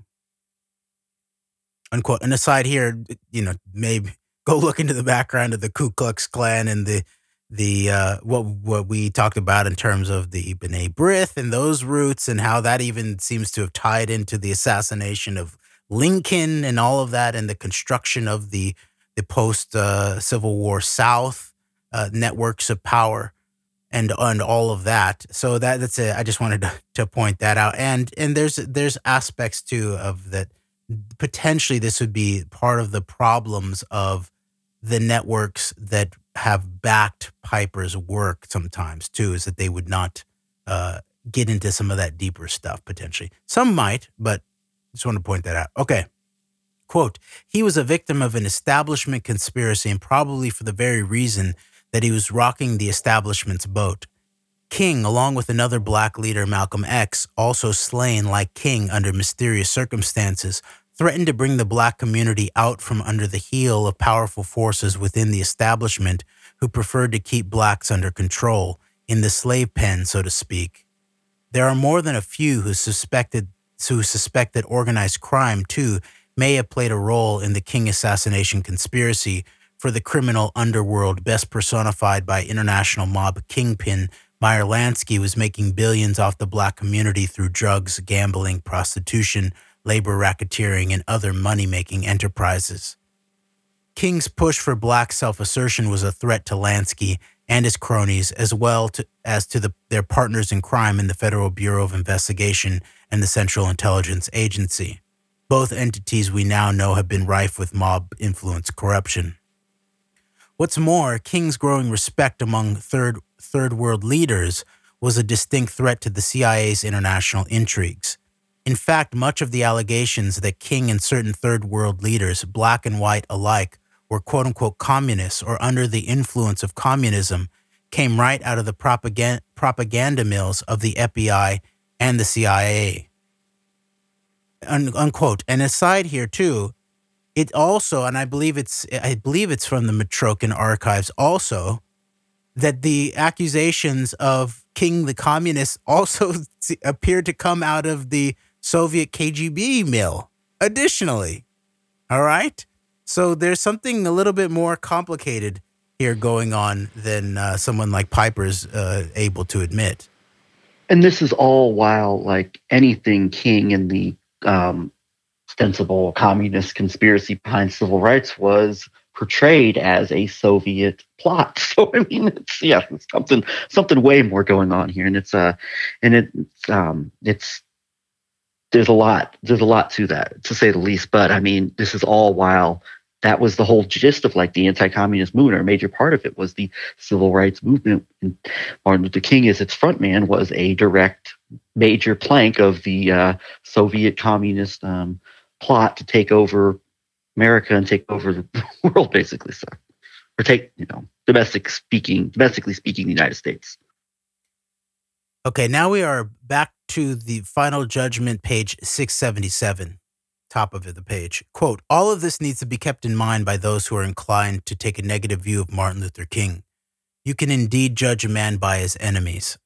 unquote. And aside here, you know, maybe go look into the background of the Ku Klux Klan and the the uh, what what we talked about in terms of the B'nai B'rith and those roots and how that even seems to have tied into the assassination of Lincoln and all of that and the construction of the the post uh, Civil War South uh, networks of power and and all of that. So that that's it. I just wanted to, to point that out. And and there's there's aspects too of that potentially this would be part of the problems of the networks that have backed Piper's work sometimes too, is that they would not uh, get into some of that deeper stuff potentially. Some might, but just want to point that out. Okay. Quote, he was a victim of an establishment conspiracy and probably for the very reason that he was rocking the establishment's boat. King, along with another black leader, Malcolm X, also slain like King under mysterious circumstances, threatened to bring the black community out from under the heel of powerful forces within the establishment who preferred to keep blacks under control, in the slave pen, so to speak. There are more than a few who suspected who suspect that organized crime, too, may have played a role in the King assassination conspiracy for the criminal underworld best personified by international mob kingpin Meyer Lansky was making billions off the black community through drugs, gambling, prostitution, labor racketeering, and other money making enterprises. King's push for black self assertion was a threat to Lansky and his cronies, as well to, as to the, their partners in crime in the Federal Bureau of Investigation and the Central Intelligence Agency. Both entities we now know have been rife with mob influence corruption. What's more, King's growing respect among third, third world leaders was a distinct threat to the CIA's international intrigues. In fact, much of the allegations that King and certain third world leaders, black and white alike, were quote unquote communists or under the influence of communism came right out of the propaganda, propaganda mills of the FBI and the CIA. Un, unquote. And aside here too, it also, and I believe it's, I believe it's from the Mitrokhin archives also, that the accusations of King the Communist also appeared to come out of the Soviet KGB mill. Additionally, all right. So there's something a little bit more complicated here going on than uh, someone like Piper's uh, able to admit. And this is all while like anything King and the um, ostensible communist conspiracy behind civil rights was portrayed as a Soviet plot. So I mean, it's yeah, it's something something way more going on here, and it's uh, and it's um, it's there's a lot there's a lot to that to say the least. But I mean, this is all while that was the whole gist of like the anti-communist movement or a major part of it was the civil rights movement and martin luther king as its frontman was a direct major plank of the uh, soviet communist um, plot to take over america and take over the world basically so or take you know domestic speaking domestically speaking the united states okay now we are back to the final judgment page 677 top of the page. Quote, all of this needs to be kept in mind by those who are inclined to take a negative view of Martin Luther King. You can indeed judge a man by his enemies.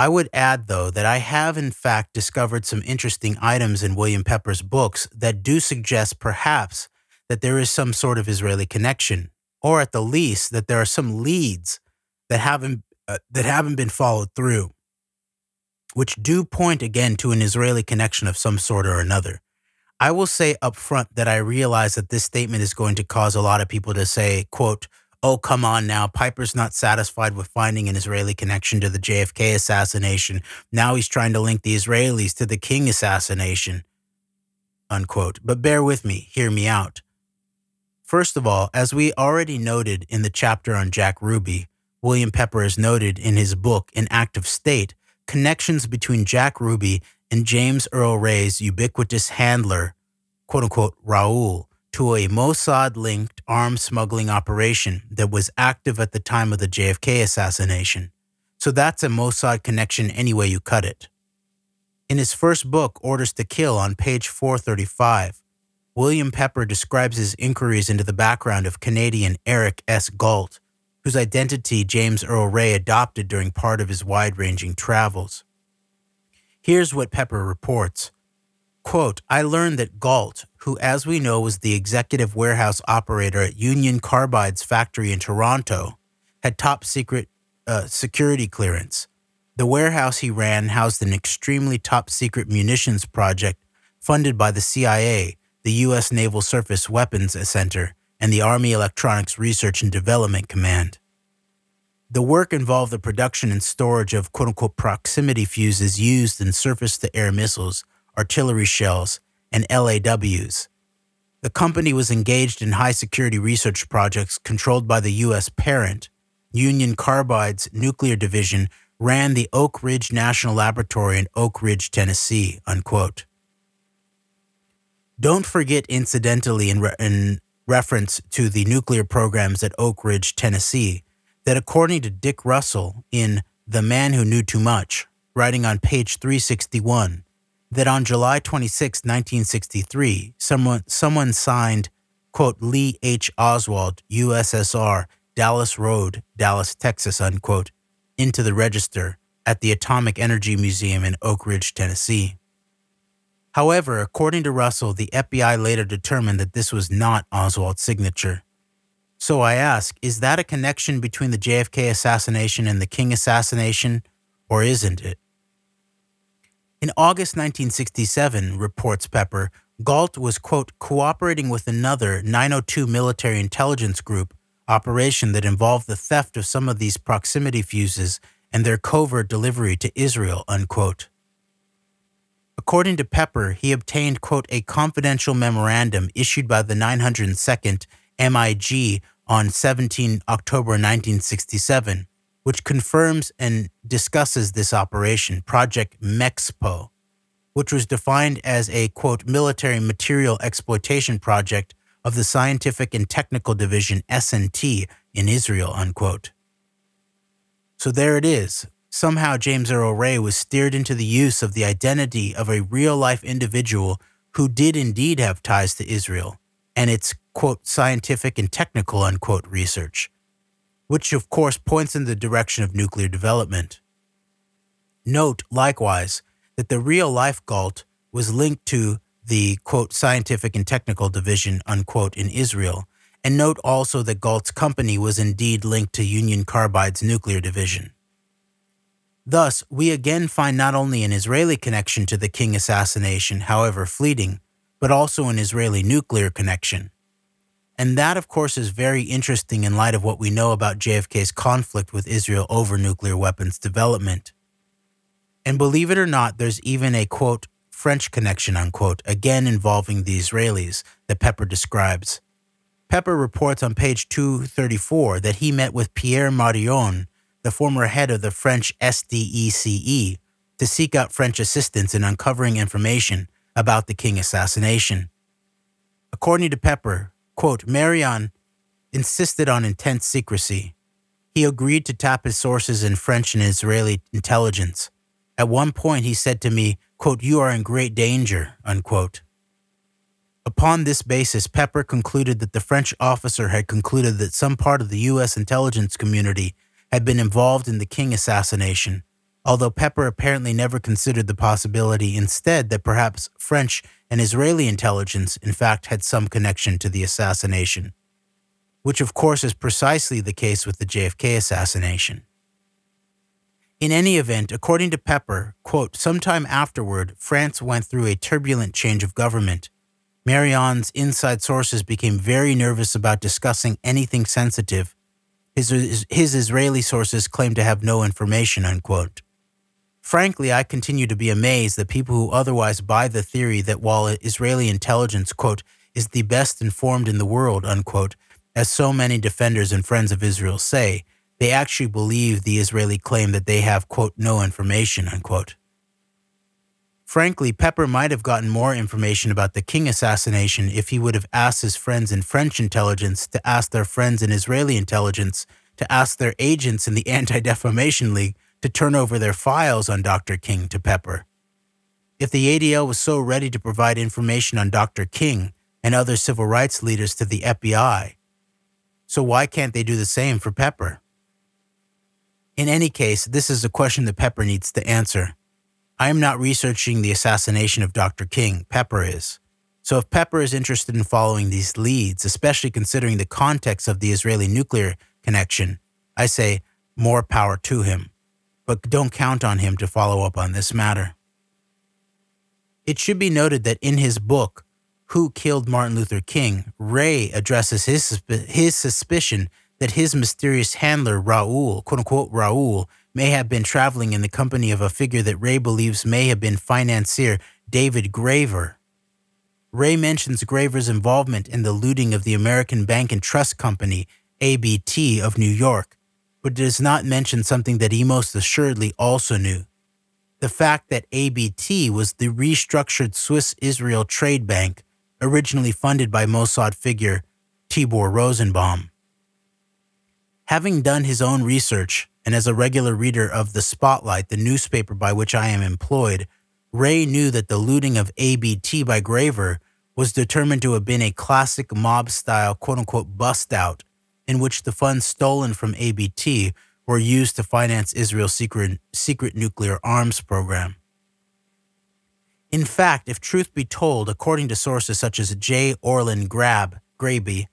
I would add, though, that I have in fact discovered some interesting items in William Pepper's books that do suggest perhaps that there is some sort of Israeli connection, or at the least that there are some leads that haven't uh, that haven't been followed through, which do point again to an Israeli connection of some sort or another. I will say up front that I realize that this statement is going to cause a lot of people to say, quote, oh, come on now. Piper's not satisfied with finding an Israeli connection to the JFK assassination. Now he's trying to link the Israelis to the King assassination, unquote. But bear with me, hear me out. First of all, as we already noted in the chapter on Jack Ruby, William Pepper has noted in his book, An Act of State, connections between Jack Ruby and James Earl Ray's ubiquitous handler, quote unquote, Raoul, to a Mossad linked arms smuggling operation that was active at the time of the JFK assassination. So that's a Mossad connection any way you cut it. In his first book, Orders to Kill, on page 435, William Pepper describes his inquiries into the background of Canadian Eric S. Galt, whose identity James Earl Ray adopted during part of his wide ranging travels. Here's what Pepper reports. Quote, I learned that Galt, who as we know was the executive warehouse operator at Union Carbide's factory in Toronto, had top secret uh, security clearance. The warehouse he ran housed an extremely top secret munitions project funded by the CIA, the U.S. Naval Surface Weapons Center, and the Army Electronics Research and Development Command. The work involved the production and storage of quote unquote proximity fuses used in surface to air missiles, artillery shells, and LAWs. The company was engaged in high security research projects controlled by the U.S. parent. Union Carbide's nuclear division ran the Oak Ridge National Laboratory in Oak Ridge, Tennessee. Unquote. Don't forget, incidentally, in, re- in reference to the nuclear programs at Oak Ridge, Tennessee, that according to Dick Russell in The Man Who Knew Too Much, writing on page 361, that on July 26, 1963, someone, someone signed, quote, Lee H. Oswald, USSR, Dallas Road, Dallas, Texas, unquote, into the register at the Atomic Energy Museum in Oak Ridge, Tennessee. However, according to Russell, the FBI later determined that this was not Oswald's signature. So I ask, is that a connection between the JFK assassination and the King assassination, or isn't it? In August 1967, reports Pepper, Galt was, quote, cooperating with another 902 military intelligence group operation that involved the theft of some of these proximity fuses and their covert delivery to Israel, unquote. According to Pepper, he obtained, quote, a confidential memorandum issued by the 902nd MIG on 17 October 1967, which confirms and discusses this operation, Project Mexpo, which was defined as a quote military material exploitation project of the Scientific and Technical Division S&T in Israel unquote. So there it is. Somehow James Earl Ray was steered into the use of the identity of a real life individual who did indeed have ties to Israel and its quote scientific and technical unquote research, which of course points in the direction of nuclear development. Note likewise that the real life Galt was linked to the quote scientific and technical division unquote in Israel, and note also that Galt's company was indeed linked to Union Carbide's nuclear division. Thus, we again find not only an Israeli connection to the King assassination, however fleeting, but also an Israeli nuclear connection. And that, of course, is very interesting in light of what we know about JFK's conflict with Israel over nuclear weapons development. And believe it or not, there's even a quote, French connection, unquote, again involving the Israelis that Pepper describes. Pepper reports on page 234 that he met with Pierre Marion, the former head of the French SDECE, to seek out French assistance in uncovering information about the King assassination. According to Pepper, quote, Marion insisted on intense secrecy. He agreed to tap his sources in French and Israeli intelligence. At one point, he said to me, quote, You are in great danger, unquote. Upon this basis, Pepper concluded that the French officer had concluded that some part of the U.S. intelligence community had been involved in the King assassination although Pepper apparently never considered the possibility instead that perhaps French and Israeli intelligence, in fact, had some connection to the assassination, which of course is precisely the case with the JFK assassination. In any event, according to Pepper, quote, sometime afterward, France went through a turbulent change of government. Marion's inside sources became very nervous about discussing anything sensitive. His, his Israeli sources claimed to have no information, unquote. Frankly, I continue to be amazed that people who otherwise buy the theory that while Israeli intelligence, quote, is the best informed in the world, unquote, as so many defenders and friends of Israel say, they actually believe the Israeli claim that they have, quote, no information, unquote. Frankly, Pepper might have gotten more information about the King assassination if he would have asked his friends in French intelligence to ask their friends in Israeli intelligence to ask their agents in the Anti Defamation League to turn over their files on Dr. King to Pepper. If the ADL was so ready to provide information on Dr. King and other civil rights leaders to the FBI, so why can't they do the same for Pepper? In any case, this is a question that Pepper needs to answer. I am not researching the assassination of Dr. King, Pepper is. So if Pepper is interested in following these leads, especially considering the context of the Israeli nuclear connection, I say more power to him but don't count on him to follow up on this matter. It should be noted that in his book, Who Killed Martin Luther King, Ray addresses his, his suspicion that his mysterious handler, Raul, quote unquote Raul, may have been traveling in the company of a figure that Ray believes may have been financier David Graiver. Ray mentions Graiver's involvement in the looting of the American Bank and Trust Company, ABT, of New York, but does not mention something that he most assuredly also knew the fact that ABT was the restructured Swiss Israel trade bank originally funded by Mossad figure Tibor Rosenbaum. Having done his own research, and as a regular reader of The Spotlight, the newspaper by which I am employed, Ray knew that the looting of ABT by Graiver was determined to have been a classic mob style quote unquote bust out in which the funds stolen from ABT were used to finance Israel's secret, secret nuclear arms program. In fact, if truth be told, according to sources such as J. Orlin Grab, Graby,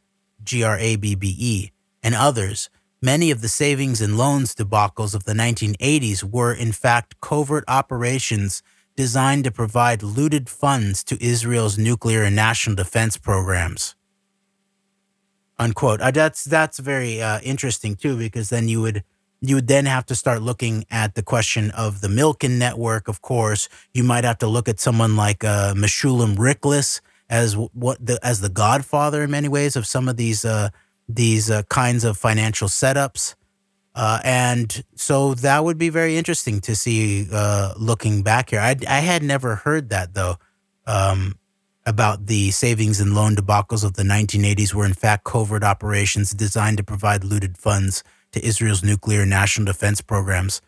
G R A B B E, and others, many of the savings and loans debacles of the 1980s were, in fact, covert operations designed to provide looted funds to Israel's nuclear and national defense programs unquote. Uh, that's that's very uh, interesting too, because then you would you would then have to start looking at the question of the Milken network. Of course, you might have to look at someone like uh, Meshullam Riklis as what the as the godfather in many ways of some of these uh, these uh, kinds of financial setups. Uh, and so that would be very interesting to see uh, looking back here. I, I had never heard that though. Um, about the savings and loan debacles of the 1980s were in fact covert operations designed to provide looted funds to Israel's nuclear national defense programs.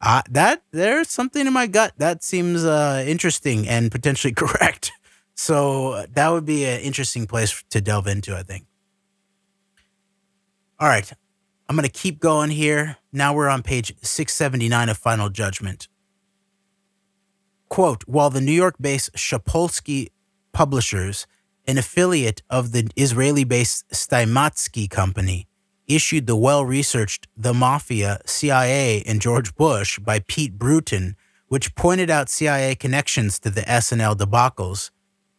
Uh, that there's something in my gut that seems uh, interesting and potentially correct. So uh, that would be an interesting place to delve into, I think. All right, I'm going to keep going here. Now we're on page 679 of Final Judgment. Quote While the New York based Shapolsky Publishers, an affiliate of the Israeli based Steimatzky Company, issued the well researched The Mafia, CIA, and George Bush by Pete Brewton, which pointed out CIA connections to the SNL debacles.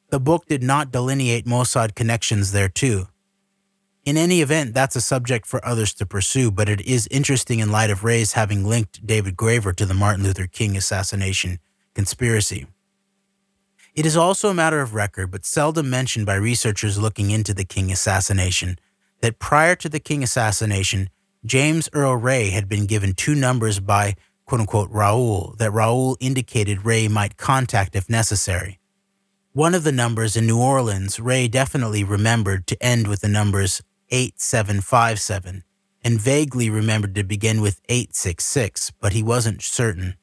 The book did not delineate Mossad connections there, too. In any event, that's a subject for others to pursue, but it is interesting in light of Ray's having linked David Graiver to the Martin Luther King assassination conspiracy. It is also a matter of record, but seldom mentioned by researchers looking into the King assassination, that prior to the King assassination, James Earl Ray had been given two numbers by quote unquote Raoul that Raoul indicated Ray might contact if necessary. One of the numbers in New Orleans, Ray definitely remembered to end with the numbers 8757 and vaguely remembered to begin with 866, but he wasn't certain.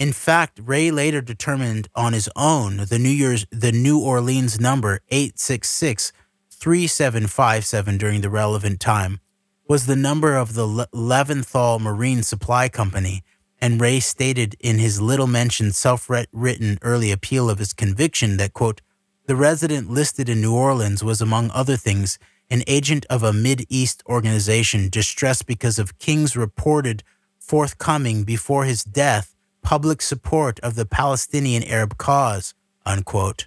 In fact, Ray later determined on his own the New Year's the New Orleans number 866 3757 during the relevant time was the number of the Leventhal Marine Supply Company, and Ray stated in his little mentioned self-written early appeal of his conviction that quote the resident listed in New Orleans was among other things an agent of a Mid-East organization distressed because of King's reported forthcoming before his death public support of the Palestinian Arab cause, unquote.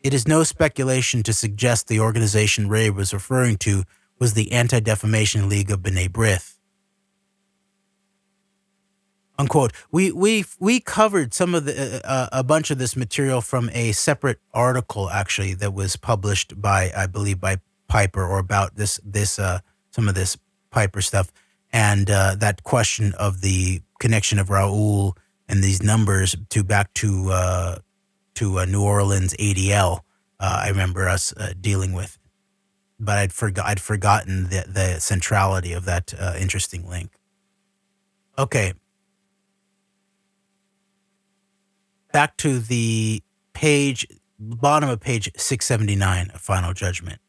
It is no speculation to suggest the organization Ray was referring to was the Anti Defamation League of B'nai B'rith. Unquote. We we we covered some of the uh, uh, a bunch of this material from a separate article actually that was published by I believe by Piper or about this this uh, some of this Piper stuff and uh, that question of the connection of Raoul and these numbers to back to uh, to uh, New Orleans ADL. Uh, I remember us dealing with, but I'd forgot I'd forgotten the the centrality of that interesting link. Okay, back to the page, bottom of page 679 of Final Judgment.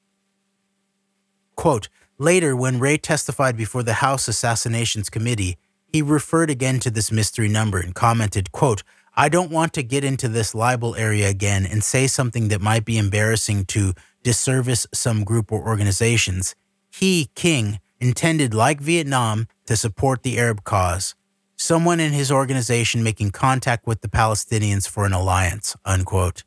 Quote Later, when Ray testified before the House Assassinations Committee, he referred again to this mystery number and commented, quote, I don't want to get into this libel area again and say something that might be embarrassing to disservice some group or organizations. He, King, intended, like Vietnam, to support the Arab cause someone in his organization making contact with the Palestinians for an alliance, unquote.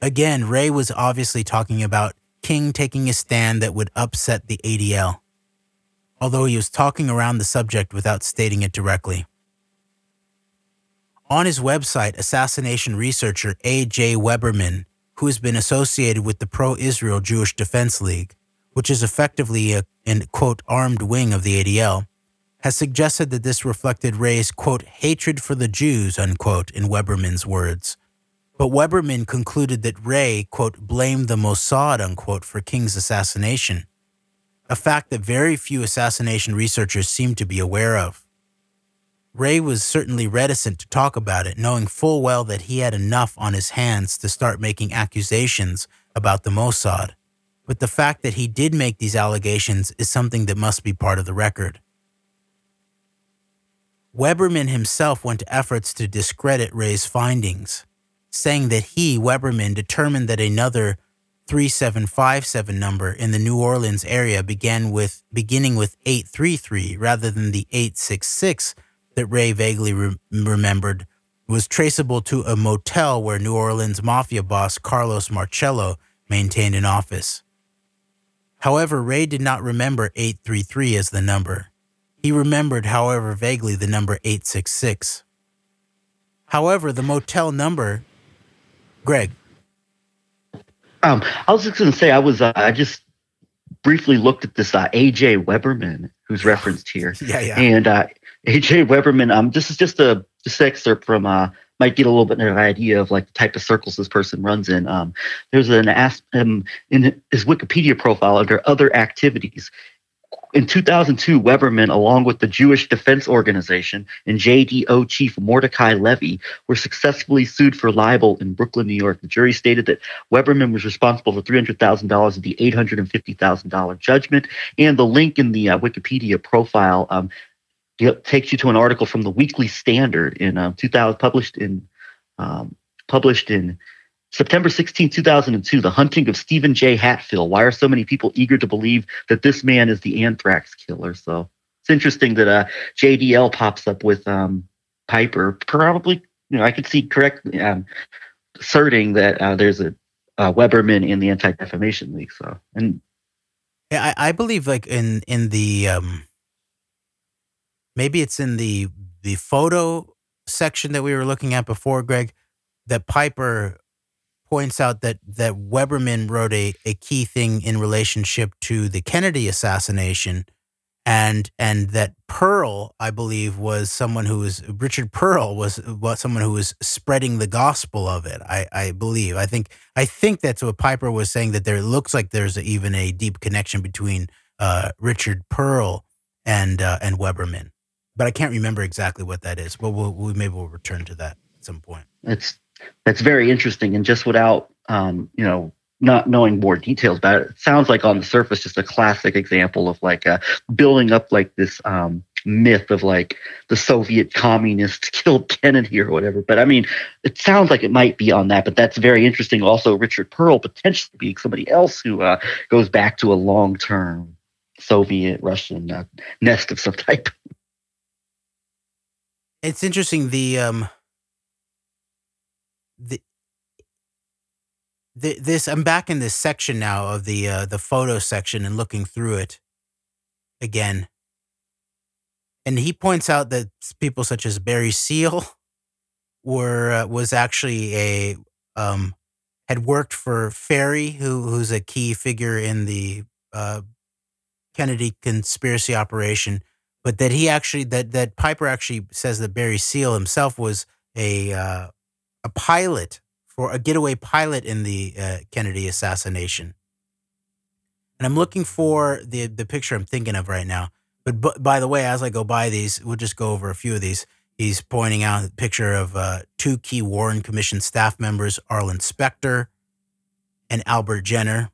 Again, Ray was obviously talking about King taking a stand that would upset the ADL, although he was talking around the subject without stating it directly. On his website, assassination researcher A.J. Weberman, who has been associated with the pro Israel Jewish Defense League, which is effectively a, an quote, armed wing of the ADL, has suggested that this reflected Ray's, quote, hatred for the Jews, unquote, in Weberman's words. But Weberman concluded that Ray, quote, blamed the Mossad, unquote, for King's assassination, a fact that very few assassination researchers seem to be aware of. Ray was certainly reticent to talk about it, knowing full well that he had enough on his hands to start making accusations about the Mossad. But the fact that he did make these allegations is something that must be part of the record. Weberman himself went to efforts to discredit Ray's findings, saying that he, Weberman, determined that another 3757 number in the New Orleans area began with beginning with 833 rather than the 866 that Ray vaguely re- remembered was traceable to a motel where New Orleans mafia boss Carlos Marcello maintained an office. However, Ray did not remember 833 as the number. He remembered, however, vaguely the number 866. However, the motel number, Greg. Um, I was just going to say, I was, uh, I just briefly looked at this uh, AJ Weberman, who's referenced here. yeah, yeah. And uh, AJ Weberman, um, this is just a just an excerpt from uh, might get a little bit of an idea of like the type of circles this person runs in. Um, there's an ask um, in his Wikipedia profile under other activities. In 2002, Weberman, along with the Jewish Defense Organization and JDO chief Mordecai Levy, were successfully sued for libel in Brooklyn, New York. The jury stated that Weberman was responsible for $300,000 of the $850,000 judgment. And the link in the uh, Wikipedia profile um, takes you to an article from the Weekly Standard in uh, 2000, published in um, published in September 16, 2002, the hunting of Steven J. Hatfill. Why are so many people eager to believe that this man is the anthrax killer? So it's interesting that uh, JDL pops up with um, Piper. Probably, you know, I could see correct um, asserting that uh, there's a uh, Weberman in the Anti Defamation League. So, and Yeah, I, I believe like in in the um maybe it's in the the photo section that we were looking at before, Greg, that Piper points out that that Weberman wrote a, a key thing in relationship to the Kennedy assassination and and that Perle, I believe, was someone who was Richard Perle was was someone who was spreading the gospel of it. I, I believe. I think I think that's what Piper was saying. That there looks like there's a, even a deep connection between uh, Richard Perle and uh, and Weberman, but I can't remember exactly what that is. But we'll, we maybe we'll return to that at some point. it's that's very interesting. And just without, um, you know, not knowing more details about it, it sounds like on the surface just a classic example of like uh, building up like this um, myth of like the Soviet communists killed Kennedy or whatever. But I mean, it sounds like it might be on that. But that's very interesting. Also, Richard Perle potentially being somebody else who uh, goes back to a long term Soviet Russian uh, nest of some type. It's interesting. The um, the, the this I'm back in this section now of the uh, the photo section and looking through it again. And he points out that people such as Barry Seal were uh, was actually a um, had worked for Ferrie, who who's a key figure in the uh, Kennedy conspiracy operation, but that he actually that that Piper actually says that Barry Seal himself was a uh, a pilot for a getaway pilot in the uh, Kennedy assassination. And I'm looking for the the picture I'm thinking of right now. But, bu- by the way, as I go by these, we'll just go over a few of these. He's pointing out a picture of uh, two key Warren Commission staff members, Arlen Specter and Albert Jenner.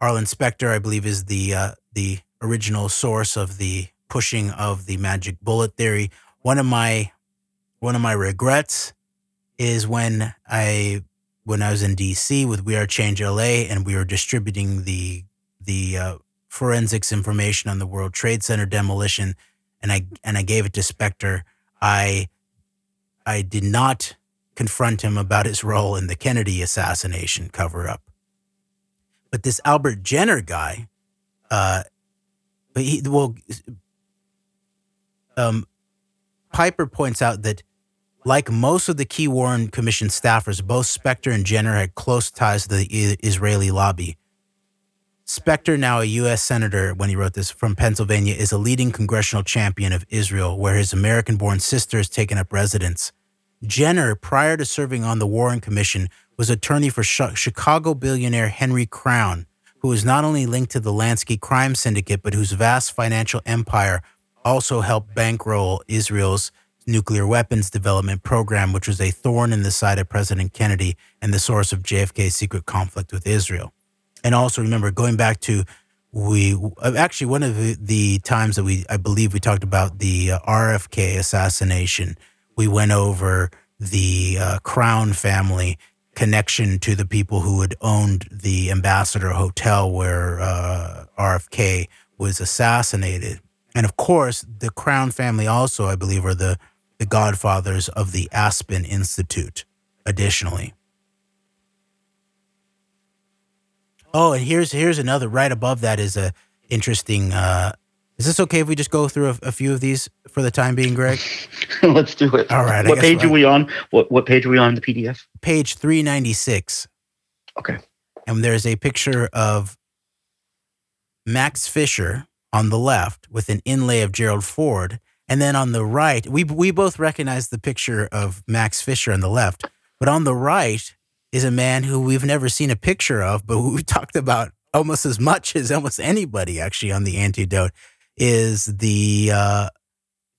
Arlen Specter, I believe, is the uh, the original source of the pushing of the magic bullet theory. One of my one of my regrets is when I when I was in DC with We Are Change LA and we were distributing the the uh, forensics information on the World Trade Center demolition, and I and I gave it to Specter. I I did not confront him about his role in the Kennedy assassination cover up. But this Albert Jenner guy, uh, but he well, um, Piper points out that like most of the key Warren Commission staffers, both Specter and Jenner had close ties to the Israeli lobby. Specter, now a U.S. Senator when he wrote this from Pennsylvania, is a leading congressional champion of Israel, where his American born sister has taken up residence. Jenner, prior to serving on the Warren Commission, was attorney for Chicago billionaire Henry Crown, who is not only linked to the Lansky crime syndicate, but whose vast financial empire also helped bankroll Israel's nuclear weapons development program, which was a thorn in the side of President Kennedy and the source of JFK's secret conflict with Israel. And also remember, going back to we actually one of the, the times that we I believe we talked about the uh, RFK assassination. We went over the uh, Crown family connection to the people who had owned the Ambassador Hotel where uh, RFK was assassinated. And of course, the Crown family also, I believe, are the, the godfathers of the Aspen Institute, additionally. Oh, and here's here's another right above that is a interesting uh is this okay if we just go through a, a few of these for the time being, Greg? Let's do it. All right, What page I- are we on? What what page are we on in the PDF? Page 396. Okay. And there's a picture of Max Fisher on the left with an inlay of Gerald Ford. And then on the right, we, we both recognize the picture of Max Fisher on the left. But on the right is a man who we've never seen a picture of, but who we talked about almost as much as almost anybody actually on the antidote is the uh,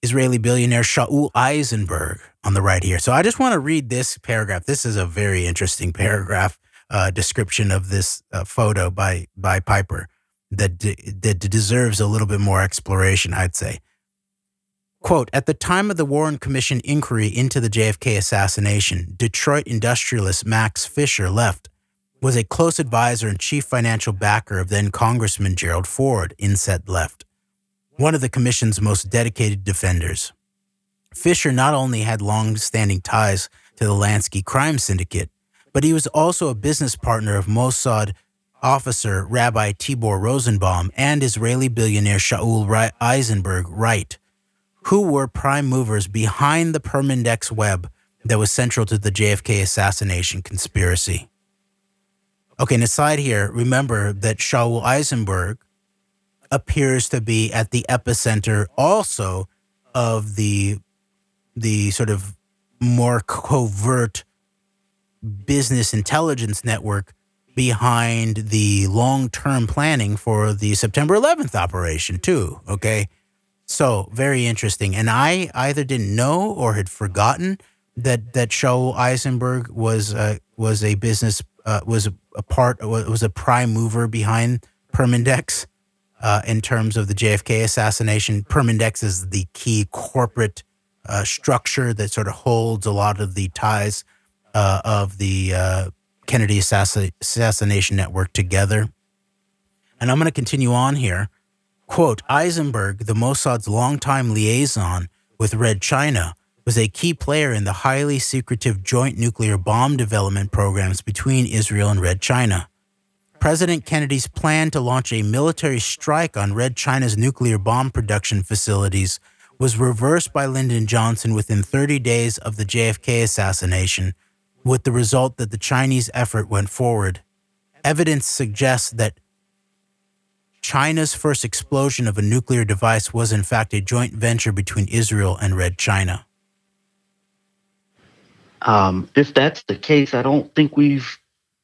Israeli billionaire Shaul Eisenberg on the right here. So I just want to read this paragraph. This is a very interesting paragraph uh, description of this uh, photo by by Piper that de- that deserves a little bit more exploration, I'd say. Quote, at the time of the Warren Commission inquiry into the JFK assassination, Detroit industrialist Max Fisher left, was a close advisor and chief financial backer of then Congressman Gerald Ford, Inset left, one of the commission's most dedicated defenders. Fisher not only had long standing ties to the Lansky crime syndicate, but he was also a business partner of Mossad officer Rabbi Tibor Rosenbaum and Israeli billionaire Shaul Eisenberg right, who were prime movers behind the Permindex web that was central to the JFK assassination conspiracy. Okay, and aside here, remember that Shaul Eisenberg appears to be at the epicenter also of the the sort of more covert business intelligence network behind the long-term planning for the September 11th operation too, okay? So, very interesting. And I either didn't know or had forgotten that that Shaul Eisenberg was uh, was a business uh, was a, part was a prime mover behind Permindex uh, in terms of the JFK assassination. Permindex is the key corporate uh, structure that sort of holds a lot of the ties uh, of the uh, Kennedy assassin- assassination network together. And I'm going to continue on here. Quote Eisenberg, the Mossad's longtime liaison with Red China, was a key player in the highly secretive joint nuclear bomb development programs between Israel and Red China. President Kennedy's plan to launch a military strike on Red China's nuclear bomb production facilities was reversed by Lyndon Johnson within 30 days of the JFK assassination, with the result that the Chinese effort went forward. Evidence suggests that China's first explosion of a nuclear device was, in fact, a joint venture between Israel and Red China. Um, if that's the case, I don't think we've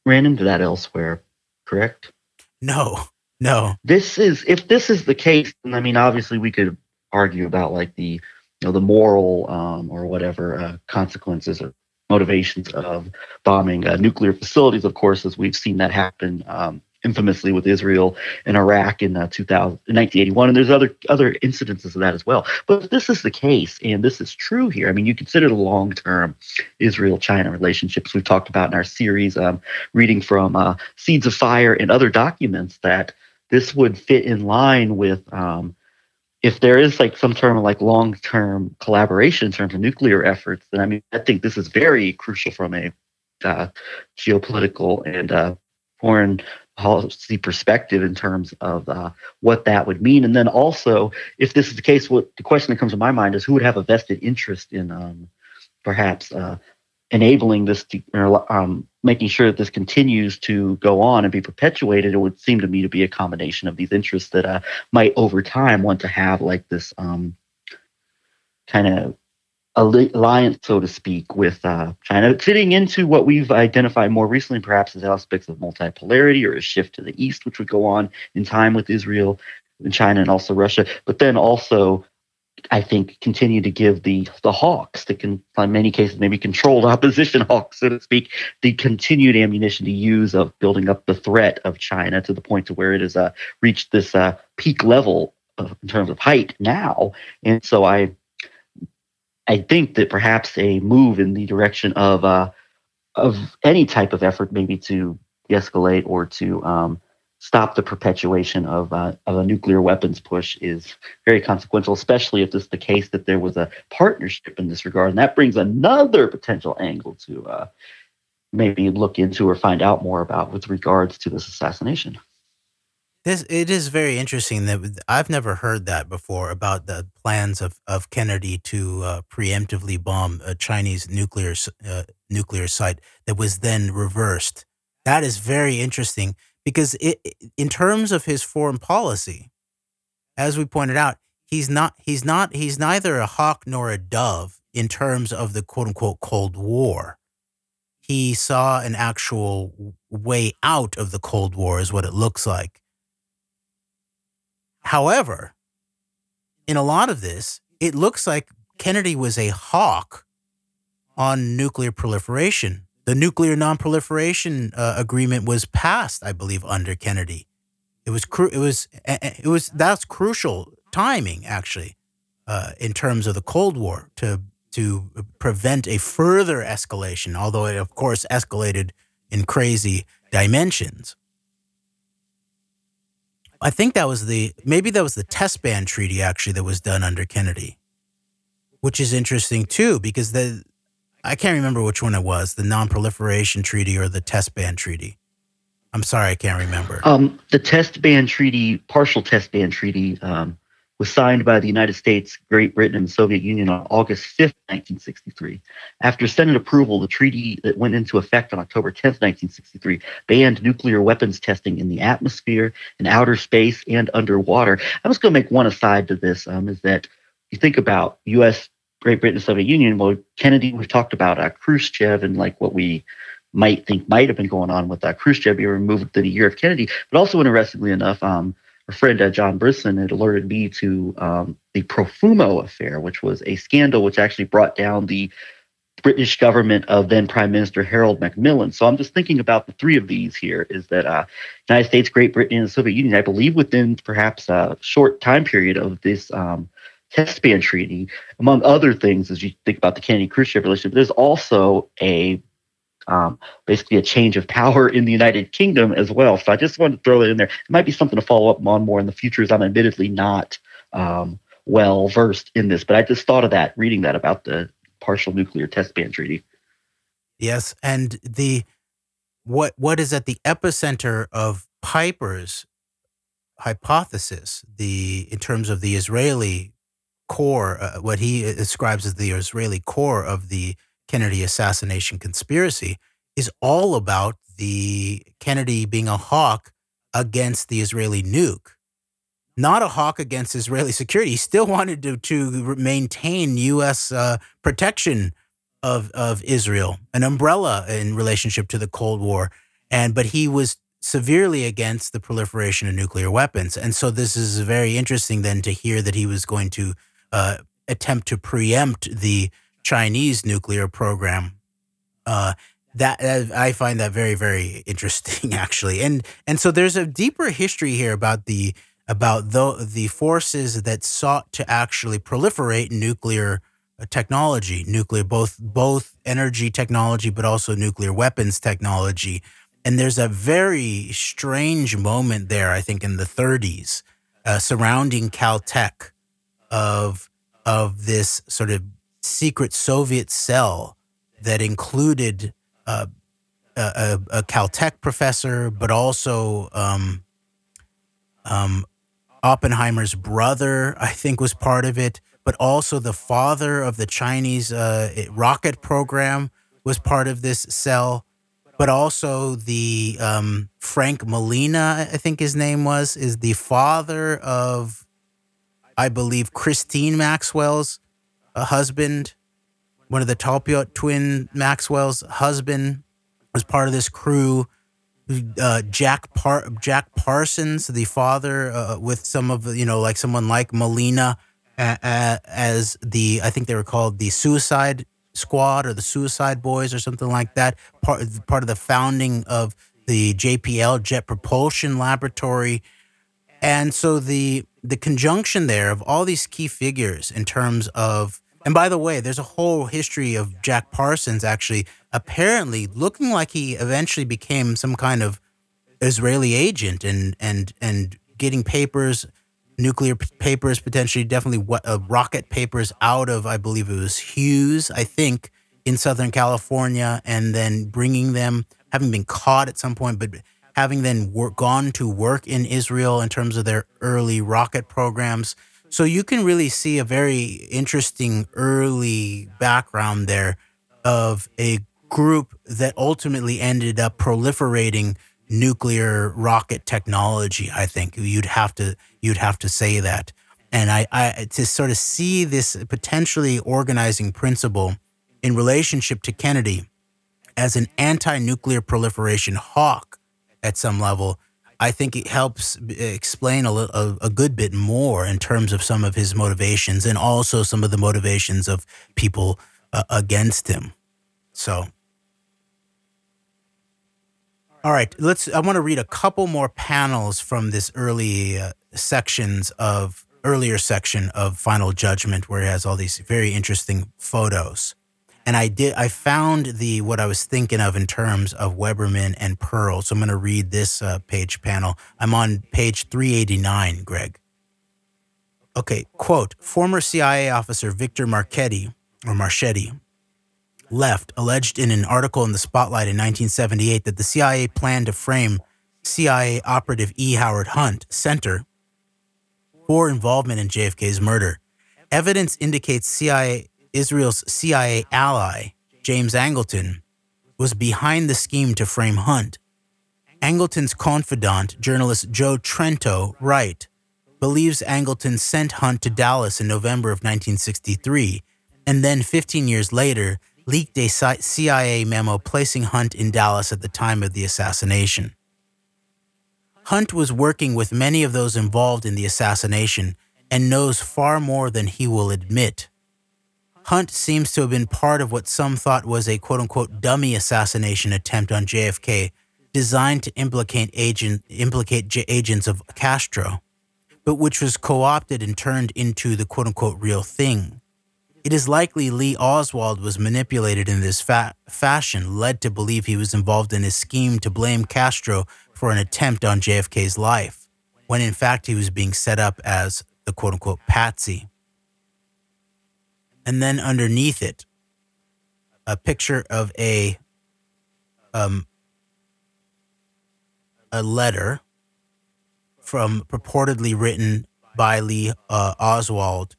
ran into that elsewhere correct? No, no. This is if this is the case, I mean, obviously, we could argue about like the you know the moral um, or whatever uh, consequences or motivations of bombing uh, nuclear facilities. Of course, as we've seen that happen um, infamously with Israel and Iraq in uh, 2000, 1981, and there's other other incidences of that as well. But this is the case, and this is true here, I mean, you consider the long-term Israel-China relationships we've talked about in our series, um, reading from uh, Seeds of Fire and other documents that this would fit in line with. Um, if there is like some term of like long-term collaboration in terms of nuclear efforts, then I mean I think this is very crucial from a uh, geopolitical and uh, foreign policy perspective in terms of uh, what that would mean. And then also, if this is the case, what the question that comes to my mind is who would have a vested interest in um, perhaps uh, enabling this, to, or, um, making sure that this continues to go on and be perpetuated. It would seem to me to be a combination of these interests that uh, might over time want to have like this um, kind of alliance, so to speak, with uh, China, fitting into what we've identified more recently, perhaps as aspects of multipolarity or a shift to the east, which would go on in time with Israel and China and also Russia, but then also. I think continue to give the the hawks, that can in many cases maybe controlled opposition hawks, so to speak, the continued ammunition to use of building up the threat of China to the point to where it has uh, reached this uh, peak level of, in terms of height now. And so I I think that perhaps a move in the direction of uh, of any type of effort, maybe to de-escalate or to um, stop the perpetuation of uh, of a nuclear weapons push, is very consequential. Especially if this is the case that there was a partnership in this regard, and that brings another potential angle to uh, maybe look into or find out more about with regards to this assassination. This it is very interesting that I've never heard that before about the plans of, of Kennedy to uh, preemptively bomb a Chinese nuclear uh, nuclear site that was then reversed. That is very interesting because it, in terms of his foreign policy, as we pointed out, he's not he's not he's neither a hawk nor a dove in terms of the quote unquote Cold War. He saw an actual way out of the Cold War, is what it looks like However, in a lot of this, it looks like Kennedy was a hawk on nuclear proliferation. The nuclear non-proliferation uh, agreement was passed, I believe, under Kennedy. It was cru- it was it was that's crucial timing actually uh, in terms of the Cold War to to prevent a further escalation. Although it of course escalated in crazy dimensions. I think that was the maybe that was the test ban treaty actually that was done under Kennedy, which is interesting too because the I can't remember which one it was, the non-proliferation treaty or the test ban treaty. I'm sorry, I can't remember. Um, the test ban treaty, partial test ban treaty, um, was signed by the United States, Great Britain, and the Soviet Union on August 5th, 1963. After Senate approval, the treaty that went into effect on October 10th, 1963, banned nuclear weapons testing in the atmosphere, in outer space, and underwater. I'm just going to make one aside to this um, is that you think about U.S., Great Britain, Soviet Union. Well, Kennedy, we've talked about uh, Khrushchev and like what we might think might have been going on with uh, Khrushchev being removed within a year of Kennedy. But also, interestingly enough, um, friend uh, John Brisson had alerted me to um, the Profumo affair, which was a scandal which actually brought down the British government of then Prime Minister Harold Macmillan. So I'm just thinking about the three of these here is that uh, United States, Great Britain, and the Soviet Union, I believe within perhaps a short time period of this um, test ban treaty, among other things, as you think about the Kennedy Khrushchev relationship, there's also a um, basically a change of power in the United Kingdom as well. So I just wanted to throw it in there. It might be something to follow up on more in the future, as I'm admittedly not um, well versed in this, but I just thought of that reading that about the partial nuclear test ban treaty. Yes, and the what what is at the epicenter of Piper's hypothesis, the in terms of the Israeli core, uh, what he describes as the Israeli core of the Kennedy assassination conspiracy is all about the Kennedy being a hawk against the Israeli nuke, not a hawk against Israeli security. He still wanted to, to maintain U.S. Uh, protection of, of Israel, an umbrella in relationship to the Cold War. And but he was severely against the proliferation of nuclear weapons. And so this is very interesting then to hear that he was going to uh, attempt to preempt the Chinese nuclear program. Uh, that uh, I find that very very interesting actually, and and so there's a deeper history here about the about the the forces that sought to actually proliferate nuclear uh, technology, nuclear both both energy technology, but also nuclear weapons technology. And there's a very strange moment there, I think, in the 30s, uh, surrounding Caltech, of of this sort of secret Soviet cell that included uh, a, a, Caltech professor, but also um, um, Oppenheimer's brother, I think, was part of it. But also the father of the Chinese uh, rocket program was part of this cell. But also the um, Frank Malina, I think his name was, is the father of, I believe, Christine Maxwell's a husband. One of the Talpiot twin Maxwell's husband was part of this crew. Uh, Jack Par- Jack Parsons, the father, uh, with some of you know, like someone like Malina, uh, as the I think they were called the Suicide Squad or the Suicide Boys or something like that. Part part of the founding of the JPL Jet Propulsion Laboratory, and so the the conjunction there of all these key figures in terms of and by the way, there's a whole history of Jack Parsons actually apparently looking like he eventually became some kind of Israeli agent and and and getting papers, nuclear papers, potentially definitely what uh, rocket papers out of I believe it was Hughes, I think, in Southern California, and then bringing them, having been caught at some point, but having then gone to work in Israel in terms of their early rocket programs. So you can really see a very interesting early background there of a group that ultimately ended up proliferating nuclear rocket technology. I think you'd have to you'd have to say that. And I, I to sort of see this potentially organizing principle in relationship to Kennedy as an anti-nuclear proliferation hawk at some level I think it helps explain a, a, a, good bit more in terms of some of his motivations and also some of the motivations of people uh, against him. So, all right, let's. I want to read a couple more panels from this early uh, sections of earlier section of Final Judgment, where he has all these very interesting photos and I did I found the what I was thinking of in terms of Weberman and Perle. So I'm going to read this uh, page panel. I'm on page 389, Greg. Okay, quote, former CIA officer Victor Marchetti or Marchetti Left alleged in an article in the Spotlight in 1978 that the CIA planned to frame CIA operative E. Howard Hunt, Center, for involvement in JFK's murder. Evidence indicates CIA, Israel's CIA ally, James Angleton, was behind the scheme to frame Hunt. Angleton's confidant, journalist Joe Trento right, believes Angleton sent Hunt to Dallas in November of 1963, and then 15 years later leaked a CIA memo placing Hunt in Dallas at the time of the assassination. Hunt was working with many of those involved in the assassination and knows far more than he will admit. Hunt seems to have been part of what some thought was a quote unquote dummy assassination attempt on JFK designed to implicate, agent, implicate j- agents of Castro, but which was co opted and turned into the quote unquote real thing. It is likely Lee Oswald was manipulated in this fa- fashion, led to believe he was involved in a scheme to blame Castro for an attempt on JFK's life, when in fact he was being set up as the quote unquote patsy. And then underneath it, a picture of a um, a letter from purportedly written by Lee uh, Oswald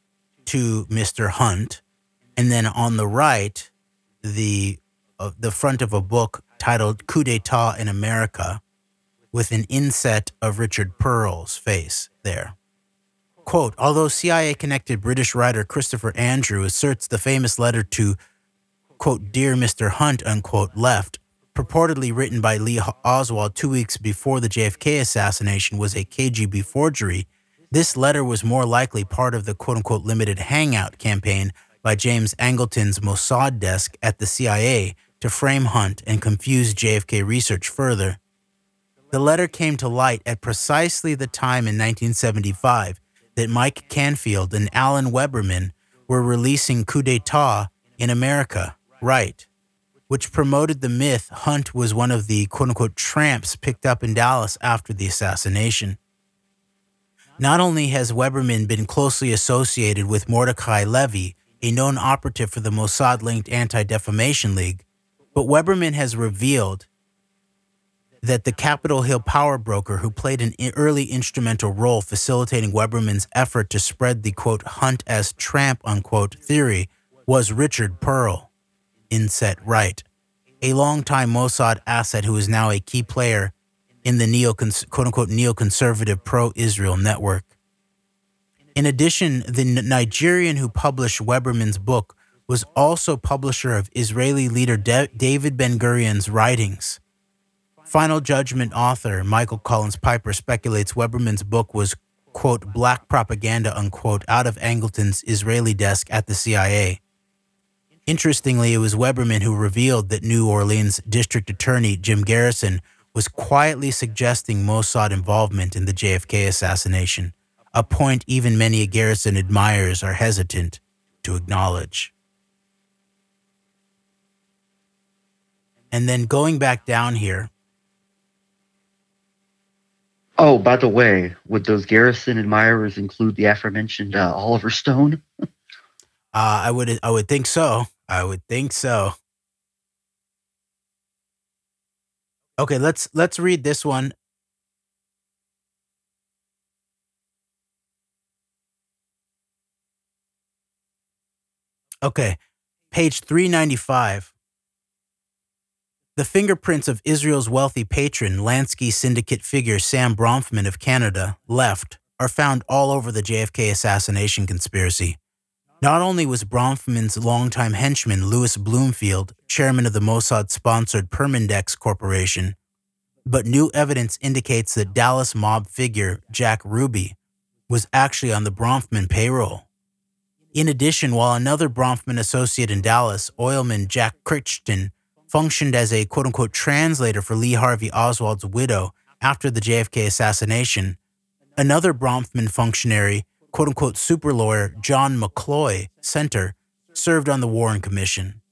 to Mr. Hunt, and then on the right, the uh, the front of a book titled "Coup d'État in America," with an inset of Richard Perle's face there. Quote, although CIA connected British writer Christopher Andrew asserts the famous letter to, quote, Dear Mr. Hunt, unquote, left, purportedly written by Lee Oswald two weeks before the JFK assassination, was a KGB forgery, this letter was more likely part of the quote unquote limited hangout campaign by James Angleton's Mossad desk at the CIA to frame Hunt and confuse JFK research further. The letter came to light at precisely the time in 1975 that Mike Canfield and Alan Weberman were releasing Coup d'etat in America, right, which promoted the myth Hunt was one of the quote unquote tramps picked up in Dallas after the assassination. Not only has Weberman been closely associated with Mordecai Levy, a known operative for the Mossad linked Anti Defamation League, but Weberman has revealed that the Capitol Hill power broker who played an early instrumental role facilitating Weberman's effort to spread the quote hunt as tramp unquote theory was Richard Perle, inset right, a longtime Mossad asset who is now a key player in the quote unquote neoconservative pro Israel network. In addition, the Nigerian who published Weberman's book was also publisher of Israeli leader David Ben Gurion's writings Final Judgment author Michael Collins Piper speculates Weberman's book was, quote, black propaganda, unquote, out of Angleton's Israeli desk at the CIA. Interestingly, it was Weberman who revealed that New Orleans District Attorney Jim Garrison was quietly suggesting Mossad involvement in the JFK assassination, a point even many Garrison admirers are hesitant to acknowledge. And then going back down here, Oh, by the way, would those Garrison admirers include the aforementioned uh, Oliver Stone? uh, I would. I would think so. I would think so. Okay, let's let's read this one. Okay, page 395. The fingerprints of Israel's wealthy patron, Lansky syndicate figure Sam Bronfman of Canada, left, are found all over the JFK assassination conspiracy. Not only was Bronfman's longtime henchman, Louis Bloomfield, chairman of the Mossad sponsored Permindex Corporation, but new evidence indicates that Dallas mob figure Jack Ruby was actually on the Bronfman payroll. In addition, while another Bronfman associate in Dallas, oilman Jack Crichton, functioned as a quote unquote translator for Lee Harvey Oswald's widow after the JFK assassination, another Bronfman functionary, quote unquote super lawyer John McCloy Center, served on the Warren Commission.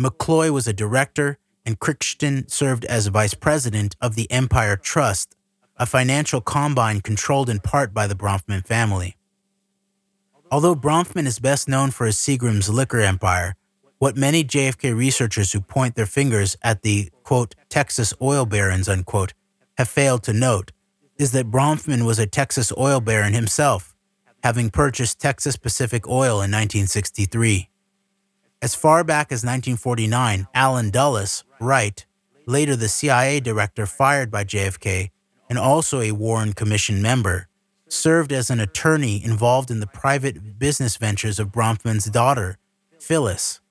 McCloy was a director, and Crichton served as vice president of the Empire Trust, a financial combine controlled in part by the Bronfman family. Although Bronfman is best known for his Seagram's liquor empire, what many JFK researchers who point their fingers at the quote Texas oil barons unquote have failed to note is that Bronfman was a Texas oil baron himself, having purchased Texas Pacific Oil in 1963. As far back as 1949, Allen Dulles, right, later the CIA director fired by JFK and also a Warren Commission member, served as an attorney involved in the private business ventures of Bronfman's daughter, Phyllis.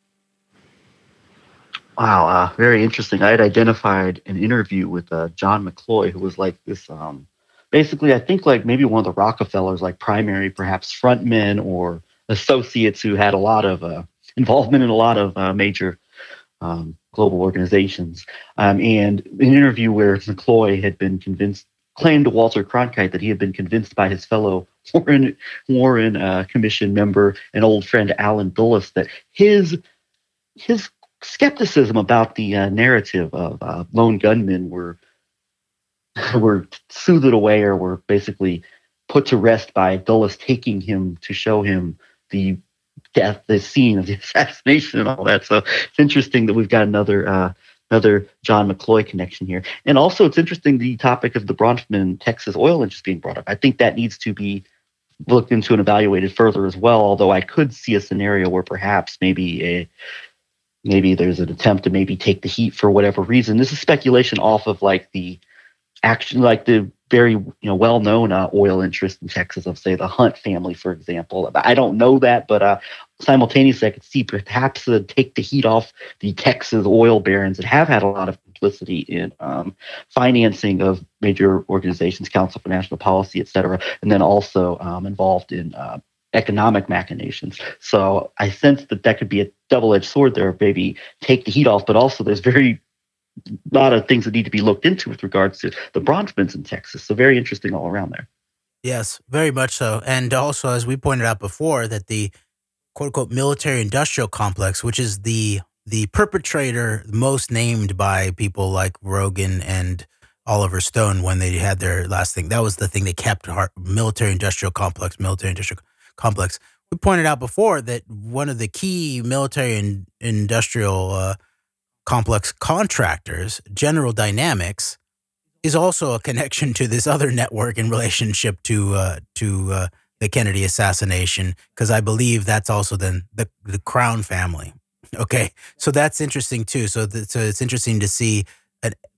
Wow, uh, very interesting. I had identified an interview with uh, John McCloy, who was like this, um, basically, I think like maybe one of the Rockefellers, like primary, perhaps frontmen or associates who had a lot of uh, involvement in a lot of uh, major um, global organizations. Um, and an interview where McCloy had been convinced, claimed to Walter Cronkite that he had been convinced by his fellow Warren Warren uh, Commission member and old friend Allen Dulles that his his skepticism about the uh, narrative of uh, lone gunmen were were soothed away or were basically put to rest by Dulles taking him to show him the death, the scene of the assassination, and all that. So it's interesting that we've got another uh, another John McCloy connection here, and also it's interesting the topic of the Bronfman Texas oil interest being brought up. I think that needs to be looked into and evaluated further as well. Although I could see a scenario where perhaps maybe a maybe there's an attempt to maybe take the heat for whatever reason. This is speculation off of like the action, like the very you know well-known uh, oil interest in Texas of say the Hunt family, for example. I don't know that, but uh, simultaneously I could see perhaps uh, take the heat off the Texas oil barons that have had a lot of complicity in um, financing of major organizations, Council for National Policy, et cetera, and then also um, involved in uh, economic machinations. So I sense that that could be a double-edged sword there, maybe take the heat off, but also there's very a lot of things that need to be looked into with regards to the Bronfmans in Texas. So very interesting all around there. Yes, very much so. And also, as we pointed out before, that the quote unquote military industrial complex, which is the the perpetrator most named by people like Rogan and Oliver Stone when they had their last thing. That was the thing they kept heart, military industrial complex, military industrial complex. We pointed out before that one of the key military and industrial uh, complex contractors, General Dynamics, is also a connection to this other network in relationship to uh, to uh, the Kennedy assassination, because I believe that's also then the the Crown family. Okay, so that's interesting too. So the, so it's interesting to see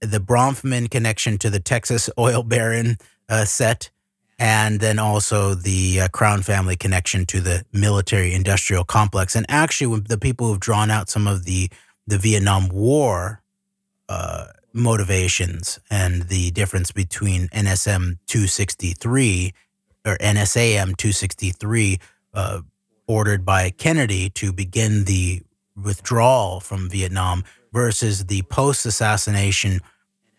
the Bronfman connection to the Texas oil baron uh, set, and then also the uh, Crown family connection to the military industrial complex. And actually, the people who've drawn out some of the the Vietnam War uh, motivations and the difference between NSM 263 or NSAM 263, uh, ordered by Kennedy to begin the withdrawal from Vietnam, versus the post assassination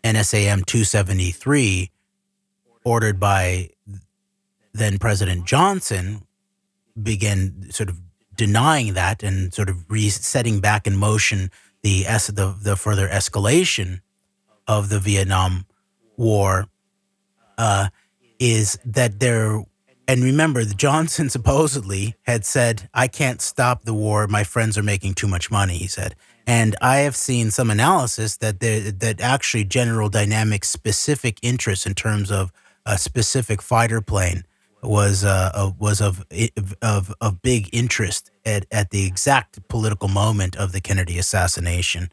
NSAM 273, ordered by then President Johnson, began sort of denying that and sort of resetting back in motion the the, the further escalation of the Vietnam War uh, is that there. And remember, Johnson supposedly had said, "I can't stop the war. My friends are making too much money." He said, and I have seen some analysis that there, that actually General Dynamics' specific interests in terms of a specific fighter plane was uh, was of of of big interest at, at the exact political moment of the Kennedy assassination.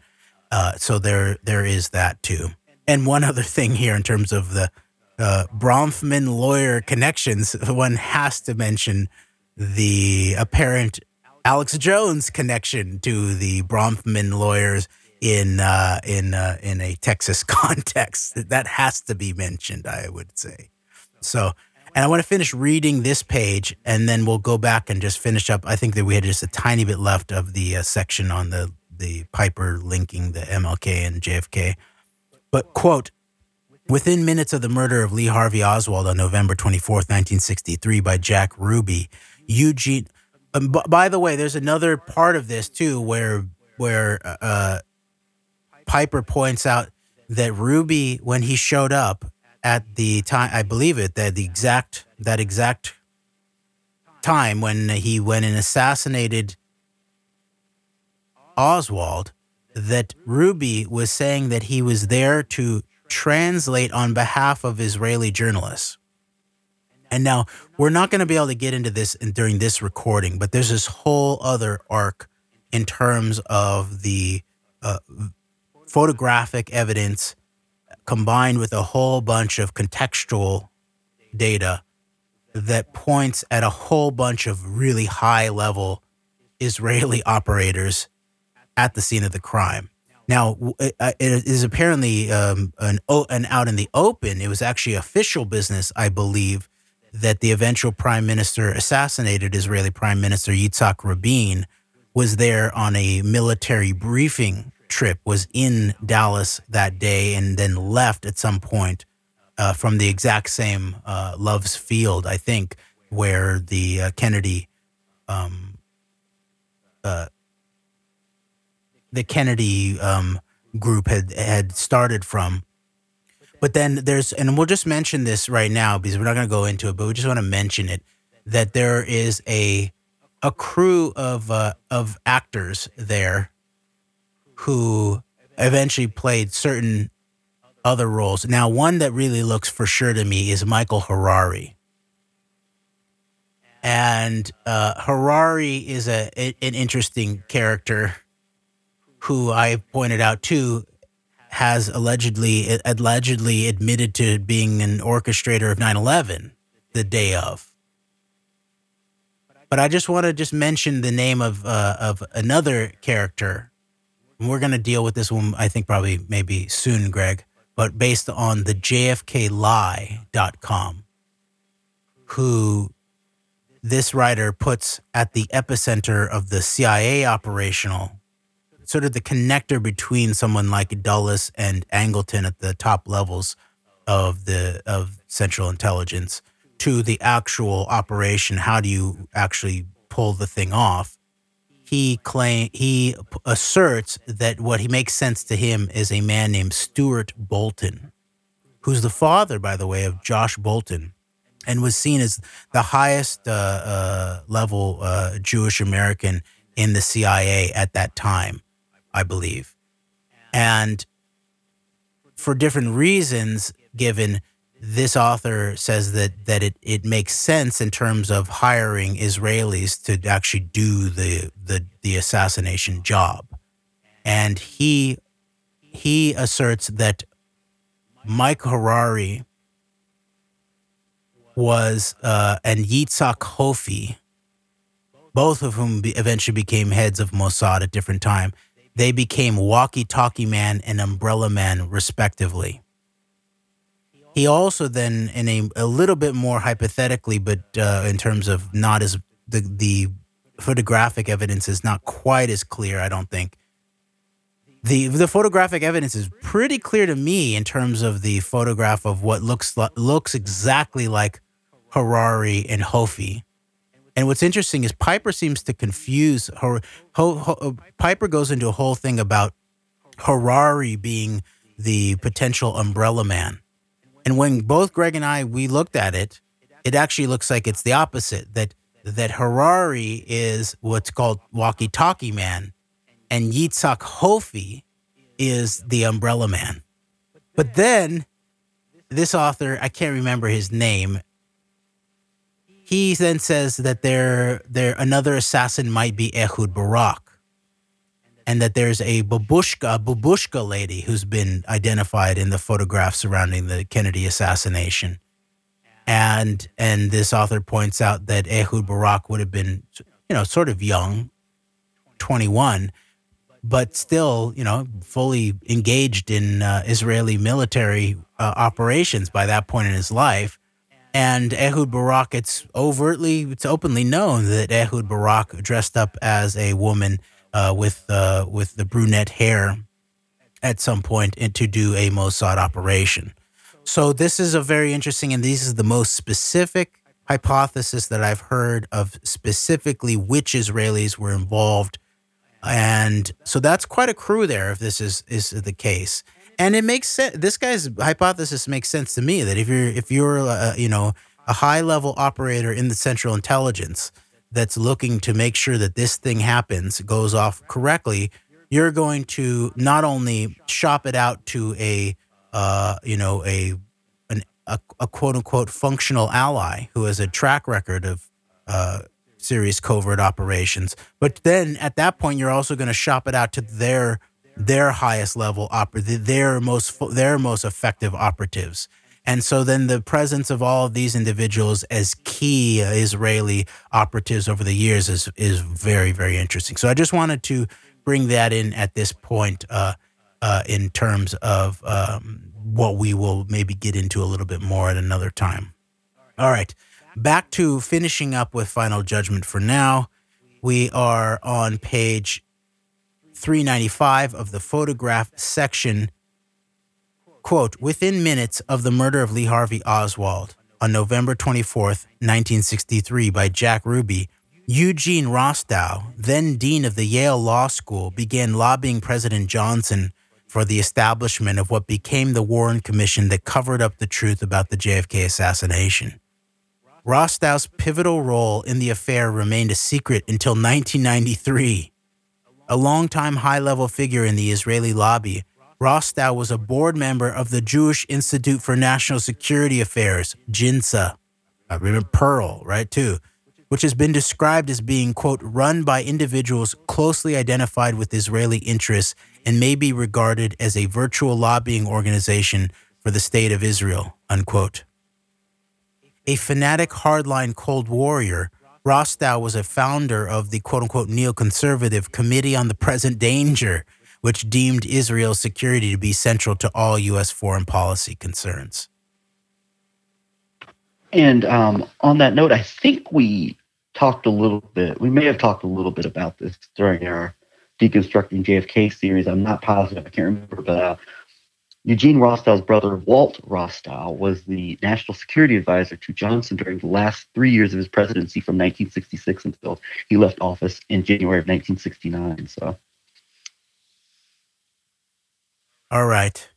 Uh, so there there is that too. And one other thing here in terms of the uh, Bronfman lawyer connections, one has to mention the apparent Alex Jones connection to the Bronfman lawyers in uh, in uh, in a Texas context. That has to be mentioned, I would say. So and I want to finish reading this page, and then we'll go back and just finish up. I think that we had just a tiny bit left of the uh, section on the the Piper linking the MLK and JFK. But quote, within minutes of the murder of Lee Harvey Oswald on November twenty fourth, nineteen sixty three, by Jack Ruby, Eugene. Um, b- by the way, there's another part of this too, where where uh, uh Piper points out that Ruby, when he showed up at the time, I believe it, that the exact that exact time when he went and assassinated Oswald that Ruby was saying that he was there to translate on behalf of Israeli journalists. And now we're not going to be able to get into this in, during this recording, but there's this whole other arc in terms of the uh, photographic evidence combined with a whole bunch of contextual data that points at a whole bunch of really high level Israeli operators at the scene of the crime. Now, it is apparently um, an, an out in the open. It was actually official business, I believe, that the eventual prime minister assassinated Israeli Prime Minister Yitzhak Rabin was there on a military briefing trip, was in Dallas that day, and then left at some point uh, from the exact same uh, Loves Field, I think, where the uh, Kennedy um, uh, the Kennedy um, group had had started from. But then there's, and we'll just mention this right now because we're not going to go into it, but we just want to mention it that there is a a crew of uh, of actors there who eventually played certain other roles. Now, one that really looks for sure to me is Michael Harari. And uh, Harari is a, an interesting character who I pointed out too has allegedly allegedly admitted to being an orchestrator of 9/11 the day of. But I just want to just mention the name of uh, of another character. We're going to deal with this one, I think, probably maybe soon, Greg. But based on the JFKLie.com, who this writer puts at the epicenter of the CIA operational sort of the connector between someone like Dulles and Angleton at the top levels of the of Central Intelligence to the actual operation. How do you actually pull the thing off? He claim he asserts that what he makes sense to him is a man named Stuart Bolten, who's the father, by the way, of Josh Bolten, and was seen as the highest uh, uh, level uh, Jewish American in the CIA at that time. I believe. And for different reasons, given this author says that that it, it makes sense in terms of hiring Israelis to actually do the the, the assassination job. And he he asserts that Mike Harari was uh, and Yitzhak Hofi, both of whom eventually became heads of Mossad at different time they became Walkie Talkie Man and Umbrella Man, respectively. He also then, in a, a little bit more hypothetically, but uh, in terms of not as the, the photographic evidence is not quite as clear, I don't think. The, the photographic evidence is pretty clear to me in terms of the photograph of what looks looks exactly like Harari and Hofi and what's interesting is Piper seems to confuse. Ho, ho, uh, Piper goes into a whole thing about Harari being the potential umbrella man. And when both Greg and I we looked at it, it actually looks like it's the opposite. That that Harari is what's called walkie-talkie man, and Yitzhak Hofi is the umbrella man. But then this author, I can't remember his name, he then says that there, there another assassin might be Ehud Barak, and that there's a babushka, babushka lady who's been identified in the photographs surrounding the Kennedy assassination. And and this author points out that Ehud Barak would have been, you know, sort of young, 21, but still, you know, fully engaged in uh, Israeli military uh, operations by that point in his life and Ehud Barak, it's overtly, it's openly known that Ehud Barak dressed up as a woman uh, with uh, with the brunette hair at some point and to do a Mossad operation. So this is a very interesting, and this is the most specific hypothesis that I've heard of specifically which Israelis were involved, and so that's quite a crew there if this is is the case and it makes sense. This guy's hypothesis makes sense to me that if you're if you're uh, you know a high level operator in the Central Intelligence that's looking to make sure that this thing happens goes off correctly, you're going to not only shop it out to a uh, you know a an a, a quote unquote functional ally who has a track record of uh, serious covert operations, but then at that point you're also going to shop it out to their their highest level oper- their most their most effective operatives. And so then the presence of all of these individuals as key Israeli operatives over the years is is very very interesting. So I just wanted to bring that in at this point uh, uh, in terms of um, what we will maybe get into a little bit more at another time. All right, back to finishing up with Final Judgment for now. We are on page 395 of the photograph section Quote, within minutes of the murder of Lee Harvey Oswald on November 24, 1963, by Jack Ruby, Eugene Rostow, then dean of the Yale Law School, began lobbying President Johnson for the establishment of what became the Warren Commission that covered up the truth about the JFK assassination. Rostow's pivotal role in the affair remained a secret until 1993. A longtime high level figure in the Israeli lobby, Rostow was a board member of the Jewish Institute for National Security Affairs, JINSA. I remember Perle, right, too, which has been described as being, quote, run by individuals closely identified with Israeli interests and may be regarded as a virtual lobbying organization for the state of Israel, unquote. A fanatic hardline Cold Warrior, Rostow was a founder of the quote unquote neoconservative Committee on the Present Danger, which deemed Israel's security to be central to all U.S. foreign policy concerns. And um, on that note, I think we talked a little bit, we may have talked a little bit about this during our Deconstructing JFK series. I'm not positive, I can't remember, but uh, Eugene Rostow's brother, Walt Rostow, was the national security advisor to Johnson during the last three years of his presidency from 1966 until he left office in January of 1969. So All right.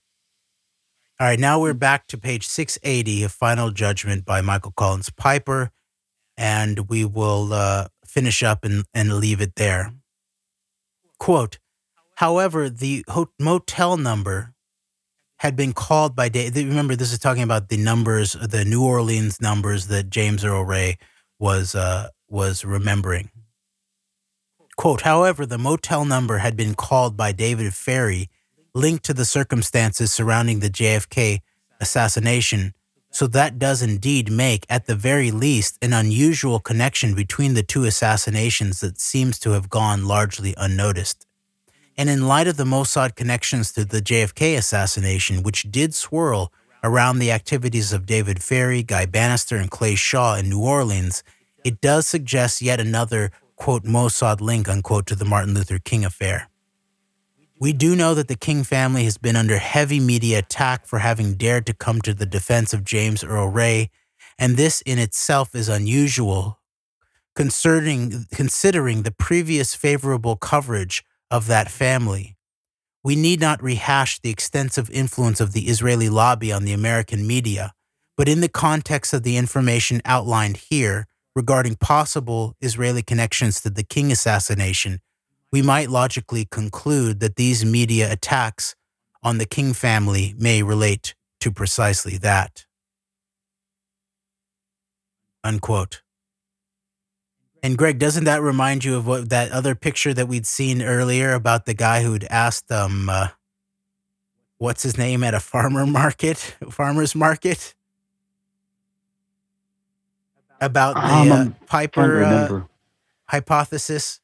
All right. Now we're back to page 680 of Final Judgment by Michael Collins Piper. And we will uh, finish up and, and leave it there. Quote However, the motel number had been called by Dave. Remember, this is talking about the numbers, the New Orleans numbers that James Earl Ray was uh, was remembering. Quote, however, the motel number had been called by David Ferrie linked to the circumstances surrounding the JFK assassination, so that does indeed make, at the very least, an unusual connection between the two assassinations that seems to have gone largely unnoticed. And in light of the Mossad connections to the JFK assassination, which did swirl around the activities of David Ferrie, Guy Banister, and Clay Shaw in New Orleans, it does suggest yet another, quote, Mossad link, unquote, to the Martin Luther King affair. We do know that the King family has been under heavy media attack for having dared to come to the defense of James Earl Ray, and this in itself is unusual, concerning, considering the previous favorable coverage of that family. We need not rehash the extensive influence of the Israeli lobby on the American media, but in the context of the information outlined here regarding possible Israeli connections to the King assassination, we might logically conclude that these media attacks on the King family may relate to precisely that. Unquote. And Greg, doesn't that remind you of what that other picture that we'd seen earlier about the guy who'd asked um uh, what's his name at a farmer market, farmer's market? About the Um, uh, I'm trying to Piper uh, hypothesis.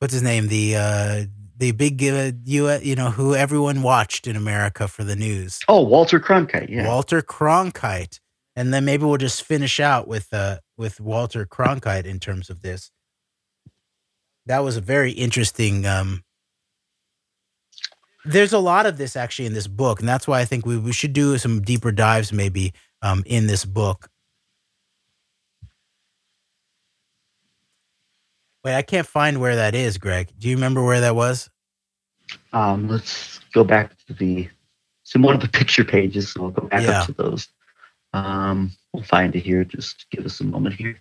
What's his name? The uh, the big uh, you you know who everyone watched in America for the news. oh, Walter Cronkite. Yeah. Walter Cronkite, and then maybe we'll just finish out with uh with Walter Cronkite in terms of this. That was a very interesting. Um, there's a lot of this actually in this book, and that's why I think we, we should do some deeper dives maybe um, in this book. Wait, I can't find where that is, Greg. Do you remember where that was? Um, let's go back to the some one of the picture pages. So I'll go back Yeah. up to those. Um, we'll find it here. Just give us a moment here.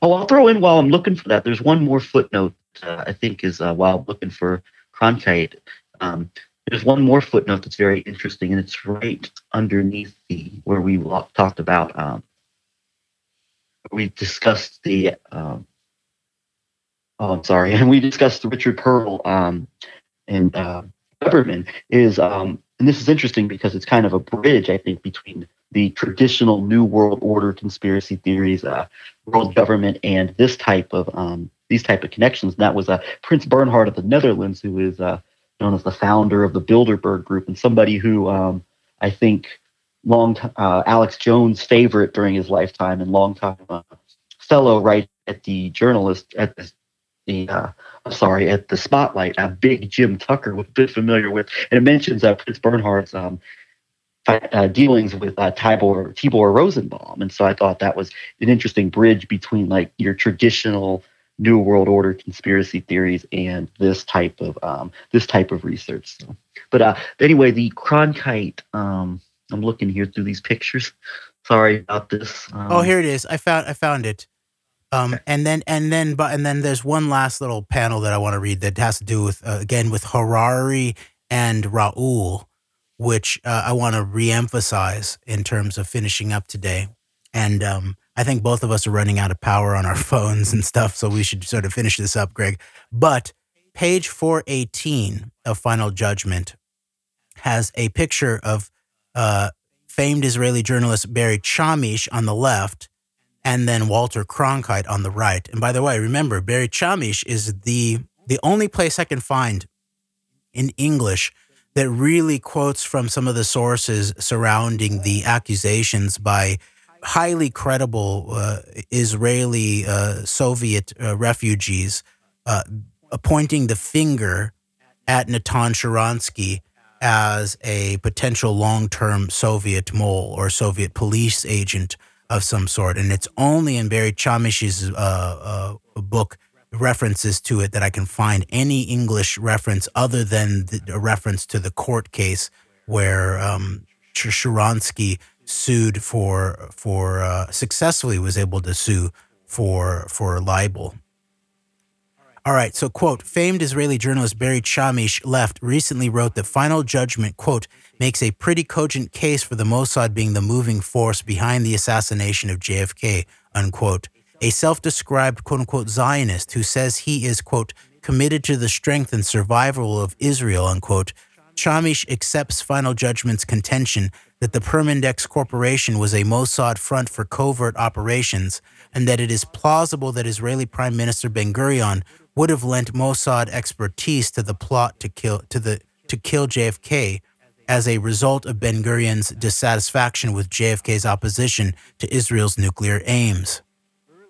Oh, I'll throw in while I'm looking for that. There's one more footnote uh, I think is uh, while looking for Cronkite, um, there's one more footnote that's very interesting, and it's right underneath the where we talked about. Um, we discussed the. Um, oh, I'm sorry, and we discussed Richard Perle um, and uh, is, um, and this is interesting because it's kind of a bridge, I think, between the traditional New World Order conspiracy theories, uh, world government, and this type of um, these type of connections. And that was uh, Prince Bernhard of the Netherlands, who is uh, known as the founder of the Bilderberg Group, and somebody who um, I think long uh, Alex Jones' favorite during his lifetime and long time uh, fellow right at the journalist at the, the uh, I'm sorry at the Spotlight, a big Jim Tucker was a bit familiar with, and it mentions uh, Prince Bernhard's um, uh, dealings with uh, Tibor Tibor Rosenbaum, and so I thought that was an interesting bridge between like your traditional New World Order conspiracy theories and this type of um, this type of research. So, but uh, anyway, the Cronkite. Um, I'm looking here through these pictures. Sorry about this. Um, oh, here it is. I found I found it. Um, and then and then but and then there's one last little panel that I want to read that has to do with uh, again with Harari and Raoul, which uh, I want to reemphasize in terms of finishing up today. And um, I think both of us are running out of power on our phones and stuff, so we should sort of finish this up, Greg. But page 418 of Final Judgment has a picture of uh, famed Israeli journalist Barry Chamish on the left, and then Walter Cronkite on the right. And by the way, remember Barry Chamish is the the only place I can find in English that really quotes from some of the sources surrounding the accusations by highly credible uh, Israeli uh, Soviet uh, refugees uh, pointing the finger at Natan Sharansky as a potential long term Soviet mole or Soviet police agent of some sort. And it's only in Barry Chamish's uh, uh, book references to it that I can find any English reference other than the, a reference to the court case where um, Sharansky sued for for uh, successfully was able to sue for for libel. All right, so quote, famed Israeli journalist Barry Chamish left recently wrote that final judgment, quote, makes a pretty cogent case for the Mossad being the moving force behind the assassination of JFK, unquote. A self-described quote unquote Zionist who says he is, quote, committed to the strength and survival of Israel, unquote, Chamish accepts final judgment's contention that the Permindex Corporation was a Mossad front for covert operations, and that it is plausible that Israeli Prime Minister Ben Gurion would have lent Mossad expertise to the plot to kill to the to kill JFK as a result of Ben Gurion's dissatisfaction with JFK's opposition to Israel's nuclear aims.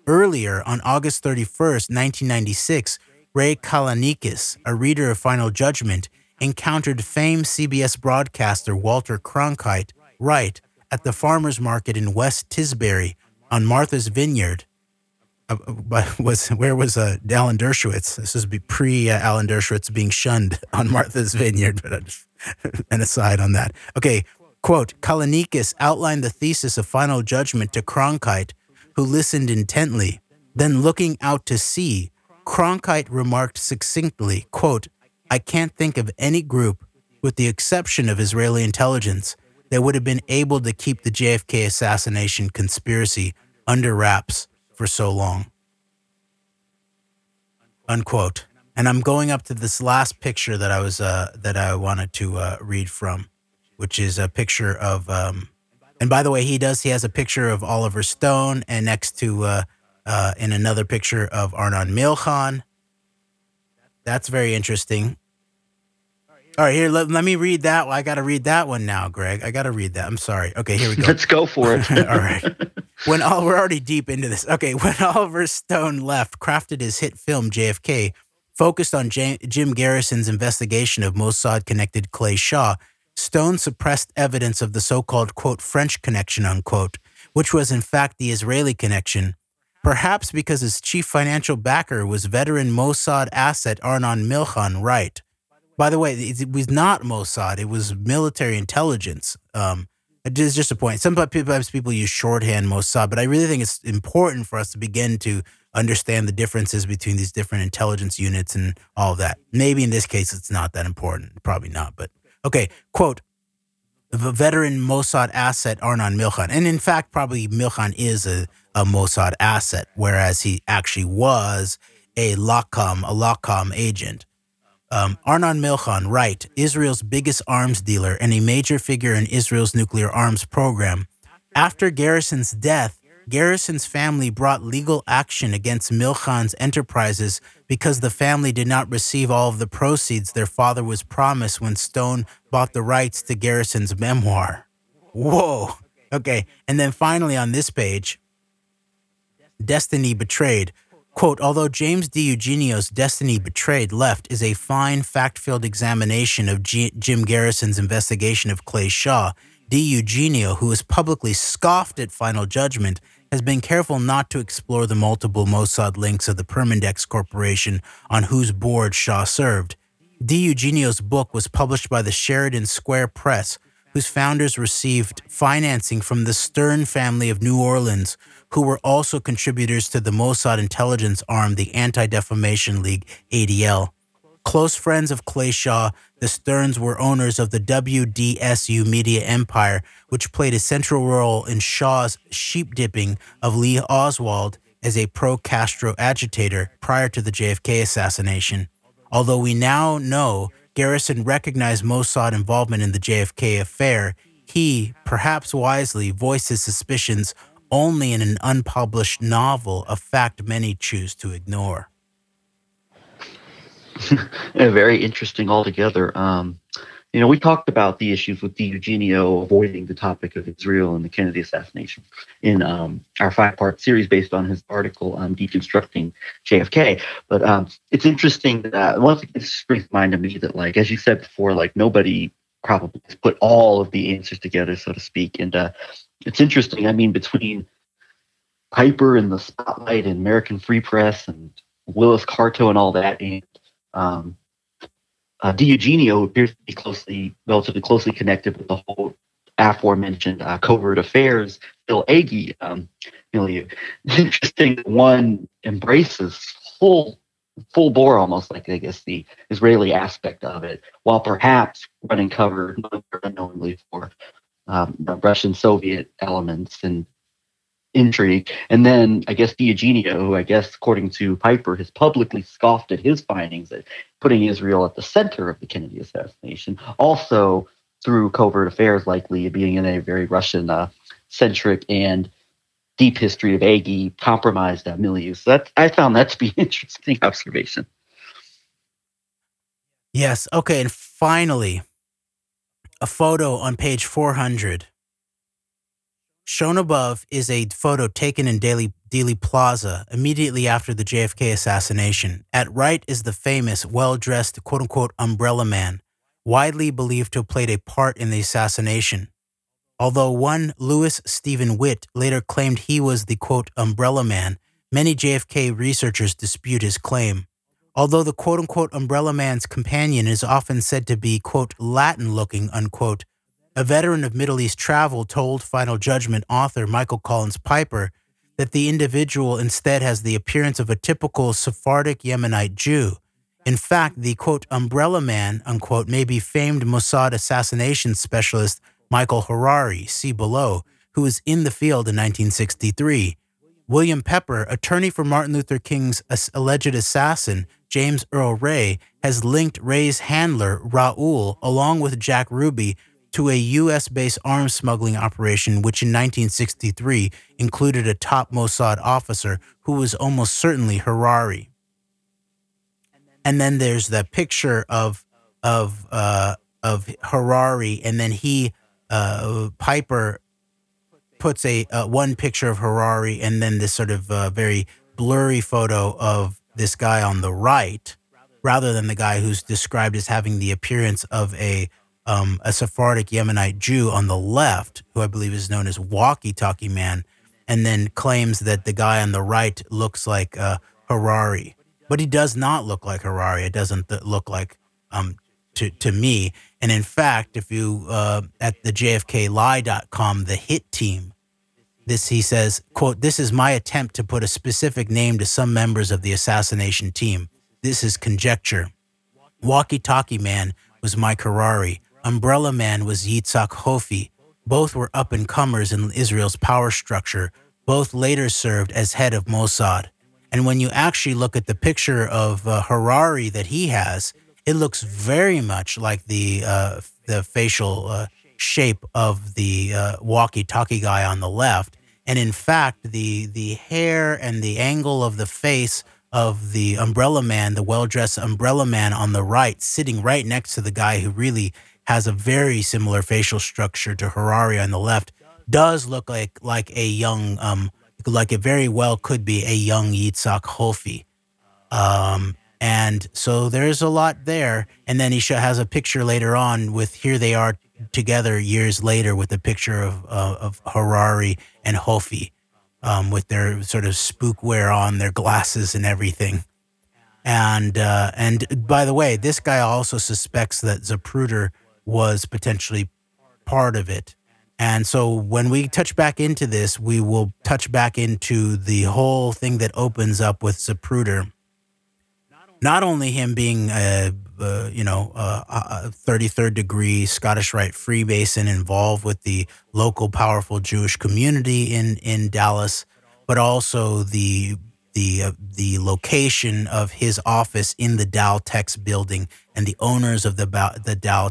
Earlier, on August 31, 1996, Ray Kalanikis, a reader of Final Judgment, encountered famed CBS broadcaster Walter Cronkite right at the farmers market in West Tisbury on Martha's Vineyard. Uh, uh was where was uh, Alan Dershowitz? This is pre uh, Alan Dershowitz being shunned on Martha's Vineyard. But an aside on that. Okay, quote: Kalanikis outlined the thesis of final judgment to Cronkite, who listened intently. Then, looking out to sea, Cronkite remarked succinctly, "Quote: I can't think of any group, with the exception of Israeli intelligence, that would have been able to keep the JFK assassination conspiracy under wraps for so long. Unquote. And I'm going up to this last picture that I was uh, that I wanted to uh, read from, which is a picture of. Um, and by the way, he does. He has a picture of Oliver Stone, and next to uh, uh in another picture of Arnon Milchan. That's very interesting. All right, here, let, let me read that. I got to read that one now, Greg. I got to read that. I'm sorry. Okay, here we go. Let's go for it. All right. When all, we're already deep into this. Okay, when Oliver Stone left, crafted his hit film JFK, focused on J- Jim Garrison's investigation of Mossad connected Clay Shaw, Stone suppressed evidence of the so called, quote, French connection, unquote, which was in fact the Israeli connection, perhaps because his chief financial backer was veteran Mossad asset Arnon Milchan right by the way, it was not Mossad; it was military intelligence. Um, it is just a point. Sometimes people use shorthand Mossad, but I really think it's important for us to begin to understand the differences between these different intelligence units and all of that. Maybe in this case, it's not that important. Probably not. But okay, quote, the veteran Mossad asset Arnon Milchan. And in fact, probably Milchan is a, a Mossad asset, whereas he actually was a Lakam, a Lakam agent. Um, Arnon Milchan, right, Israel's biggest arms dealer and a major figure in Israel's nuclear arms program. After Garrison's death, Garrison's family brought legal action against Milchan's enterprises because the family did not receive all of the proceeds their father was promised when Stone bought the rights to Garrison's memoir. Whoa. Okay. And then finally on this page, Destiny Betrayed. Quote, although James DiEugenio's Destiny Betrayed left is a fine, fact filled examination of G- Jim Garrison's investigation of Clay Shaw, DiEugenio, who has publicly scoffed at final judgment, has been careful not to explore the multiple Mossad links of the Permindex Corporation on whose board Shaw served. DiEugenio's book was published by the Sheridan Square Press, whose founders received financing from the Stern family of New Orleans, who were also contributors to the Mossad intelligence arm, the Anti Defamation League, ADL. Close friends of Clay Shaw, the Sterns were owners of the WDSU media empire, which played a central role in Shaw's sheep dipping of Lee Oswald as a pro Castro agitator prior to the JFK assassination. Although we now know Garrison recognized Mossad involvement in the JFK affair, he, perhaps wisely, voiced his suspicions only in an unpublished novel, a fact many choose to ignore. very interesting altogether. Um, you know, we talked about the issues with DiEugenio avoiding the topic of Israel and the Kennedy assassination in um, our five-part series based on his article um, deconstructing JFK. But um, it's interesting that once again, it brings to mind to me that, like as you said before, like nobody probably has put all of the answers together, so to speak. And uh, it's interesting. I mean, between Piper and the Spotlight and American Free Press and Willis Carto and all that, and um, uh, DiEugenio appears to be closely, relatively closely connected with the whole aforementioned uh, covert affairs Bill Agee um, milieu. It's interesting. One embraces full, full bore, almost like I guess the Israeli aspect of it, while perhaps running cover unknowingly for um, the Russian Soviet elements and intrigue. And then I guess DiEugenio, who I guess according to Piper has publicly scoffed at his findings at putting Israel at the center of the Kennedy assassination, also through covert affairs likely being in a very Russian uh, centric and deep history of Agee compromised uh, milieu. So that I found that to be an interesting observation. Yes. Okay. And finally, a photo on page 400 Shown above is a photo taken in Dealey, Dealey Plaza immediately after the JFK assassination. At right is the famous, well dressed, quote unquote, umbrella man, widely believed to have played a part in the assassination. Although one Louis Steven Witt later claimed he was the quote, umbrella man, many JFK researchers dispute his claim. Although the quote unquote umbrella man's companion is often said to be quote Latin looking unquote, a veteran of Middle East travel told Final Judgment author Michael Collins Piper that the individual instead has the appearance of a typical Sephardic Yemenite Jew. In fact, the quote, umbrella man, unquote, may be famed Mossad assassination specialist Michael Harari, see below, who was in the field in 1963. William Pepper, attorney for Martin Luther King's alleged assassin, James Earl Ray, has linked Ray's handler, Raul, along with Jack Ruby, to a U.S. based arms smuggling operation, which in 1963 included a top Mossad officer who was almost certainly Harari. And then there's the picture of of uh, of Harari, and then he uh, Piper puts a uh, one picture of Harari, and then this sort of uh, very blurry photo of this guy on the right, rather than the guy who's described as having the appearance of a um, a Sephardic Yemenite Jew on the left, who I believe is known as Walkie Talkie Man, and then claims that the guy on the right looks like uh, Harari. But he does not look like Harari. It doesn't th- look like um, to, to me. And in fact, if you uh, at the JFKLie.com, the hit team this he says, quote, This is my attempt to put a specific name to some members of the assassination team. This is conjecture. Walkie Talkie Man was Mike Harari. Umbrella Man was Yitzhak Hofi. Both were up and comers in Israel's power structure. Both later served as head of Mossad. And when you actually look at the picture of uh, Harari that he has, it looks very much like the uh, the facial uh, shape of the uh, walkie-talkie guy on the left. And in fact, the the hair and the angle of the face of the umbrella man, the well-dressed umbrella man on the right, sitting right next to the guy who really has a very similar facial structure to Harari on the left, does look like like a young, um, like it very well could be a young Yitzhak Hofi. Um, and so there's a lot there. And then he has a picture later on with here they are together years later with a picture of uh, of Harari and Hofi um, with their sort of spookwear on, their glasses and everything. And uh, and by the way, this guy also suspects that Zapruder was potentially part of it. And so when we touch back into this, we will touch back into the whole thing that opens up with Zapruder. Not only him being a, a you know a, 33rd degree Scottish Rite Freemason involved with the local powerful Jewish community in in Dallas, but also the the uh, the location of his office in the Dow building and the owners of the the Dow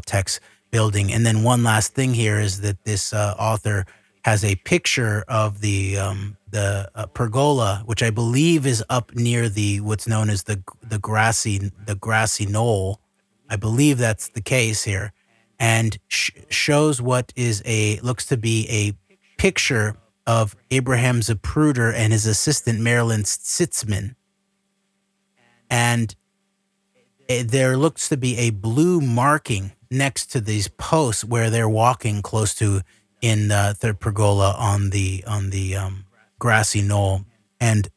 building. And then one last thing here is that this uh, author has a picture of the um, the uh, pergola, which I believe is up near the what's known as the the grassy the grassy knoll. I believe that's the case here, and sh- shows what is a looks to be a picture of Abraham Zapruder and his assistant Marilyn Sitzman. And eh, there looks to be a blue marking next to these posts where they're walking close to in the third pergola on the on the um, grassy knoll. And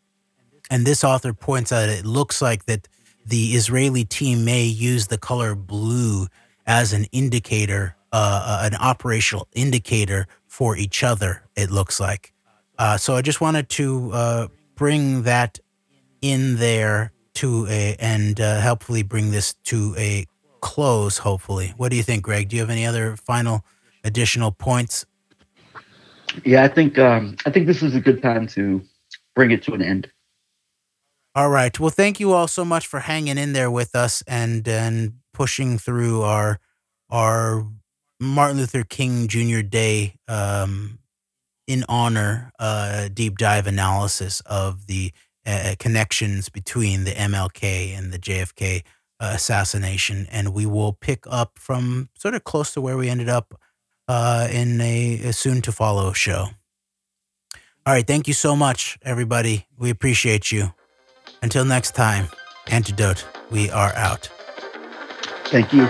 and this author points out it looks like that the Israeli team may use the color blue as an indicator, uh, uh an operational indicator for each other, it looks like. Uh, so I just wanted to uh, bring that in there to a, and uh, helpfully bring this to a close, hopefully. What do you think, Greg? Do you have any other final additional points? Yeah, I think um, I think this is a good time to bring it to an end. All right. Well, thank you all so much for hanging in there with us and and pushing through our our Martin Luther King Jr. Day um, in honor uh, deep dive analysis of the uh, connections between the MLK and the JFK uh, assassination, and we will pick up from sort of close to where we ended up uh, in a, a soon to follow show. All right, thank you so much, everybody. We appreciate you. Until next time, Antidote, we are out. Thank you.